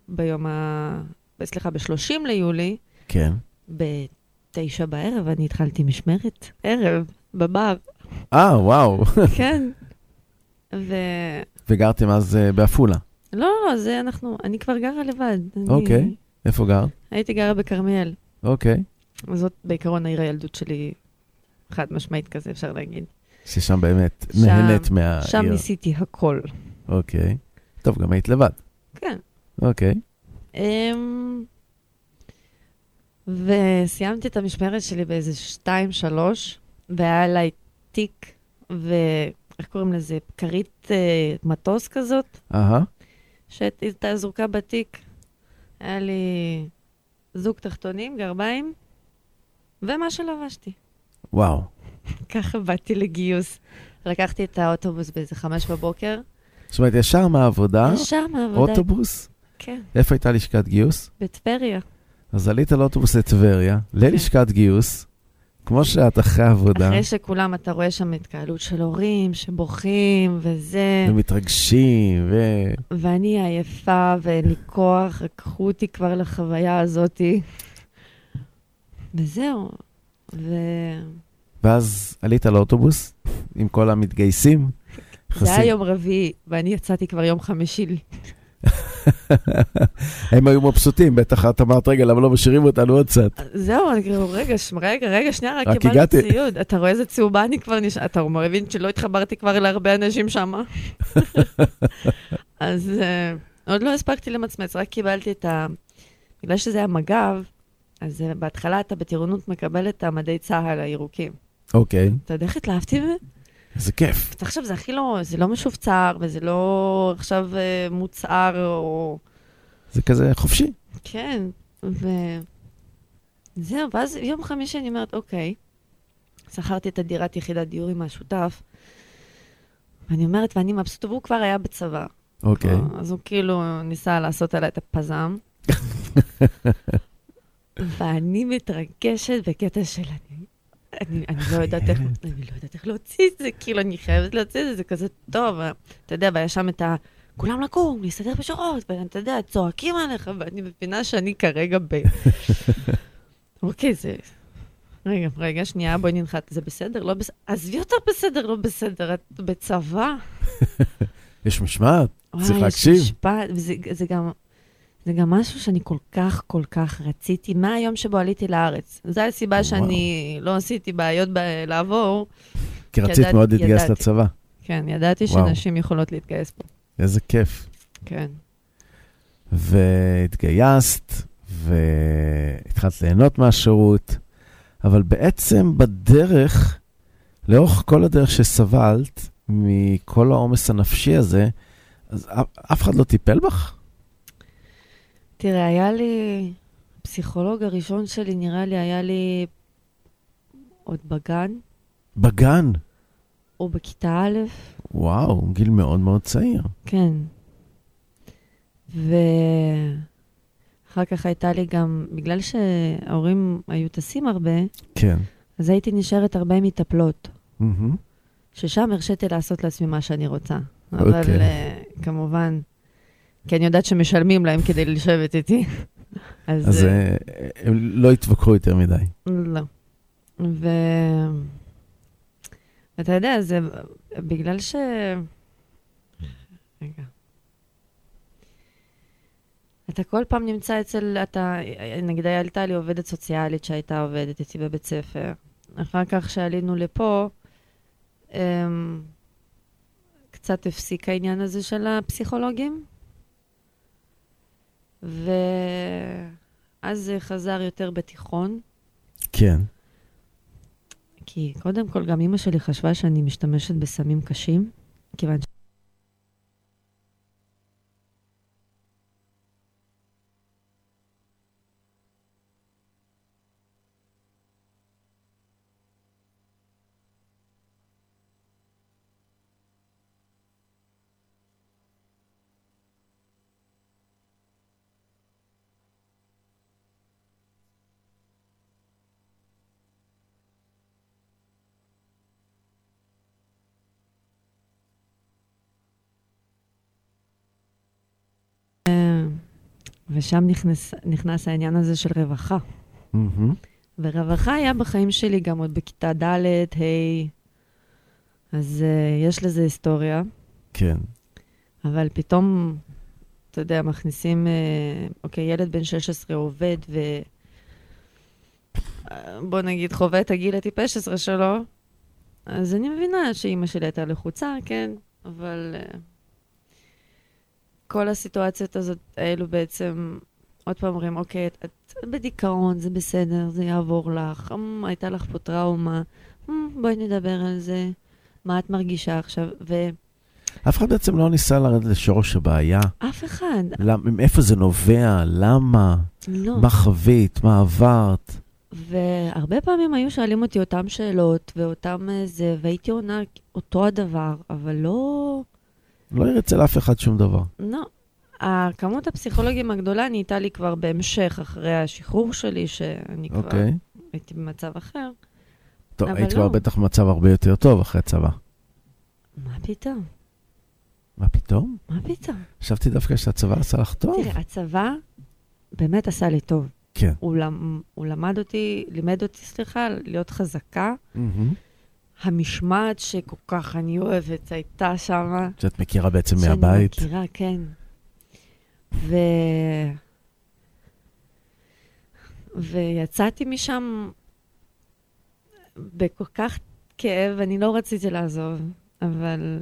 ביום ה... סליחה, ב-30 ליולי, כן. בתשע בערב, אני התחלתי משמרת ערב בבר, אה, וואו. כן. ו... וגרתם אז אה, בעפולה. לא, לא, לא, זה אנחנו, אני כבר גרה לבד. אני אוקיי. איפה גר? הייתי גרה בכרמיאל. אוקיי. זאת בעיקרון העיר הילדות שלי, חד משמעית כזה, אפשר להגיד. ששם באמת שם- נהנית מהעיר. שם ניסיתי הכל. אוקיי. טוב, גם היית לבד. כן. אוקיי. אמ... וסיימתי את המשמרת שלי באיזה שתיים, שלוש, והיה עליי תיק, ואיך קוראים לזה? כרית אה, מטוס כזאת, אהה. שהייתה זרוקה בתיק. היה לי זוג תחתונים, גרביים, ומה שלבשתי. וואו. ככה באתי לגיוס. לקחתי את האוטובוס באיזה חמש בבוקר. זאת אומרת, ישר מהעבודה, ישר מהעבודה. אוטובוס. כן, איפה הייתה לשכת גיוס? בטבריה. אז עלית על אוטובוס לטבריה, ללשכת גיוס, כמו שאת אחרי העבודה, אחרי שכולם, אתה רואה שם התקהלות של הורים שבוכים וזה, ומתרגשים, ו... ואני עייפה ואין לי כוח, לקחו אותי כבר לחוויה הזאתי. וזהו. ו... ואז עלית על האוטובוס עם כל המתגייסים. זה היה יום רביעי, ואני יצאתי כבר יום חמישי. הם היו מבסוטים, בטח את אמרת, רגע, למה לא משאירים אותנו עוד קצת? זהו, אני כאילו, רגע, רגע, רגע, שנייה, רק קיבלתי. ציוד. אתה רואה איזה צהובה אני כבר נשאר, אתה מבין שלא התחברתי כבר להרבה אנשים שם. אז אה, עוד לא הספקתי למצמץ, רק קיבלתי את ה... בגלל שזה היה מג"ב, אז בהתחלה אתה בטירונות מקבל את המדי צה"ל הירוקים. אוקיי, אתה יודע איך התלהבתי מזה? איזה כיף. עכשיו, זה הכי לא, זה לא משופצר, וזה לא עכשיו אה, מוצהר, או... זה כזה חופשי. כן, וזהו, ואז יום חמישי אני אומרת, אוקיי, שכרתי את הדירת יחידת דיור עם השותף, ואני אומרת, ואני מבסוטה, והוא כבר היה בצבא. אוקיי. אז הוא כאילו ניסה לעשות עליי את הפזם. ואני מתרגשת בקטע של אני, אני, אני לא יודעת איך, אני לא יודעת איך להוציא את זה, כאילו, אני חייבת להוציא את זה, זה כזה טוב. אתה יודע, והיה שם את ה... כולם לקום, להסתדר בשורות, ואתה יודע, צועקים עליך, ואני מבינה שאני כרגע ב... אוקיי, זה... רגע, רגע, שנייה, בואי ננחת. זה בסדר? לא בסדר? עזבי אותך בסדר, לא בסדר, את בצבא. יש משמעת, צריך וואי, יש להקשיב. משפט, וזה, זה גם... זה גם משהו שאני כל כך, כל כך רציתי, מהיום שבו עליתי לארץ. זו הסיבה שאני לא עשיתי בעיות ב- לעבור. כי רצית מאוד להתגייס ידעתי. לצבא. כן, ידעתי וואו. שנשים יכולות להתגייס פה. איזה כיף. כן. והתגייסת, והתחלת ליהנות מהשירות, אבל בעצם בדרך, לאורך כל הדרך שסבלת מכל העומס הנפשי הזה, אז אף אחד לא טיפל בך? תראה, היה לי... הפסיכולוג הראשון שלי, נראה לי, היה לי עוד בגן, בגן? או בכיתה א', וואו, גיל מאוד מאוד צעיר. כן. ואחר כך הייתה לי גם, בגלל שההורים היו טסים הרבה, כן. אז הייתי נשארת הרבה מטפלות, מהמם. ששם הרשיתי לעשות לעצמי מה שאני רוצה. אבל אוקיי. uh, כמובן, כי אני יודעת שמשלמים להם כדי לשבת איתי. אז, אז אה, אה, הם לא התווכחו יותר מדי. לא. ו... ואתה יודע, זה בגלל ש... רגע. אתה כל פעם נמצא אצל, אתה, נגיד הייתה לי עובדת סוציאלית שהייתה עובדת איתי בבית ספר. אחר כך שעלינו לפה, אמ, קצת הפסיק העניין הזה של הפסיכולוגים. ואז זה חזר יותר בתיכון. כן. כי קודם כל, גם אימא שלי חשבה שאני משתמשת בסמים קשים, כיוון ש... ושם נכנס, נכנס העניין הזה של רווחה. מהמם. ורווחה היה בחיים שלי גם עוד בכיתה ד', ה', אז uh, יש לזה היסטוריה, כן. אבל פתאום, אתה יודע, מכניסים, uh, אוקיי, ילד בן 16 עובד ו... אה, בוא נגיד, חווה את הגיל הטיפש 16 שלו, אז אני מבינה שאימא שלי הייתה לחוצה, כן, אבל uh, כל הסיטואציות הזאת, האלו בעצם, עוד פעם אומרים, אוקיי, את, את בדיכאון, זה בסדר, זה יעבור לך, אמ, הייתה לך פה טראומה, אמ, בואי נדבר על זה, מה את מרגישה עכשיו, אף אחד בעצם לא ניסה לרדת לשורש הבעיה. ואף אחד, למ- מאיפה זה נובע? למה? לא. מה חווית? מה עברת? והרבה פעמים היו שואלים אותי אותם שאלות, ואותם אה, זה, והייתי עונה אותו הדבר, אבל לא... לא ירצה לאף אחד שום דבר. לא. הכמות הפסיכולוגים הגדולה נהייתה לי כבר בהמשך, אחרי השחרור שלי, שאני כבר אוקיי. הייתי במצב אחר. טוב, היית לא. כבר בטח במצב הרבה יותר טוב אחרי הצבא. מה פתאום? מה פתאום? מה פתאום? חשבתי דווקא שהצבא עשה לך טוב. תראה, הצבא באמת עשה לי טוב. כן. הוא, למ, הוא למד אותי, לימד אותי, סליחה, להיות חזקה. מהמם. המשמעת שכל כך אני אוהבת הייתה שמה. שאת מכירה בעצם מהבית. שאני מכירה, כן. ו... ויצאתי משם בכל כך כאב, אני לא רציתי לעזוב, אבל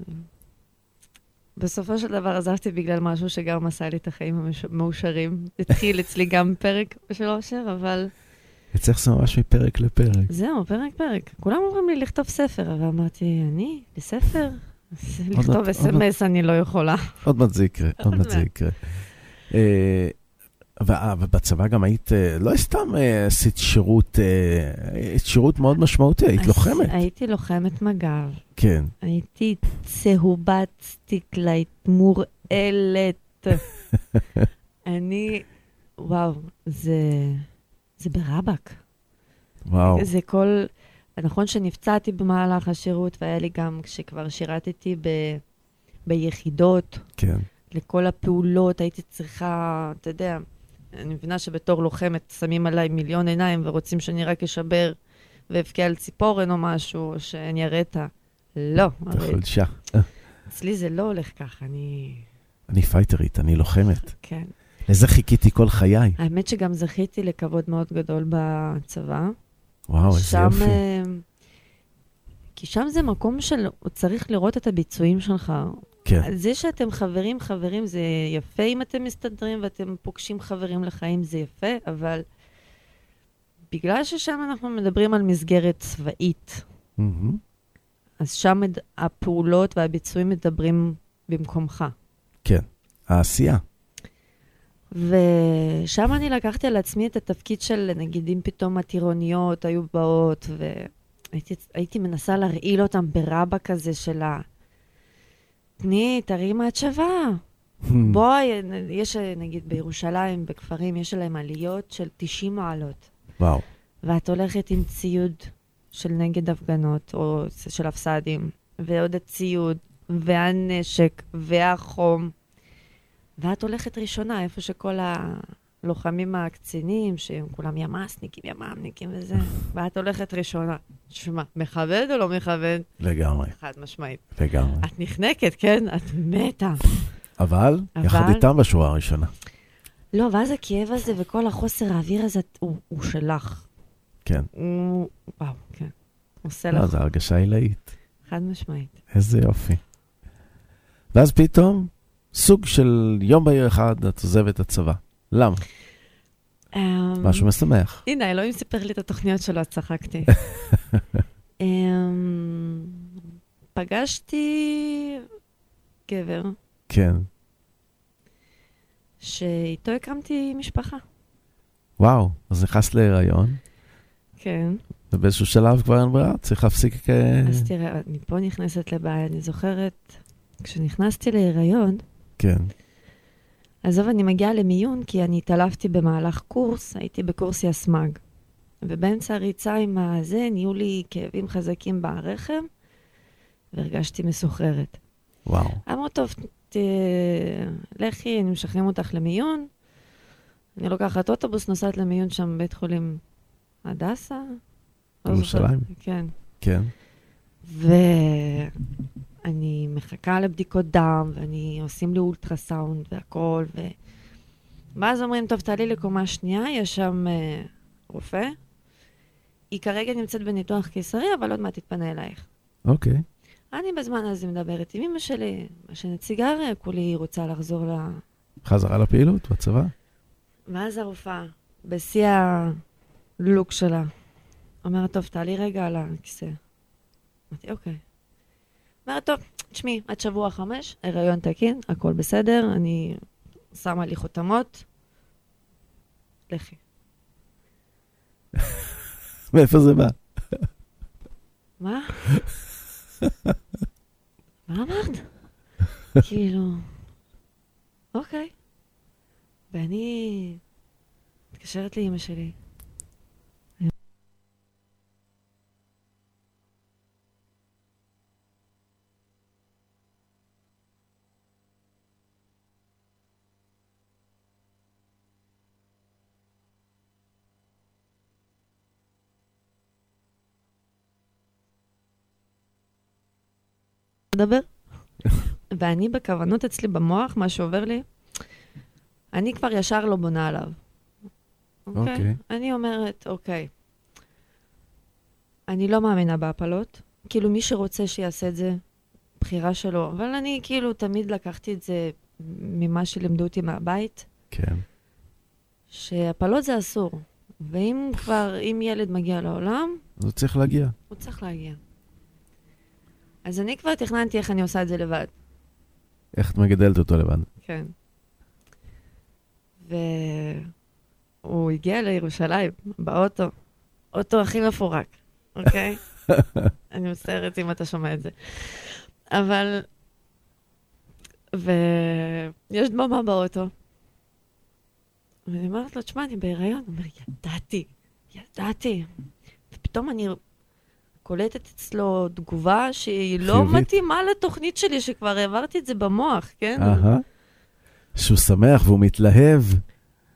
בסופו של דבר עזבתי בגלל משהו שגם עשה לי את החיים המאושרים. התחיל אצלי גם פרק של אושר, אבל אצלך זה ממש מפרק לפרק. זהו, פרק פרק. כולם אומרים לי לכתוב ספר, אבל אמרתי, אני? לספר? לכתוב אס.אם.אס אני לא יכולה. עוד מעט זה יקרה, עוד מעט זה. יקרה. אה, ואה, ובצבא גם היית, אה, לא סתם אה, עשית שירות, אה, היית שירות מאוד משמעותי, היית לוחמת. הייתי לוחמת מג"ב. כן. הייתי צהובת סטיקלייט, מורעלת. אני, וואו, זה, זה ברבק. וואו. זה כל... נכון שנפצעתי במהלך השירות, והיה לי גם, כשכבר שירתתי ב, ביחידות, כן. לכל הפעולות, הייתי צריכה, אתה יודע, אני מבינה שבתור לוחמת שמים עליי מיליון עיניים ורוצים שאני רק אשבר ואבכה על ציפורן או משהו, או שאני אראה את ה... לא, את החולשה. אצלי זה לא הולך ככה, אני... אני פייטרית, אני לוחמת. כן. לזה חיכיתי כל חיי. האמת שגם זכיתי לכבוד מאוד גדול בצבא. וואו, איזה שם, יופי. אה, כי שם זה מקום של, צריך לראות את הביצועים שלך. כן, זה שאתם חברים, חברים, זה יפה אם אתם מסתדרים ואתם פוגשים חברים לחיים, זה יפה, אבל בגלל ששם אנחנו מדברים על מסגרת צבאית, מהמם. אז שם הפעולות והביצועים מדברים במקומך. כן. העשייה. ושם אני לקחתי על עצמי את התפקיד של, נגיד, אם פתאום הטירוניות היו באות, והייתי הייתי מנסה להרעיל אותם ברבה כזה של ה... תני, תראי מה את שווה. בואי, יש, נגיד, בירושלים, בכפרים, יש להם עליות של 90 מעלות. וואו. ואת הולכת עם ציוד של נגד הפגנות, או של הפס"דים, ועוד הציוד, והנשק, והחום, ואת הולכת ראשונה, איפה שכל הלוחמים הקצינים, שהם כולם ימ"סניקים, ימ"מניקים וזה, ואת הולכת ראשונה. שמע, מכבד או לא מכבד? לגמרי, חד משמעית. לגמרי. את נחנקת, כן? את מתה. אבל, אבל- יחד איתם בשורה הראשונה. לא, ואז הכאב הזה וכל החוסר האוויר הזה, הוא, הוא שלך. כן. הוא, וואו, כן. עושה לא, לך, זו הרגשה עילאית. חד משמעית. איזה יופי. ואז פתאום, סוג של יום בהיר אחד, את עוזבת את הצבא. למה? אמ, משהו משמח. הנה, אלוהים סיפר לי את התוכניות שלו, אז צחקתי. אמ, פגשתי גבר כן. שאיתו הקמתי משפחה. וואו, אז נכנסת להיריון, כן. ובאיזשהו שלב כבר אין ברירה, צריך להפסיק... אה, אז תראה, אני פה נכנסת לבעיה. אני זוכרת, כשנכנסתי להיריון, כן. עזוב, אני מגיעה למיון כי אני התעלפתי במהלך קורס, הייתי בקורס יסמ"ג. ובאמצע הריצה עם הזה, נהיו לי כאבים חזקים ברחם, והרגשתי מסוחררת. וואו. אמרו, טוב, ת... לכי, אני משחררים אותך למיון. אני לוקחת אוטובוס, נוסעת למיון שם בבית חולים הדסה. לא ירושלים. זוכרת, כן. כן. ואני מחכה לבדיקות דם, ואני עושים לי אולטרסאונד והכל, ו... ואז אומרים, טוב, תעלי לקומה שנייה, יש שם אה, רופא. היא כרגע נמצאת בניתוח קיסרי, אבל עוד מעט תתפנה אלייך. אוקיי. אני בזמן הזה מדברת עם אמא שלי, מעשנת סיגריה, כולי רוצה לחזור ל... חזרה לפעילות בצבא? ואז הרופאה, בשיא הלוק שלה, אומרת, טוב, תעלי רגע על הכיסא. אמרתי, אוקיי. אומרת, טוב, תשמעי, עד שבוע חמש, הריון תקין, הכל בסדר, אני שמה לי חותמות, לכי. מאיפה זה בא? מה? מה אמרת? כאילו, אוקיי. ואני מתקשרת לאימא שלי. לדבר. ואני בכוונות אצלי במוח, מה שעובר לי, אני כבר ישר לא בונה עליו. אוקיי? אוקיי. אני אומרת, אוקיי, אני לא מאמינה בהפלות. כאילו, מי שרוצה שיעשה את זה, בחירה שלו. אבל אני כאילו תמיד לקחתי את זה ממה שלימדו אותי מהבית, כן. שהפלות זה אסור. ואם כבר, אם ילד מגיע לעולם, אז הוא צריך להגיע. הוא צריך להגיע. אז אני כבר תכננתי איך אני עושה את זה לבד. איך את מגדלת אותו לבד? כן. והוא הגיע לירושלים באוטו, אוטו הכי מפורק, אוקיי? אני מצטערת אם אתה שומע את זה. אבל... ויש דממה באוטו. ואני אומרת לו, תשמע, אני בהיריון. הוא אומר, ידעתי, ידעתי. ופתאום אני קולטת אצלו תגובה שהיא לא חיובית. מתאימה לתוכנית שלי, שכבר העברתי את זה במוח, כן? אהה. שהוא שמח והוא מתלהב.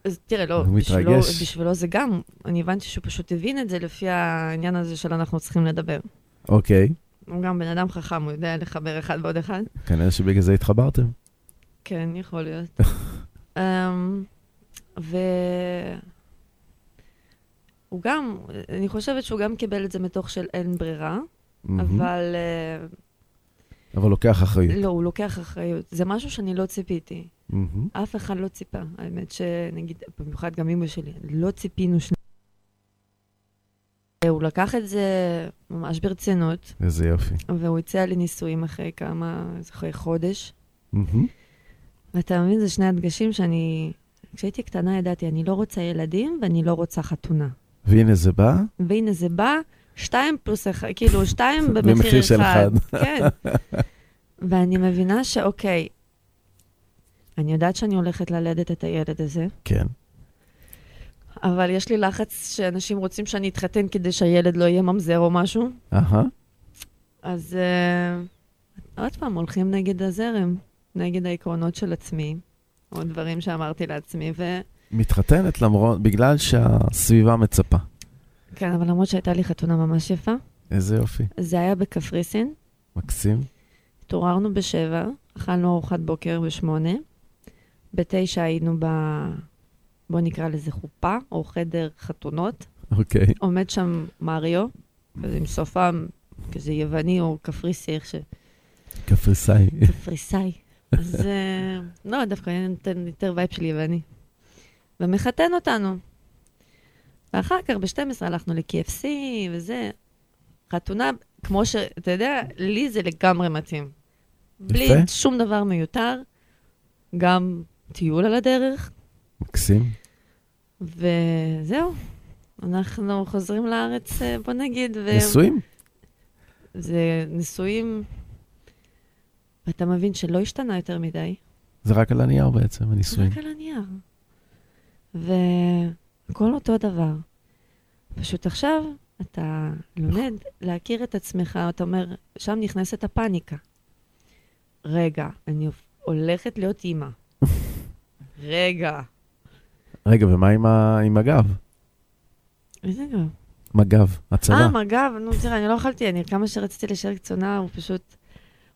אז תראה, לא, בשבילו. בשבילו זה גם, אני הבנתי שהוא פשוט הבין את זה לפי העניין הזה של אנחנו צריכים לדבר. אוקיי. הוא גם בן אדם חכם, הוא יודע לחבר אחד ועוד אחד. כנראה שבגלל זה התחברתם. כן, יכול להיות. um, ו... הוא גם, אני חושבת שהוא גם קיבל את זה מתוך של אין ברירה, מהמם. אבל אה, אבל לוקח אחריות. לא, הוא לוקח אחריות. זה משהו שאני לא ציפיתי. מהמם. אף אחד לא ציפה. האמת שנגיד, במיוחד גם אמא שלי, לא ציפינו שני... הוא לקח את זה ממש ברצינות, איזה יופי. והוא הציע לי נישואים אחרי כמה, אחרי חודש. מהמם. ואתה מבין, זה שני הדגשים שאני... כשהייתי קטנה ידעתי, אני לא רוצה ילדים ואני לא רוצה חתונה. והנה זה בא, והנה זה בא, שתיים פלוס אחד, כאילו שתיים במחיר של אחד. כן. ואני מבינה שאוקיי, אני יודעת שאני הולכת ללדת את הילד הזה, כן. אבל יש לי לחץ שאנשים רוצים שאני אתחתן כדי שהילד לא יהיה ממזר או משהו. אהה. אז uh, עוד פעם, הולכים נגד הזרם, נגד העקרונות של עצמי, או דברים שאמרתי לעצמי, ו... מתחתנת למרות, בגלל שהסביבה מצפה. כן, אבל למרות שהייתה לי חתונה ממש יפה, איזה יופי. זה היה בקפריסין, מקסים. התעוררנו בשבע, אכלנו ארוחת בוקר בשמונה, בתשע היינו ב... בוא נקרא לזה חופה, או חדר חתונות. אוקיי. עומד שם מריו, כזה עם שפם, כזה יווני או קפריסי, איך ש... קפריסאי. קפריסאי. אז אה, לא, דווקא היה נותן יותר vibe של יווני. ומחתן אותנו. ואחר כך ב-12 הלכנו ל-KFC וזה. חתונה, כמו שאתה יודע, לי זה לגמרי מתאים. בלי יפה. שום דבר מיותר, גם טיול על הדרך, מקסים. וזהו. אנחנו חוזרים לארץ, אה, בוא נגיד, ו... נשואים? זה נישואים, ואתה מבין שלא השתנה יותר מדי. זה רק על הנייר בעצם, הנישואים. רק על הנייר. והכל אותו דבר. פשוט עכשיו אתה לומד להכיר את עצמך, אתה אומר, שם נכנסת הפאניקה. רגע, אני הולכת להיות אימא. רגע. רגע, ומה עם ה- עם הגב? איזה גב? מג"ב, הצבא. אה, מג"ב, נו, תראה, אני לא יכולתי, אני כמה שרציתי להישאר קצונה, הוא פשוט...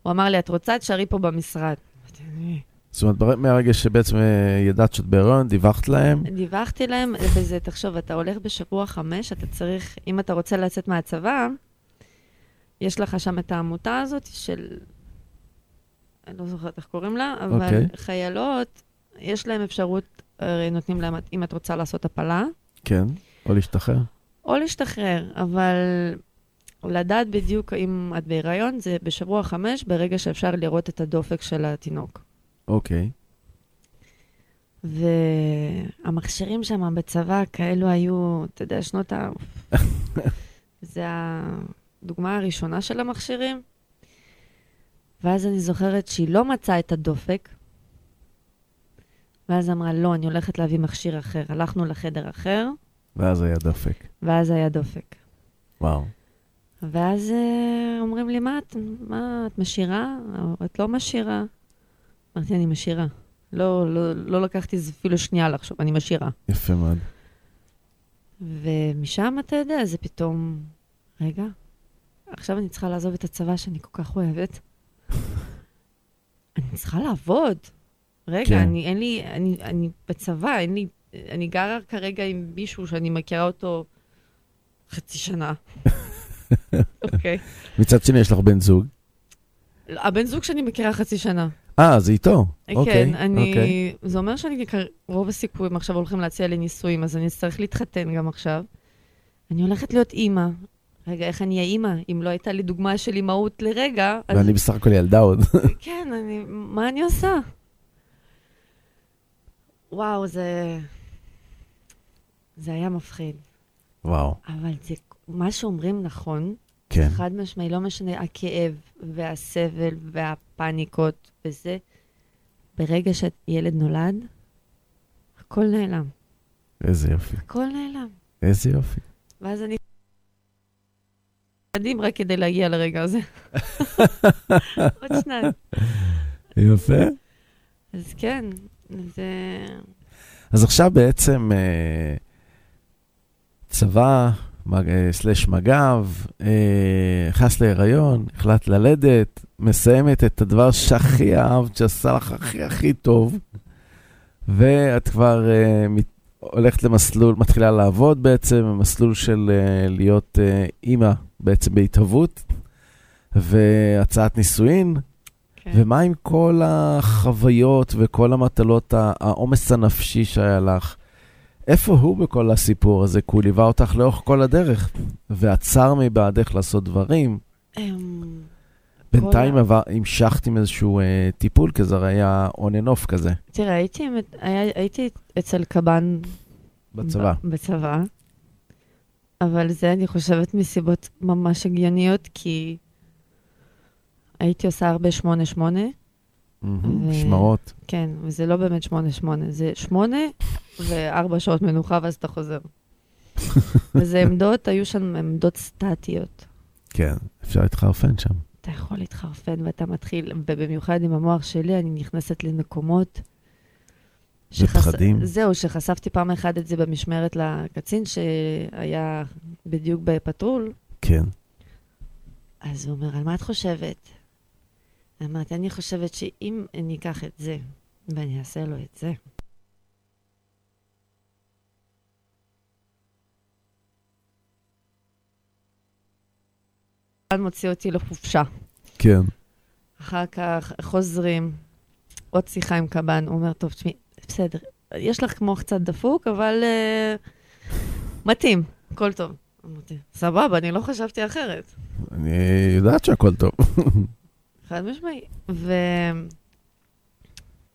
הוא אמר לי, את רוצה, תשארי פה במשרד. אמרתי, "אני-" זאת אומרת, מהרגע שבעצם אה, ידעת שאת בהיריון, דיווחת להם, דיווחתי להם, וזה, תחשוב, אתה הולך בשבוע חמש, אתה צריך, אם אתה רוצה לצאת מהצבא, יש לך שם את העמותה הזאת של, אני לא זוכרת איך קוראים לה, אבל אוקיי. חיילות, יש להם אפשרות, הרי נותנים להם, אם את רוצה לעשות הפלה, כן, או להשתחרר. או להשתחרר, אבל לדעת בדיוק אם את בהיריון, זה בשבוע חמש, ברגע שאפשר לראות את הדופק של התינוק. אוקיי. והמכשירים שם בצבא כאלו היו, אתה יודע, שנות ה... זה הדוגמה הראשונה של המכשירים. ואז אני זוכרת שהיא לא מצאה את הדופק, ואז אמרה, לא, אני הולכת להביא מכשיר אחר. הלכנו לחדר אחר, ואז היה דופק. ואז היה דופק. וואו. ואז אה, אומרים לי, מה את, מה, את משאירה? או את לא משאירה? אמרתי, אני משאירה. לא, לא, לא לקחתי אפילו שנייה לחשוב, אני משאירה. יפה מאוד. ומשם, אתה יודע, זה פתאום, רגע, עכשיו אני צריכה לעזוב את הצבא שאני כל כך אוהבת. אני צריכה לעבוד. רגע, כן. אני, אין לי, אני, אני בצבא, אין לי, אני גרה כרגע עם מישהו שאני מכירה אותו חצי שנה. אוקיי. מצד שני, יש לך בן זוג. הבן זוג שאני מכירה חצי שנה. אה, זה איתו. אוקיי, כן, אני... אוקיי. זה אומר שאני, כ- רוב הסיכויים עכשיו הולכים להציע לי נישואים, אז אני אצטרך להתחתן גם עכשיו. אני הולכת להיות אימא. רגע, איך אני אהיה אימא? אם לא הייתה לי דוגמה של אימהות לרגע, אז ואני בסך הכל ילדה עוד. כן, אני, מה אני עושה? וואו, זה... זה היה מפחיד. וואו, אבל זה, מה שאומרים נכון, כן. חד משמעי, לא משנה הכאב והסבל והפאניקות וזה, ברגע שילד נולד, הכל נעלם. איזה יופי, הכל נעלם. איזה יופי. ואז אני... מדהים רק כדי להגיע לרגע הזה. עוד שניים. יפה. אז כן, זה... אז עכשיו בעצם אה, צבא, סלש מג"ב, אה, נכנס להיריון, החלטת ללדת, מסיימת את הדבר שהכי אהבת, שעשה לך הכי הכי טוב, ואת כבר אה, הולכת למסלול, מתחילה לעבוד בעצם, מסלול של אה, להיות אה, אימא בעצם בהתהוות, והצעת נישואין. כן. ומה עם כל החוויות וכל המטלות, העומס הנפשי שהיה לך? איפה הוא בכל הסיפור הזה? כי הוא ליווה אותך לאורך כל הדרך, ועצר מבעדך לעשות דברים. אמ, בינתיים עבר- המשכת עם איזשהו אה, טיפול, כי זה הרי היה and off כזה, תראה, הייתי, היה- הייתי אצל קב"ן בצבא. ב- בצבא, אבל זה, אני חושבת, מסיבות ממש הגיוניות, כי הייתי עושה הרבה שמונה שמונה, מהמם, ו- משמרות. כן, וזה לא באמת שמונה שמונה, זה שמונה וארבע שעות מנוחה ואז אתה חוזר. וזה עמדות, היו שם עמדות סטטיות. כן, אפשר להתחרפן שם. אתה יכול להתחרפן ואתה מתחיל, ובמיוחד עם המוח שלי, אני נכנסת למקומות... ופחדים. זהו, שחשפתי פעם אחת את זה במשמרת לקצין שהיה בדיוק בפטרול, כן. אז הוא אומר, על מה את חושבת? אמרתי, אני חושבת שאם אני אקח את זה ואני אעשה לו את זה, מוציא אותי לחופשה. כן. אחר כך חוזרים, עוד שיחה עם קב"ן, הוא אומר, טוב, תשמעי, בסדר, יש לך כמו קצת דפוק, אבל uh, מתאים, הכל טוב. אמרתי, סבבה, אני לא חשבתי אחרת. אני יודעת שהכל טוב. חד משמעי. ו...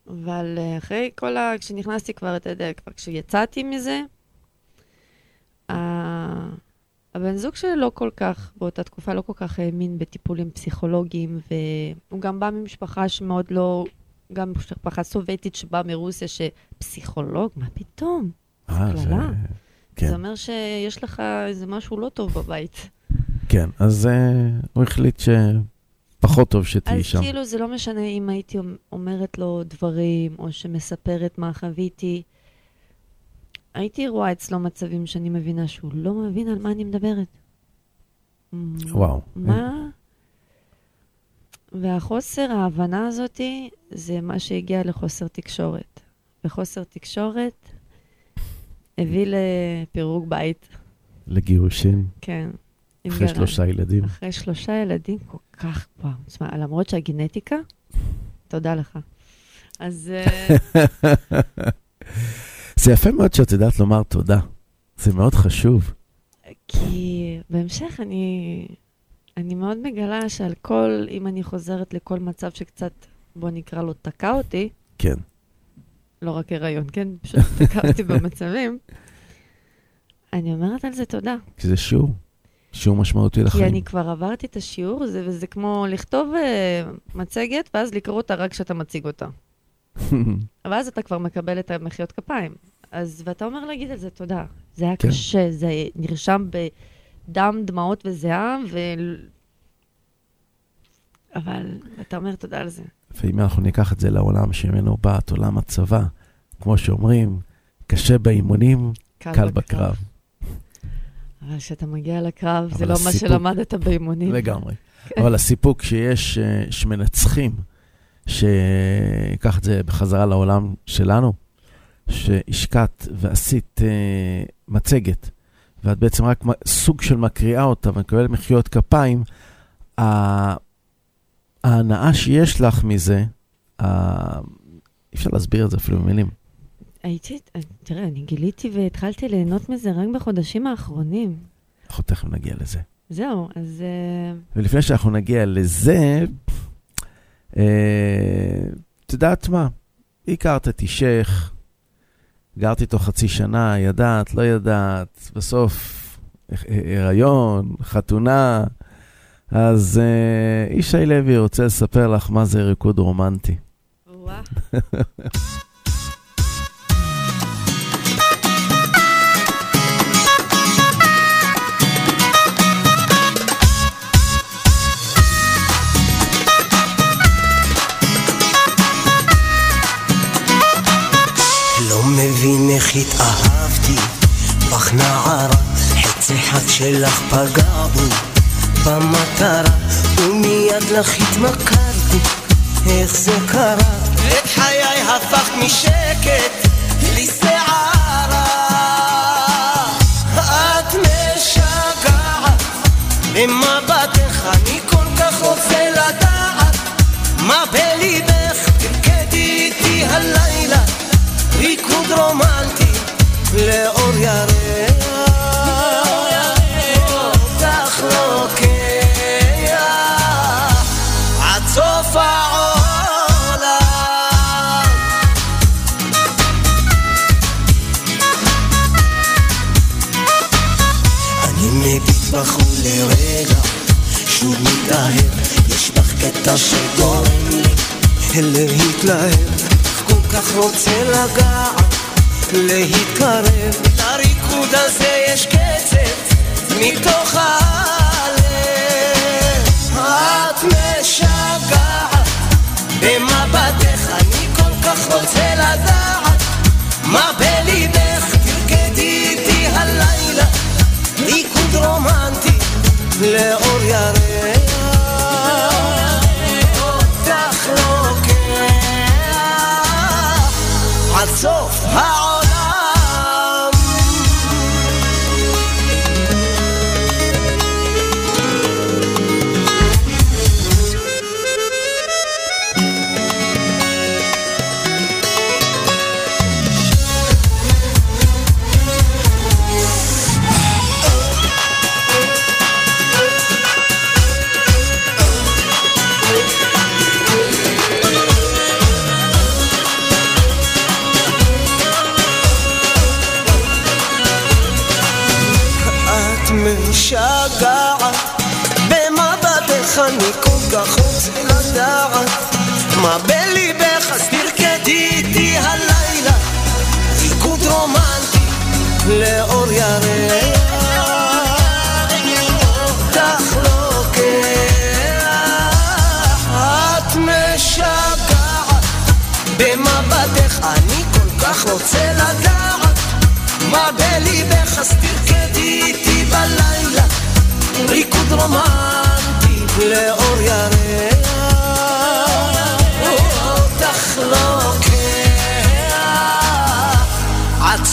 אבל אה, אחרי כל ה... כשנכנסתי כבר, אתה יודע, כבר כשיצאתי מזה, ה- הבן זוג שלי לא כל כך, באותה תקופה לא כל כך האמין בטיפולים פסיכולוגיים, והוא גם בא ממשפחה שמאוד לא, גם משפחה סובייטית שבאה מרוסיה, שפסיכולוג, מה פתאום? אה, זה-. כן. זה אומר שיש לך איזה משהו לא טוב בבית. כן, אז אה, הוא החליט שפחות טוב שתהיי אז שם. כאילו זה לא משנה אם הייתי אומרת לו דברים, או שמספרת מה חוויתי. הייתי רואה אצלו מצבים שאני מבינה שהוא לא מבין על מה אני מדברת. וואו. מה? והחוסר ההבנה הזאתי, זה מה שהגיע לחוסר תקשורת. וחוסר תקשורת הביא לפירוק בית, לגירושים, כן. אחרי. שלושה ילדים. אחרי שלושה ילדים, כל כך, וואו, תשמע, למרות שהגנטיקה, תודה לך. אז אה, זה יפה מאוד שאת יודעת לומר תודה. זה מאוד חשוב. כי בהמשך אני, אני מאוד מגלה שעל כל, אם אני חוזרת לכל מצב שקצת, בוא נקרא לו, תקע אותי, כן. לא רק הריון, כן? פשוט תקע אותי במצבים, אני אומרת על זה תודה. כי זה שיעור. שיעור משמעותי כי לחיים. אני כבר עברתי את השיעור הזה, וזה כמו לכתוב uh, מצגת, ואז לקרוא אותה רק כשאתה מציג אותה. ואז אתה כבר מקבל את המחיאות כפיים. אז, ואתה אומר להגיד על זה תודה. זה היה כן. קשה, זה נרשם בדם, דמעות וזיעה, ו... אבל אתה אומר תודה על זה. ואם אנחנו ניקח את זה לעולם שממנו באת, עולם הצבא, כמו שאומרים, קשה באימונים, קל בקרב. אבל כשאתה מגיע לקרב, זה אבל לא מה הסיפוק- שלמדת באימונים. לגמרי. כן. אבל הסיפוק שיש, אה, שמנצחים, שיקח את זה בחזרה לעולם שלנו, שהשקעת ועשית אה, מצגת, ואת בעצם רק סוג של מקריאה אותה ומקבלת מחיאות כפיים, ההנאה שיש לך מזה, ה- אי אפשר להסביר את זה אפילו במילים. הייתי, תראה, אני גיליתי והתחלתי ליהנות מזה רק בחודשים האחרונים. אנחנו תכף נגיע לזה. זהו, אז אה, ולפני שאנחנו נגיע לזה, אה, את יודעת מה? הכרת את אישך, גרת איתו חצי שנה, ידעת, לא ידעת, בסוף הריון, חתונה. אז אה, ישי לוי רוצה לספר לך מה זה ריקוד רומנטי. וואו. איך התאהבתי בך נערה, חצי אחד שלך פגע בי במטרה, ומיד לך התמכרתי, איך זה קרה? את חיי הפכת משקט לסערה, את משגעת, במבטך אני כל כך רוצה לדעת, מה בליבך תרקדי איתי הלילה ריקוד רומנטי לאור ירח. אותך שוב מתאהב יש בך קטע שגורם לי להתלהב כך רוצה לגעת, להתקרב. לריקוד הזה יש קצב מתוך הלב. את משגעת, במבטך אני כל כך רוצה לדעת מה בליבך תרקדי איתי הלילה. ריקוד רומנטי לאור ירח. עד סוף העולם. מה בליבך, אז תרקדי איתי הלילה. ריקוד רומנטי לאור ירח. במבטך אני כל כך רוצה לדעת מה בליבך אז תרקדי איתי בלילה. ריקוד רומנטי לאור ירח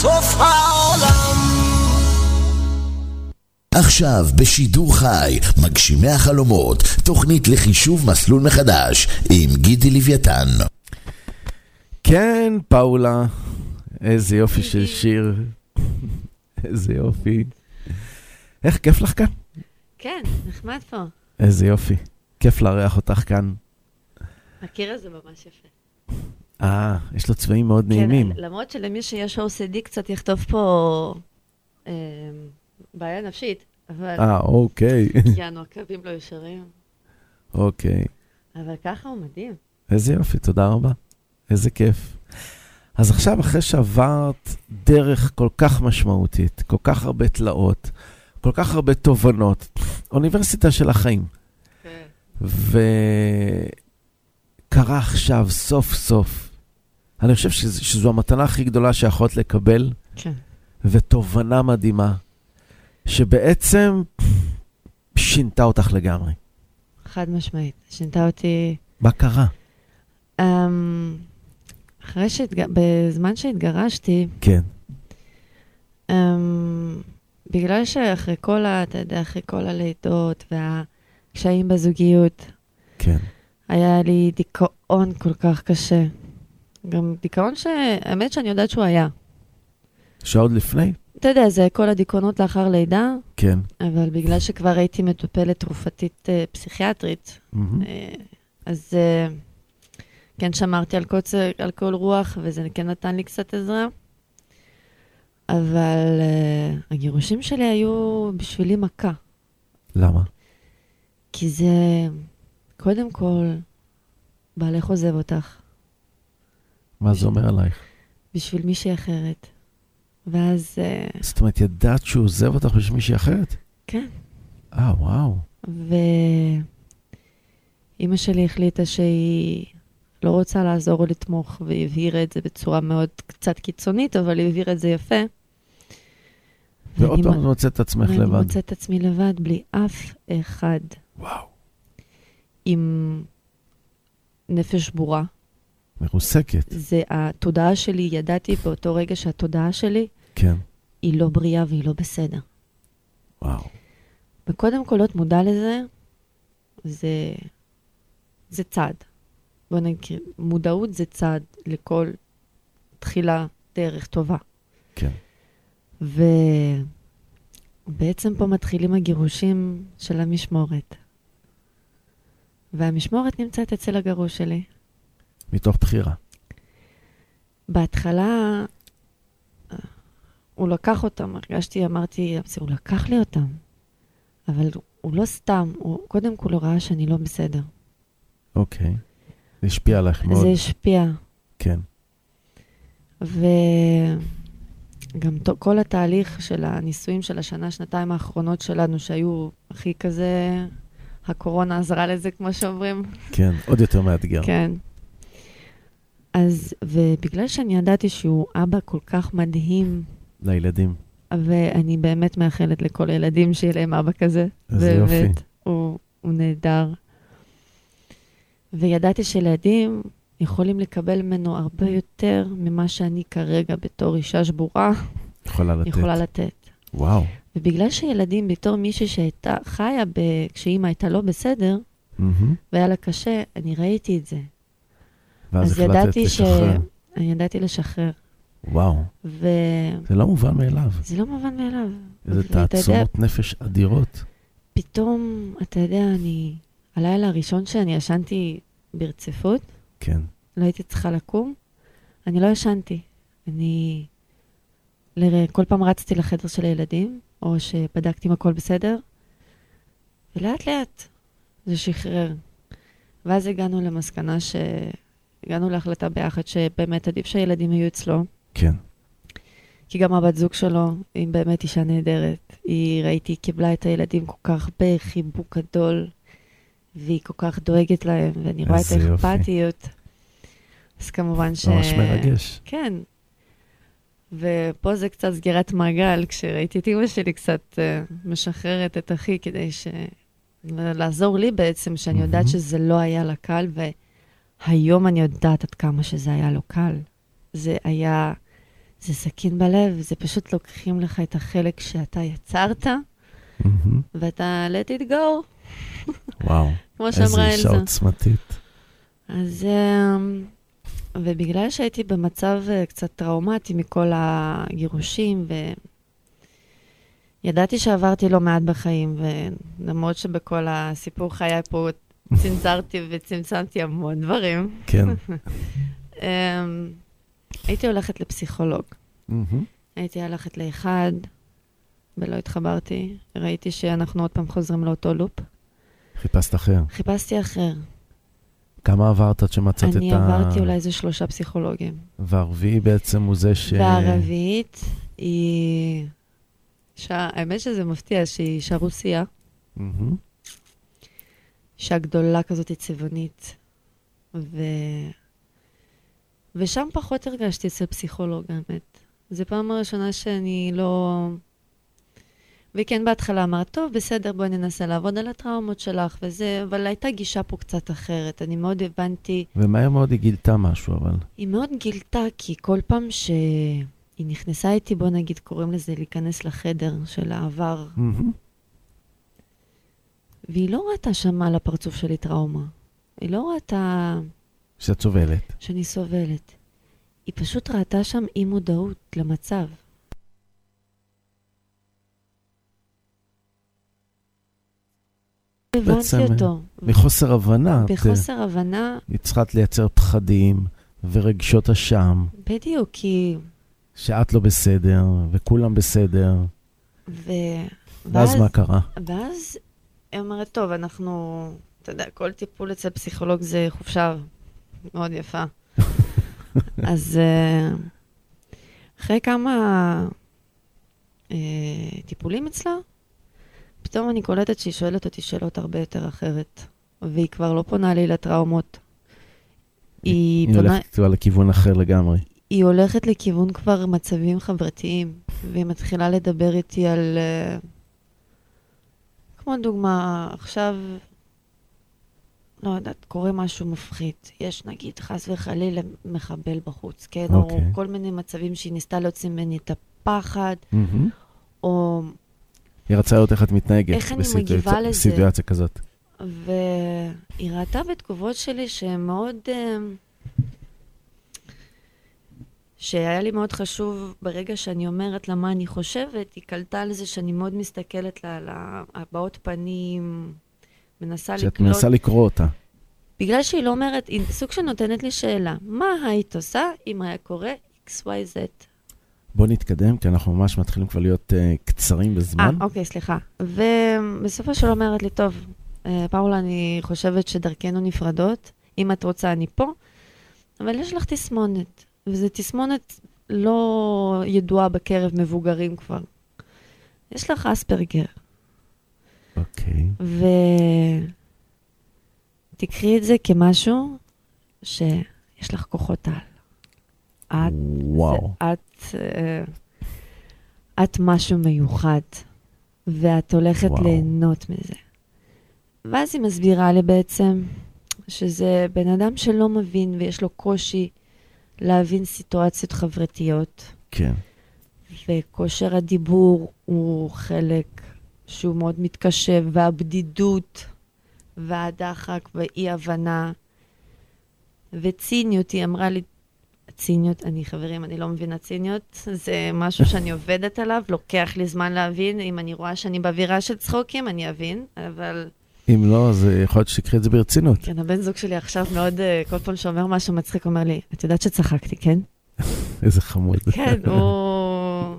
סוף העולם עכשיו בשידור חי, מגשימי החלומות, תוכנית לחישוב מסלול מחדש, עם גידי לוויתן. כן, פאולה, איזה יופי של שיר. איזה יופי. איך כיף לך כאן? כן, נחמד פה. איזה יופי. כיף לארח אותך כאן. הקיר הזה ממש יפה. אה, יש לו צבעים מאוד נעימים. כן, למרות שלמי שיש OCD קצת יכתוב פה אה, בעיה נפשית, אבל אה, אוקיי. יענו, הקווים לא ישרים. אוקיי. אבל ככה הוא מדהים. איזה יופי, תודה רבה. איזה כיף. אז עכשיו, אחרי שעברת דרך כל כך משמעותית, כל כך הרבה תלאות, כל כך הרבה תובנות, אוניברסיטה של החיים, כן. וקרה עכשיו, סוף סוף, אני חושב שז, שזו המתנה הכי גדולה שיכולת לקבל, כן. ותובנה מדהימה, שבעצם שינתה אותך לגמרי. חד משמעית. שינתה אותי... מה קרה? אמ, אחרי שהתג... בזמן שהתגרשתי, כן. אמ, בגלל שאחרי כל ה... אתה יודע, אחרי כל הלידות והקשיים בזוגיות, כן. היה לי דיכאון כל כך קשה. גם דיכאון שהאמת שאני יודעת שהוא היה. שעוד לפני? אתה יודע, זה כל הדיכאונות לאחר לידה, כן. אבל בגלל שכבר הייתי מטופלת תרופתית אה, פסיכיאטרית, מהמם. אה, אז אה, כן שמרתי על קוצר, על כל רוח, וזה כן נתן לי קצת עזרה. אבל אה, הגירושים שלי היו בשבילי מכה, למה? כי זה, קודם כל, בעלך עוזב אותך, מה זה אומר עלייך? בשביל מישהי אחרת. ואז, אה, זאת אומרת, ידעת שהוא עוזב אותך בשביל מישהי אחרת? כן, אה, וואו. ואימא שלי החליטה שהיא לא רוצה לעזור או לתמוך, והיא הבהירה את זה בצורה מאוד קצת קיצונית, אבל היא הבהירה את זה יפה. ועוד פעם את מוצאת את עצמך לבד. מוצאת את עצמי לבד, בלי אף אחד, וואו. עם נפש שבורה. מרוסקת. זה התודעה שלי, ידעתי באותו רגע שהתודעה שלי כן. היא לא בריאה והיא לא בסדר. וואו. וקודם כל להיות מודע לזה, זה, זה צעד. בוא נגיד, מודעות זה צעד לכל תחילה דרך טובה. כן. ובעצם פה מתחילים הגירושים של המשמורת. והמשמורת נמצאת אצל הגרוש שלי. מתוך בחירה. בהתחלה הוא לקח אותם, הרגשתי, אמרתי, "זה, הוא לקח לי אותם. אבל הוא לא סתם, הוא קודם כל הוא ראה שאני לא בסדר. אוקיי. זה השפיע עליך מאוד. זה השפיע. כן. וגם כל התהליך של הניסויים של השנה, שנתיים האחרונות שלנו, שהיו הכי כזה, הקורונה עזרה לזה, כמו שאומרים. כן. עוד יותר מאתגר. כן. אז, ובגלל שאני ידעתי שהוא אבא כל כך מדהים, לילדים. ואני באמת מאחלת לכל הילדים שיהיה להם אבא כזה. איזה יופי. באמת, הוא, הוא נהדר. וידעתי שילדים יכולים לקבל ממנו הרבה יותר ממה שאני כרגע בתור אישה שבורה יכולה לתת. יכולה לתת. וואו. ובגלל שילדים, בתור מישהי שהייתה חיה ב... כשאימא הייתה לא בסדר, מהמם. והיה לה קשה, אני ראיתי את זה. ואז אז החלטת ידעתי ש... לשחרר. אני ידעתי לשחרר. וואו. וזה זה לא מובן מאליו. לא מובן מאליו. איזה ואתה יודע, תעצומות נפש אדירות. פתאום, אתה יודע, אני... הלילה הראשון שאני ישנתי ברציפות, כן. לא הייתי צריכה לקום, אני לא ישנתי. אני... ל... כל פעם רצתי לחדר של הילדים, או שבדקתי אם הכל בסדר, ולאט לאט זה שחרר. ואז הגענו למסקנה ש... הגענו להחלטה ביחד שבאמת עדיף שהילדים יהיו אצלו, כן. כי גם הבת זוג שלו היא באמת אישה נהדרת. היא, ראיתי, קיבלה את הילדים כל כך בחיבוק גדול, והיא כל כך דואגת להם, ואני רואה את. האכפתיות. אז כמובן ש... ממש מרגש. כן. ופה זה קצת סגירת מעגל, כשראיתי את אימא שלי קצת uh, משחררת את אחי, כדי ש... לעזור לי בעצם, שאני יודעת מהמם. שזה לא היה לה קל, והיום אני יודעת עד כמה שזה היה לא קל. זה היה, זה סכין בלב, זה פשוט לוקחים לך את החלק שאתה יצרת, מהמם. ואתה let it go, וואו. כמו איזה שאמרה אישה אלזה. עוצמתית. אז, אמ, ובגלל שהייתי במצב אה, קצת טראומטי מכל הגירושים, וידעתי שעברתי לא מעט בחיים, ולמרות שבכל הסיפור חיי פה צנזרתי וצמצמתי המון דברים, כן. אמ, הייתי הולכת לפסיכולוג. הייתי הולכת לאחד, ולא התחברתי. ראיתי שאנחנו עוד פעם חוזרים לאותו לופ. חיפשת אחר. חיפשתי אחר. כמה עברת עד שמצאת את ה... אני עברתי אולי איזה שלושה פסיכולוגים. והרביעי בעצם הוא זה ש... והרביעית היא... האמת שזה מפתיע שהיא אישה רוסיה, מהמם. אישה גדולה כזאת צבעונית. ו... ושם פחות הרגשתי אצל פסיכולוג, האמת. זו פעם הראשונה שאני לא... והיא כן בהתחלה אמרת, טוב, בסדר, בואי ננסה לעבוד על הטראומות שלך וזה, אבל הייתה גישה פה קצת אחרת. אני מאוד הבנתי, ומהר מאוד היא גילתה משהו, אבל... היא מאוד גילתה, כי כל פעם שהיא נכנסה איתי, בוא נגיד, קוראים לזה להיכנס לחדר של העבר, מהמם. והיא לא ראתה שם על הפרצוף שלי טראומה. היא לא ראתה שאת סובלת. שאני סובלת. היא פשוט ראתה שם אי מודעות למצב. הבנתי אותו. מחוסר הבנה. את, בחוסר הבנה, היא צריכה לייצר פחדים ורגשות אשם, בדיוק, כי... שאת לא בסדר, וכולם בסדר. ו... ואז מה קרה? ואז היא אומרת, טוב, אנחנו, אתה יודע, כל טיפול אצל פסיכולוג זה חופשה מאוד יפה. אז אה, אחרי כמה אה, טיפולים אצלה, פתאום אני קולטת שהיא שואלת אותי שאלות הרבה יותר אחרת, והיא כבר לא פונה לי לטראומות. היא, היא פונה, הולכת כבר לכיוון אחר לגמרי. היא הולכת לכיוון כבר מצבים חברתיים, והיא מתחילה לדבר איתי על... אה, כמו דוגמה, עכשיו, לא יודעת, קורה משהו מפחיד. יש נגיד, חס וחלילה, מחבל בחוץ, כן? או אוקיי. כל מיני מצבים שהיא ניסתה להוציא ממני את הפחד, מהמם. או... היא רצה לראות איך את מתנהגת. איך אני בסיטואציה- מגיבה לזה? סיטואציה כזאת. והיא ראתה בתגובות שלי שהן מאוד... אה, שהיה לי מאוד חשוב, ברגע שאני אומרת לה מה אני חושבת, היא קלטה על זה שאני מאוד מסתכלת לה על הבעות פנים, מנסה שאת לקלוט. מנסה לקרוא אותה. בגלל שהיא לא אומרת, היא סוג שנותנת לי שאלה, מה היית עושה אם היה קורה XYZ? בוא נתקדם, כי אנחנו ממש מתחילים כבר להיות uh, קצרים אה, בזמן. אוקיי, סליחה. ובסופו של אומרת לי, טוב, אה, פאולה, אני חושבת שדרכנו נפרדות. אם את רוצה, אני פה. אבל יש לך תסמונת, וזו תסמונת לא ידועה בקרב מבוגרים כבר. יש לך אספרגר, אוקיי. ותקחי את זה כמשהו שיש לך כוחות על. את, וואו. את, אה, את משהו מיוחד, ואת הולכת וואו. ליהנות מזה. ואז היא מסבירה לי בעצם שזה בן אדם שלא מבין ויש לו קושי להבין סיטואציות חברתיות, כן. וכושר הדיבור הוא חלק שהוא מאוד מתקשה, והבדידות, והדחק, והאי-הבנה, וציניות, היא אמרה לי, ציניות, אני חברים, אני לא מבינה ציניות, זה משהו שאני עובדת עליו, לוקח לי זמן להבין, אם אני רואה שאני באווירה של צחוקים, אני אבין, אבל אם לא, אז אה, יכול להיות שתקחי את זה ברצינות. כן, הבן זוג שלי עכשיו מאוד, אה, כל פעם שאומר משהו מצחיק, אומר לי, את יודעת שצחקתי, כן? איזה חמוד. כן, הוא...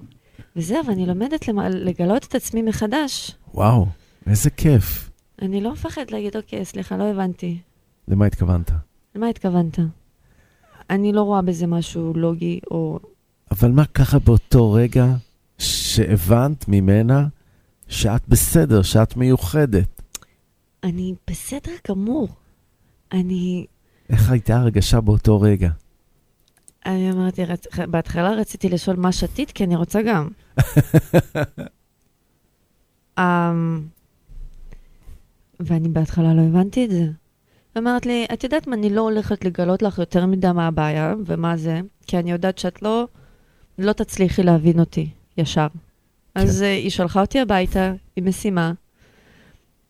וזהו, ואני לומדת לגלות את עצמי מחדש. וואו, איזה כיף. אני לא מפחדת להגיד, אוקיי, סליחה, לא הבנתי. למה התכוונת? למה התכוונת? אני לא רואה בזה משהו לוגי, או... אבל מה ככה באותו רגע שהבנת ממנה שאת בסדר, שאת מיוחדת? אני בסדר גמור. אני... איך הייתה הרגשה באותו רגע? אני אמרתי, רצ... בהתחלה רציתי לשאול מה שתית, כי אני רוצה גם. um, ואני בהתחלה לא הבנתי את זה. היא אומרת לי, את יודעת מה, אני לא הולכת לגלות לך יותר מדי מה הבעיה ומה זה, כי אני יודעת שאת לא, לא תצליחי להבין אותי ישר. אז uh, היא שלחה אותי הביתה עם משימה.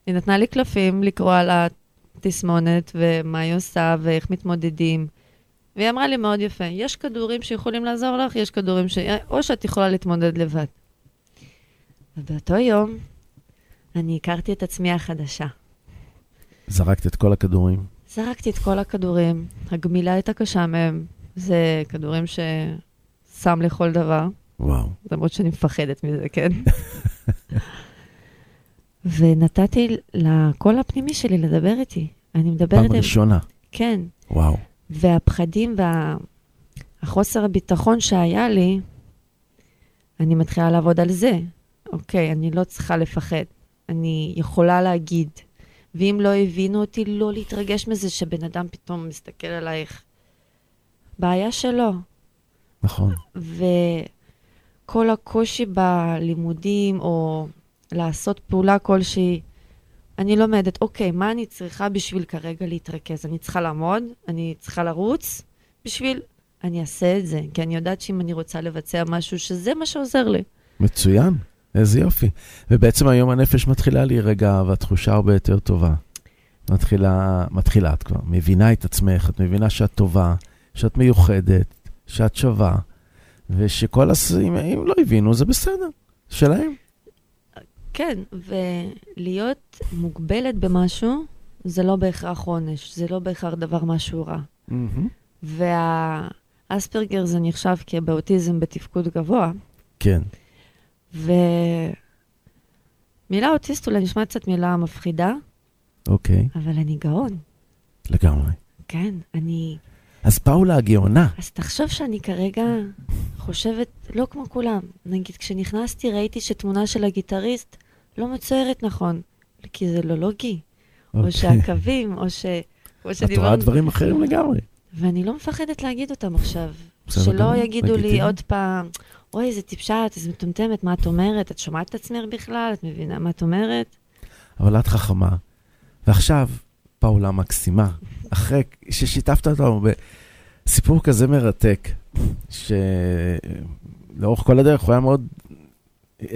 היא נתנה לי קלפים לקרוא על התסמונת ומה היא עושה ואיך מתמודדים. והיא אמרה לי מאוד יפה, יש כדורים שיכולים לעזור לך, יש כדורים ש... או שאת יכולה להתמודד לבד. ובאותו יום אני הכרתי את עצמי החדשה. זרקת את כל הכדורים. זרקתי את כל הכדורים, הגמילה הייתה קשה מהם. זה כדורים ששם לכל דבר, וואו. למרות שאני מפחדת מזה, כן? ונתתי לקול הפנימי שלי לדבר איתי. אני מדברת פעם עם... ראשונה. כן. וואו. והפחדים והחוסר הביטחון שהיה לי, אני מתחילה לעבוד על זה. אוקיי, אני לא צריכה לפחד. אני יכולה להגיד. ואם לא הבינו אותי, לא להתרגש מזה שבן אדם פתאום מסתכל עלייך. בעיה שלו. נכון. וכל הקושי בלימודים, או לעשות פעולה כלשהי, אני לומדת, אוקיי, מה אני צריכה בשביל כרגע להתרכז? אני צריכה לעמוד, אני צריכה לרוץ, בשביל... אני אעשה את זה, כי אני יודעת שאם אני רוצה לבצע משהו, שזה מה שעוזר לי. מצוין, איזה יופי. ובעצם היום הנפש מתחילה להירגע, והתחושה הרבה יותר טובה. מתחילה, מתחילה את כבר, מבינה את עצמך, את מבינה שאת טובה, שאת מיוחדת, שאת שווה, ושכל הס... אם, אם לא הבינו, זה בסדר, שלהם. כן, ולהיות מוגבלת במשהו, זה לא בהכרח עונש, זה לא בהכרח דבר משהו רע. והאספרגר זה נחשב כבאוטיזם בתפקוד גבוה, כן, ומילה אוטיסט אולי נשמע קצת מילה מפחידה, אוקיי, אבל אני גאון. לגמרי. כן, אני... אז פאולה הגאונה, אז תחשוב שאני כרגע חושבת לא כמו כולם. נגיד, כשנכנסתי ראיתי שתמונה של הגיטריסט לא מצוירת נכון, כי זה לא לוגי, או אוקיי. שהקווים, או ש... כמו את רואה שדיברנו, דברים אחרים לגמרי. ואני לא מפחדת להגיד אותם עכשיו. שלא גמור, יגידו לי לגיטימי. עוד פעם, אוי, איזה טיפשה, את איזה מטומטמת, מה את אומרת? את שומעת את עצמך בכלל? את מבינה מה את אומרת? אבל את חכמה. ועכשיו, פאולה מקסימה, אחרי ששיתפת אותנו בסיפור כזה מרתק, שלאורך כל הדרך הוא היה מאוד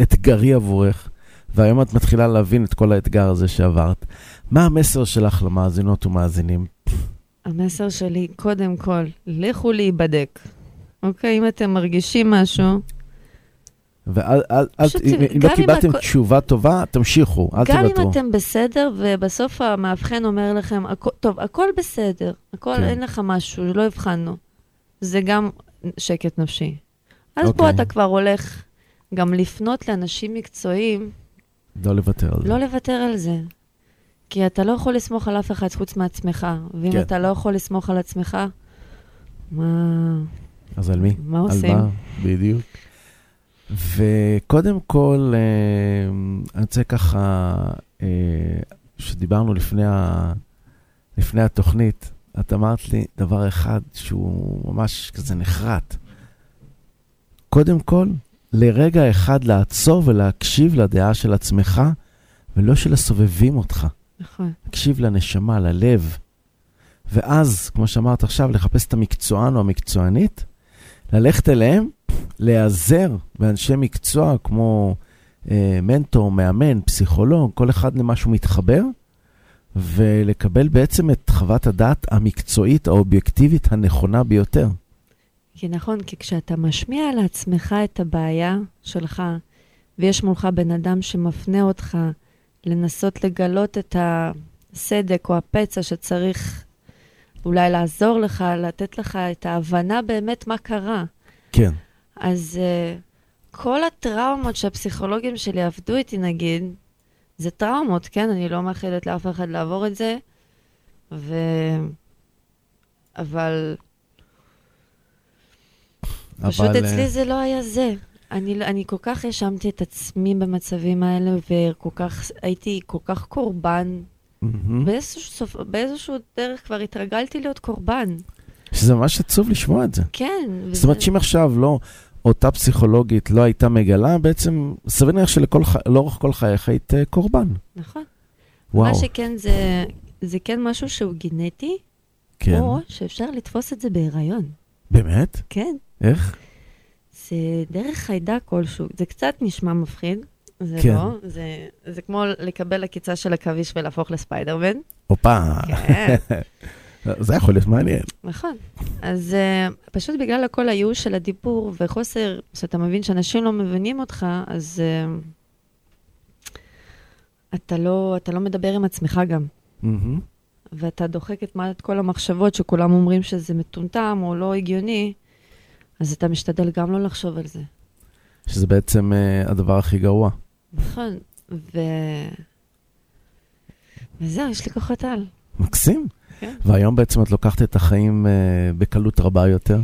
אתגרי עבורך, והיום את מתחילה להבין את כל האתגר הזה שעברת. מה המסר שלך למאזינות ומאזינים? המסר שלי, קודם כל, לכו להיבדק. אוקיי, אם אתם מרגישים משהו, ואל, אל, אל, פשוט, אם, אם לא קיבלתם הכ- תשובה טובה, תמשיכו, אל גם תוותרו. אם אתם בסדר, ובסוף המאבחן אומר לכם, "הכ- טוב, הכל בסדר, הכל, כן. אין לך משהו, לא הבחנו. זה גם שקט נפשי. אז פה אוקיי. אתה כבר הולך גם לפנות לאנשים מקצועיים, לא לוותר על זה. לא לוותר על זה. כי אתה לא יכול לסמוך על אף אחד חוץ מעצמך, ואם כן. אתה לא יכול לסמוך על עצמך, מה... אז על מי? מה על עושים? מה? בדיוק. וקודם כל, אה, אני רוצה ככה, אה, שדיברנו לפני, ה, לפני התוכנית, את אמרת לי דבר אחד שהוא ממש כזה נחרט. קודם כל, לרגע אחד לעצור ולהקשיב לדעה של עצמך, ולא של הסובבים אותך. נכון. תקשיב לנשמה, ללב. ואז, כמו שאמרת עכשיו, לחפש את המקצוען או המקצוענית, ללכת אליהם, להיעזר באנשי מקצוע כמו אה, מנטור, מאמן, פסיכולוג, כל אחד למה שהוא מתחבר, ולקבל בעצם את חוות הדעת המקצועית, האובייקטיבית, הנכונה ביותר. כי נכון, כי כשאתה משמיע לעצמך את הבעיה שלך, ויש מולך בן אדם שמפנה אותך לנסות לגלות את הסדק או הפצע שצריך אולי לעזור לך, לתת לך את ההבנה באמת מה קרה. כן. אז uh, כל הטראומות שהפסיכולוגים שלי עבדו איתי, נגיד, זה טראומות, כן? אני לא מאחלת לאף אחד לעבור את זה, ו... אבל פשוט אבל, אצלי אה, זה לא היה זה. אני, לא- אני כל כך האשמתי את עצמי במצבים האלה, וכל כך, הייתי כל כך קורבן. מהמם. באיזשהו, באיזשהו דרך כבר התרגלתי להיות קורבן. שזה ממש עצוב לשמוע את זה. כן. זאת אומרת שאם עכשיו לא, אותה פסיכולוגית לא הייתה מגלה, בעצם סביר להניח שלאורך כל חייך היית אה, קורבן. נכון. וואו. מה שכן, זה, זה כן משהו שהוא גנטי, כן. או שאפשר לתפוס את זה בהיריון. באמת? כן. איך? זה דרך חיידק כלשהו. זה קצת נשמע מפחיד, זה כן. לא. זה, זה כמו לקבל עקיצה של עכביש ולהפוך לספיידרמן. הופה. כן. זה יכול להיות מעניין. נכון. אז uh, פשוט בגלל הכל הייאוש של הדיבור וחוסר, שאתה מבין שאנשים לא מבינים אותך, אז uh, אתה, לא, אתה לא מדבר עם עצמך גם. מהמם. ואתה דוחק את כל המחשבות שכולם אומרים שזה מטומטם או לא הגיוני, אז אתה משתדל גם לא לחשוב על זה. שזה בעצם אה, הדבר הכי גרוע. נכון. ו... וזהו, יש לי כוחות על. מקסים. כן. והיום בעצם את לוקחת את החיים אה, בקלות רבה יותר.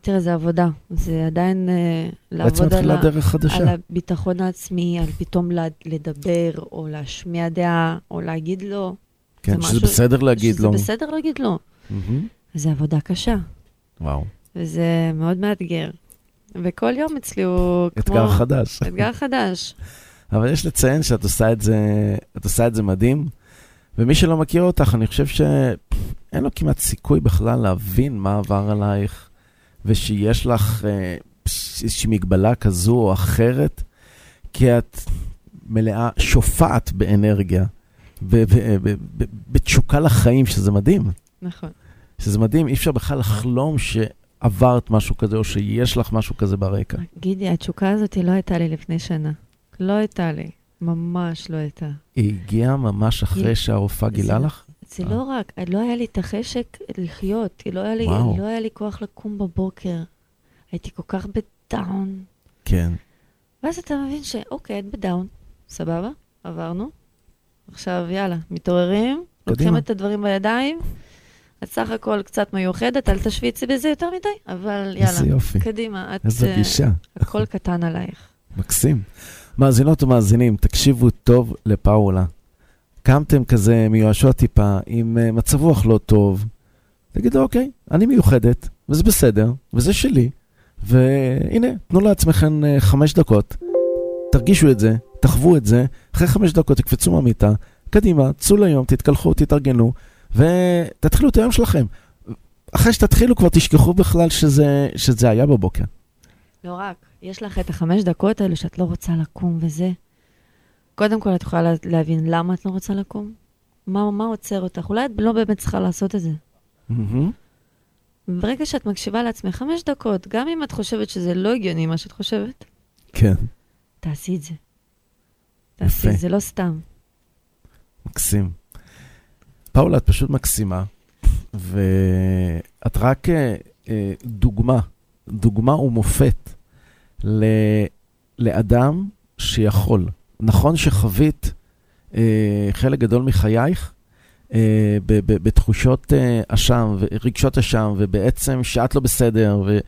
תראה, זה עבודה. זה עדיין uh, לעבוד על. על הביטחון העצמי, על פתאום לדבר, או להשמיע דעה, או להגיד לא. כן, זה שזה משהו- בסדר להגיד שזה לא. בסדר להגיד לא. מהמם. זו עבודה קשה, וואו. וזה מאוד מאתגר. וכל יום אצלי הוא כמו... אתגר חדש. אתגר חדש. אבל יש לציין שאת עושה את זה, את עושה את זה מדהים. ומי שלא מכיר אותך, אני חושב שאין לו כמעט סיכוי בכלל להבין מה עבר עלייך, ושיש לך אה, איזושהי מגבלה כזו או אחרת, כי את מלאה, שופעת באנרגיה, ב- בתשוקה לחיים, שזה מדהים. נכון. שזה מדהים, אי אפשר בכלל לחלום שעברת משהו כזה, או שיש לך משהו כזה ברקע. גידי, התשוקה הזאת לא הייתה לי לפני שנה. לא הייתה לי. ממש לא הייתה. היא הגיעה ממש אחרי היא- שהרופאה גילה זה- לך? זה לא רק, לא היה לי את החשק לחיות, לא היה לי. לא היה לי כוח לקום בבוקר. הייתי כל כך בדאון. כן. ואז אתה מבין שאוקיי, את בדאון, סבבה, עברנו. עכשיו, יאללה, מתעוררים, לוקחים קדימה. את הדברים בידיים. את סך הכל קצת מיוחדת, אל תשוויצי בזה יותר מדי, אבל יאללה, איזה יופי. קדימה, את... איזה אה, גישה. הכל קטן עלייך. מקסים. מאזינות ומאזינים, תקשיבו טוב לפאולה. קמתם כזה מיואשות טיפה, עם אה, מצב רוח לא טוב, תגידו, אוקיי, אני מיוחדת, וזה בסדר, וזה שלי, והנה, תנו לעצמכם אה, חמש דקות, תרגישו את זה, תחוו את זה, אחרי חמש דקות תקפצו מהמיטה, קדימה, צאו ליום, תתקלחו, תתארגנו, ותתחילו את היום שלכם. אחרי שתתחילו כבר תשכחו בכלל שזה, שזה היה בבוקר. לא רק, יש לך את החמש דקות האלו שאת לא רוצה לקום וזה. קודם כל, את יכולה לה- להבין למה את לא רוצה לקום? מה, מה עוצר אותך? אולי את לא באמת צריכה לעשות את זה. מהמם. ברגע שאת מקשיבה לעצמך חמש דקות, גם אם את חושבת שזה לא הגיוני מה שאת חושבת, כן. תעשי את זה. תעשי, יפה. זה לא סתם. מקסים. פאולה, את פשוט מקסימה, ואת רק אה, אה, דוגמה, דוגמה ומופת ל, לאדם שיכול. נכון שחווית אה, חלק גדול מחייך אה, ב, ב, בתחושות אה, אשם, רגשות אשם, ובעצם שאת לא בסדר, ו,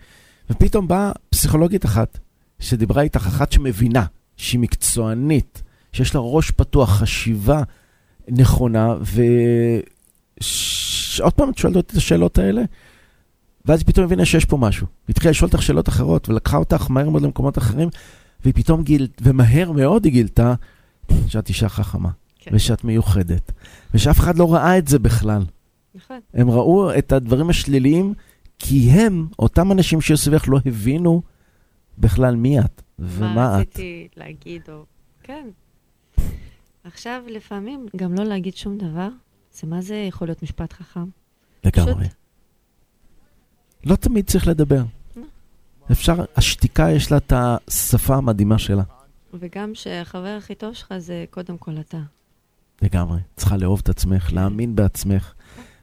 ופתאום באה פסיכולוגית אחת, שדיברה איתך, אחת שמבינה, שהיא מקצוענית, שיש לה ראש פתוח, חשיבה נכונה, ועוד פעם את שואלת אותי את השאלות האלה, ואז היא פתאום הבינה שיש פה משהו. היא התחילה לשאול אותך שאלות אחרות, ולקחה אותך מהר מאוד למקומות אחרים, והיא פתאום גיל... ומהר מאוד היא גילתה שאת אישה חכמה, כן. ושאת מיוחדת, ושאף אחד לא ראה את זה בכלל. נכון. הם ראו את הדברים השליליים, כי הם, אותם אנשים שהיו סביבך, לא הבינו בכלל מי את ומה מה את. רציתי להגיד, או... כן. עכשיו, לפעמים גם לא להגיד שום דבר, זה מה זה יכול להיות משפט חכם? לגמרי. פשוט- לא תמיד צריך לדבר. אפשר, השתיקה יש לה את השפה המדהימה שלה. וגם שהחבר הכי טוב שלך זה קודם כל אתה. לגמרי. צריכה לאהוב את עצמך, להאמין בעצמך.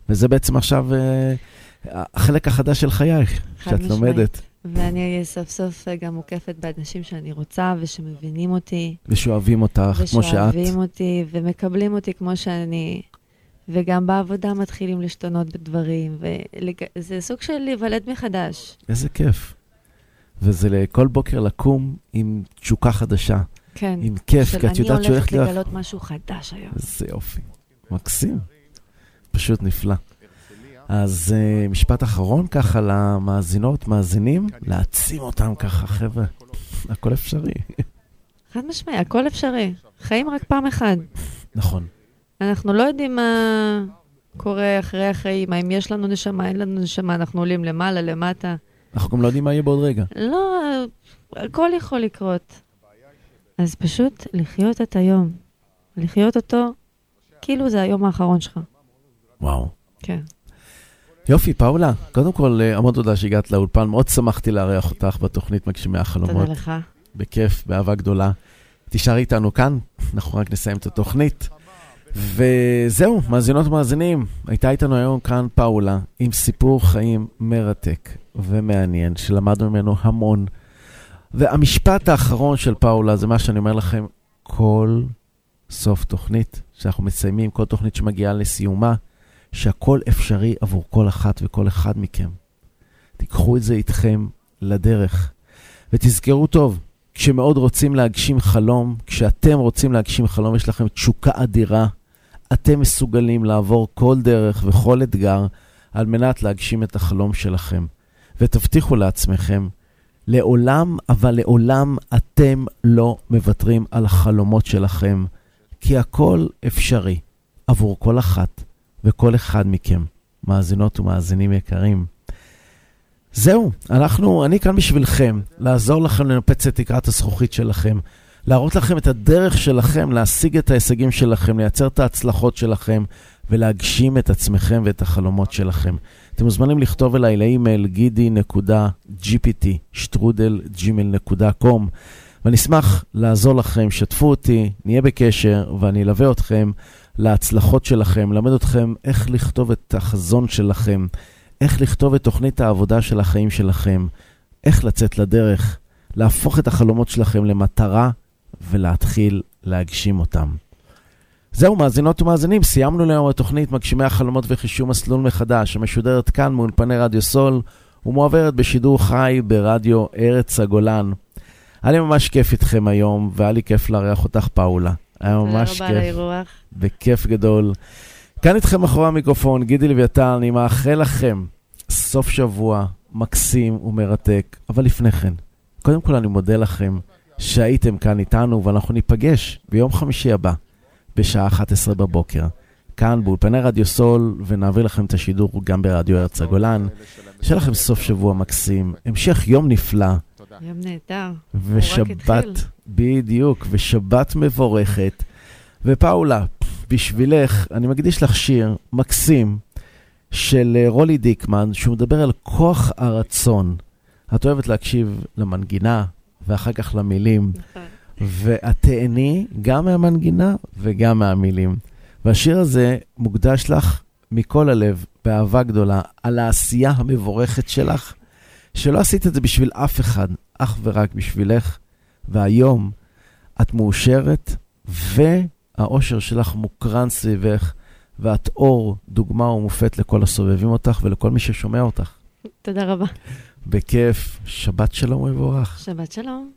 וזה בעצם עכשיו אה, החלק החדש של חייך, שאת משמעית. לומדת, ואני אהיה סוף סוף אה, גם מוקפת באנשים שאני רוצה ושמבינים אותי, ושאוהבים אותך כמו שאת. ושאוהבים אותי ומקבלים אותי כמו שאני. וגם בעבודה מתחילים להשתנות בדברים, וזה סוג של להיוולד מחדש. איזה כיף. וזה לכל בוקר לקום עם תשוקה חדשה, כן. עם כיף, כי את יודעת אני שהולכת הולכת להיות... לגלות משהו חדש היום. איזה יופי. מקסים. פשוט נפלא. אז uh, משפט אחרון ככה למאזינות, מאזינים, להעצים אותם ככה, חבר'ה. הכל אפשרי. חד משמעי, הכל אפשרי. חיים רק פעם אחת. נכון. אנחנו לא יודעים מה קורה אחרי החיים, האם יש לנו נשמה, אין לנו נשמה, אנחנו עולים למעלה, למטה. אנחנו גם לא יודעים מה יהיה בעוד רגע. לא, הכל יכול לקרות. אז פשוט לחיות את היום. לחיות אותו כאילו זה היום האחרון שלך. וואו. כן. יופי, פאולה, קודם כל, אה, המון תודה שהגעת לאולפן, מאוד שמחתי לארח אותך בתוכנית מגשימי החלומות. תודה לך. בכיף, באהבה גדולה. תישארי איתנו כאן, אנחנו רק נסיים את התוכנית. וזהו, מאזינות ומאזינים, הייתה איתנו היום כאן פאולה, עם סיפור חיים מרתק ומעניין, שלמדנו ממנו המון. והמשפט האחרון של פאולה זה מה שאני אומר לכם, כל סוף תוכנית, שאנחנו מסיימים, כל תוכנית שמגיעה לסיומה, שהכל אפשרי עבור כל אחת וכל אחד מכם. תיקחו את זה איתכם לדרך. ותזכרו טוב, כשמאוד רוצים להגשים חלום, כשאתם רוצים להגשים חלום, יש לכם תשוקה אדירה, אתם מסוגלים לעבור כל דרך וכל אתגר על מנת להגשים את החלום שלכם. ותבטיחו לעצמכם לעולם, אבל לעולם אתם לא מוותרים על החלומות שלכם, כי הכל אפשרי עבור כל אחת וכל אחד מכם, מאזינות ומאזינים יקרים. זהו, אנחנו, אני כאן בשבילכם, לעזור לכם לנפץ את תקרת הזכוכית שלכם, להראות לכם את הדרך שלכם להשיג את ההישגים שלכם, לייצר את ההצלחות שלכם ולהגשים את עצמכם ואת החלומות שלכם. אתם מוזמנים לכתוב אליי לאימייל גידי.gpt.שטרודל.gmail.com ואני אשמח לעזור לכם, שתפו אותי, נהיה בקשר ואני אלווה אתכם להצלחות שלכם, למד אתכם איך לכתוב את החזון שלכם, איך לכתוב את תוכנית העבודה של החיים שלכם, איך לצאת לדרך, להפוך את החלומות שלכם למטרה ולהתחיל להגשים אותם. זהו, מאזינות ומאזינים, סיימנו להיום את תוכנית מגשימי החלומות וחישום מסלול מחדש, המשודרת כאן מאולפני רדיו סול ומועברת בשידור חי ברדיו ארץ הגולן. היה לי ממש כיף איתכם היום, והיה לי כיף לארח אותך, פאולה. היה ממש כיף. תודה רבה על האירוח. בכיף גדול. כאן איתכם מאחורי המיקרופון, גידי לוויתן, אני מאחל לכם סוף שבוע מקסים ומרתק, אבל לפני כן, קודם כל אני מודה לכם שהייתם כאן איתנו, ואנחנו ניפגש ביום חמישי הבא, בשעה 11 בבוקר, כאן באולפני רדיו סול, ונעביר לכם את השידור גם ברדיו ארץ הגולן. שיהיה לכם סוף שבוע מקסים, המשך יום נפלא. יום נהדר. ושבת, בדיוק, ושבת מבורכת. ופאולה, בשבילך, אני מקדיש לך שיר מקסים של אה, רולי דיקמן, שהוא מדבר על כוח הרצון. את אוהבת להקשיב למנגינה, ואחר כך למילים, נכון. ואת תהני גם מהמנגינה וגם מהמילים. והשיר הזה מוקדש לך מכל הלב, באהבה גדולה, על העשייה המבורכת שלך, שלא עשית את זה בשביל אף אחד, אך ורק בשבילך, והיום את מאושרת, והאושר שלך מוקרן סביבך, ואת אור, דוגמה ומופת לכל הסובבים אותך ולכל מי ששומע אותך. תודה רבה. בכיף, שבת שלום ומבורך. שבת שלום.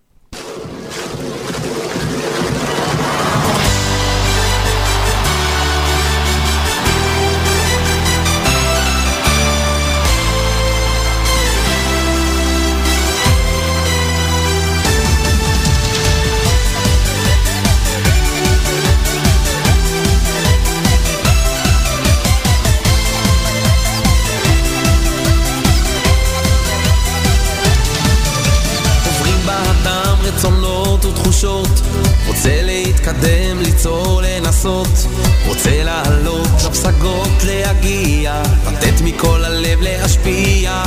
ותחושות רוצה להתקדם, ליצור, לנסות. רוצה לעלות לפסגות, להגיע לתת מכל הלב להשפיע.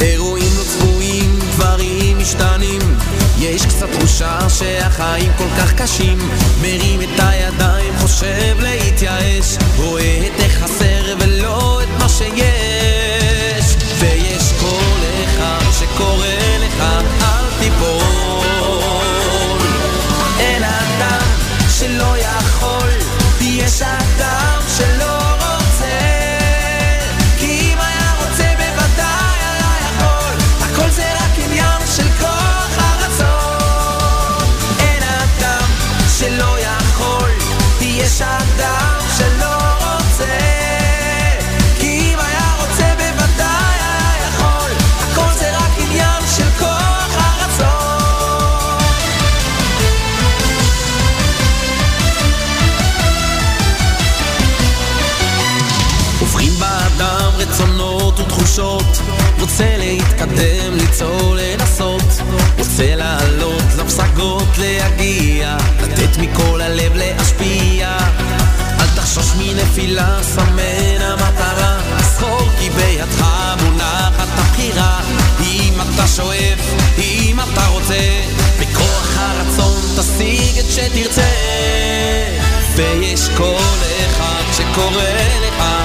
אירועים לא צפויים, דברים משתנים. יש קצת תחושה שהחיים כל כך קשים. מרים את הידיים, חושב להתייאש. רואה את החסר ולא את מה שיש. ויש כל אחד שקורא לך אל תיפול שלא יכול. יש להגיע לתת מכל הלב להשפיע. אל תחשוש מנפילה, סמן המטרה. זכור כי בידך מונחת הבחירה. אם אתה שואף, אם אתה רוצה בכוח הרצון תשיג את שתרצה. ויש כל אחד שקורא לך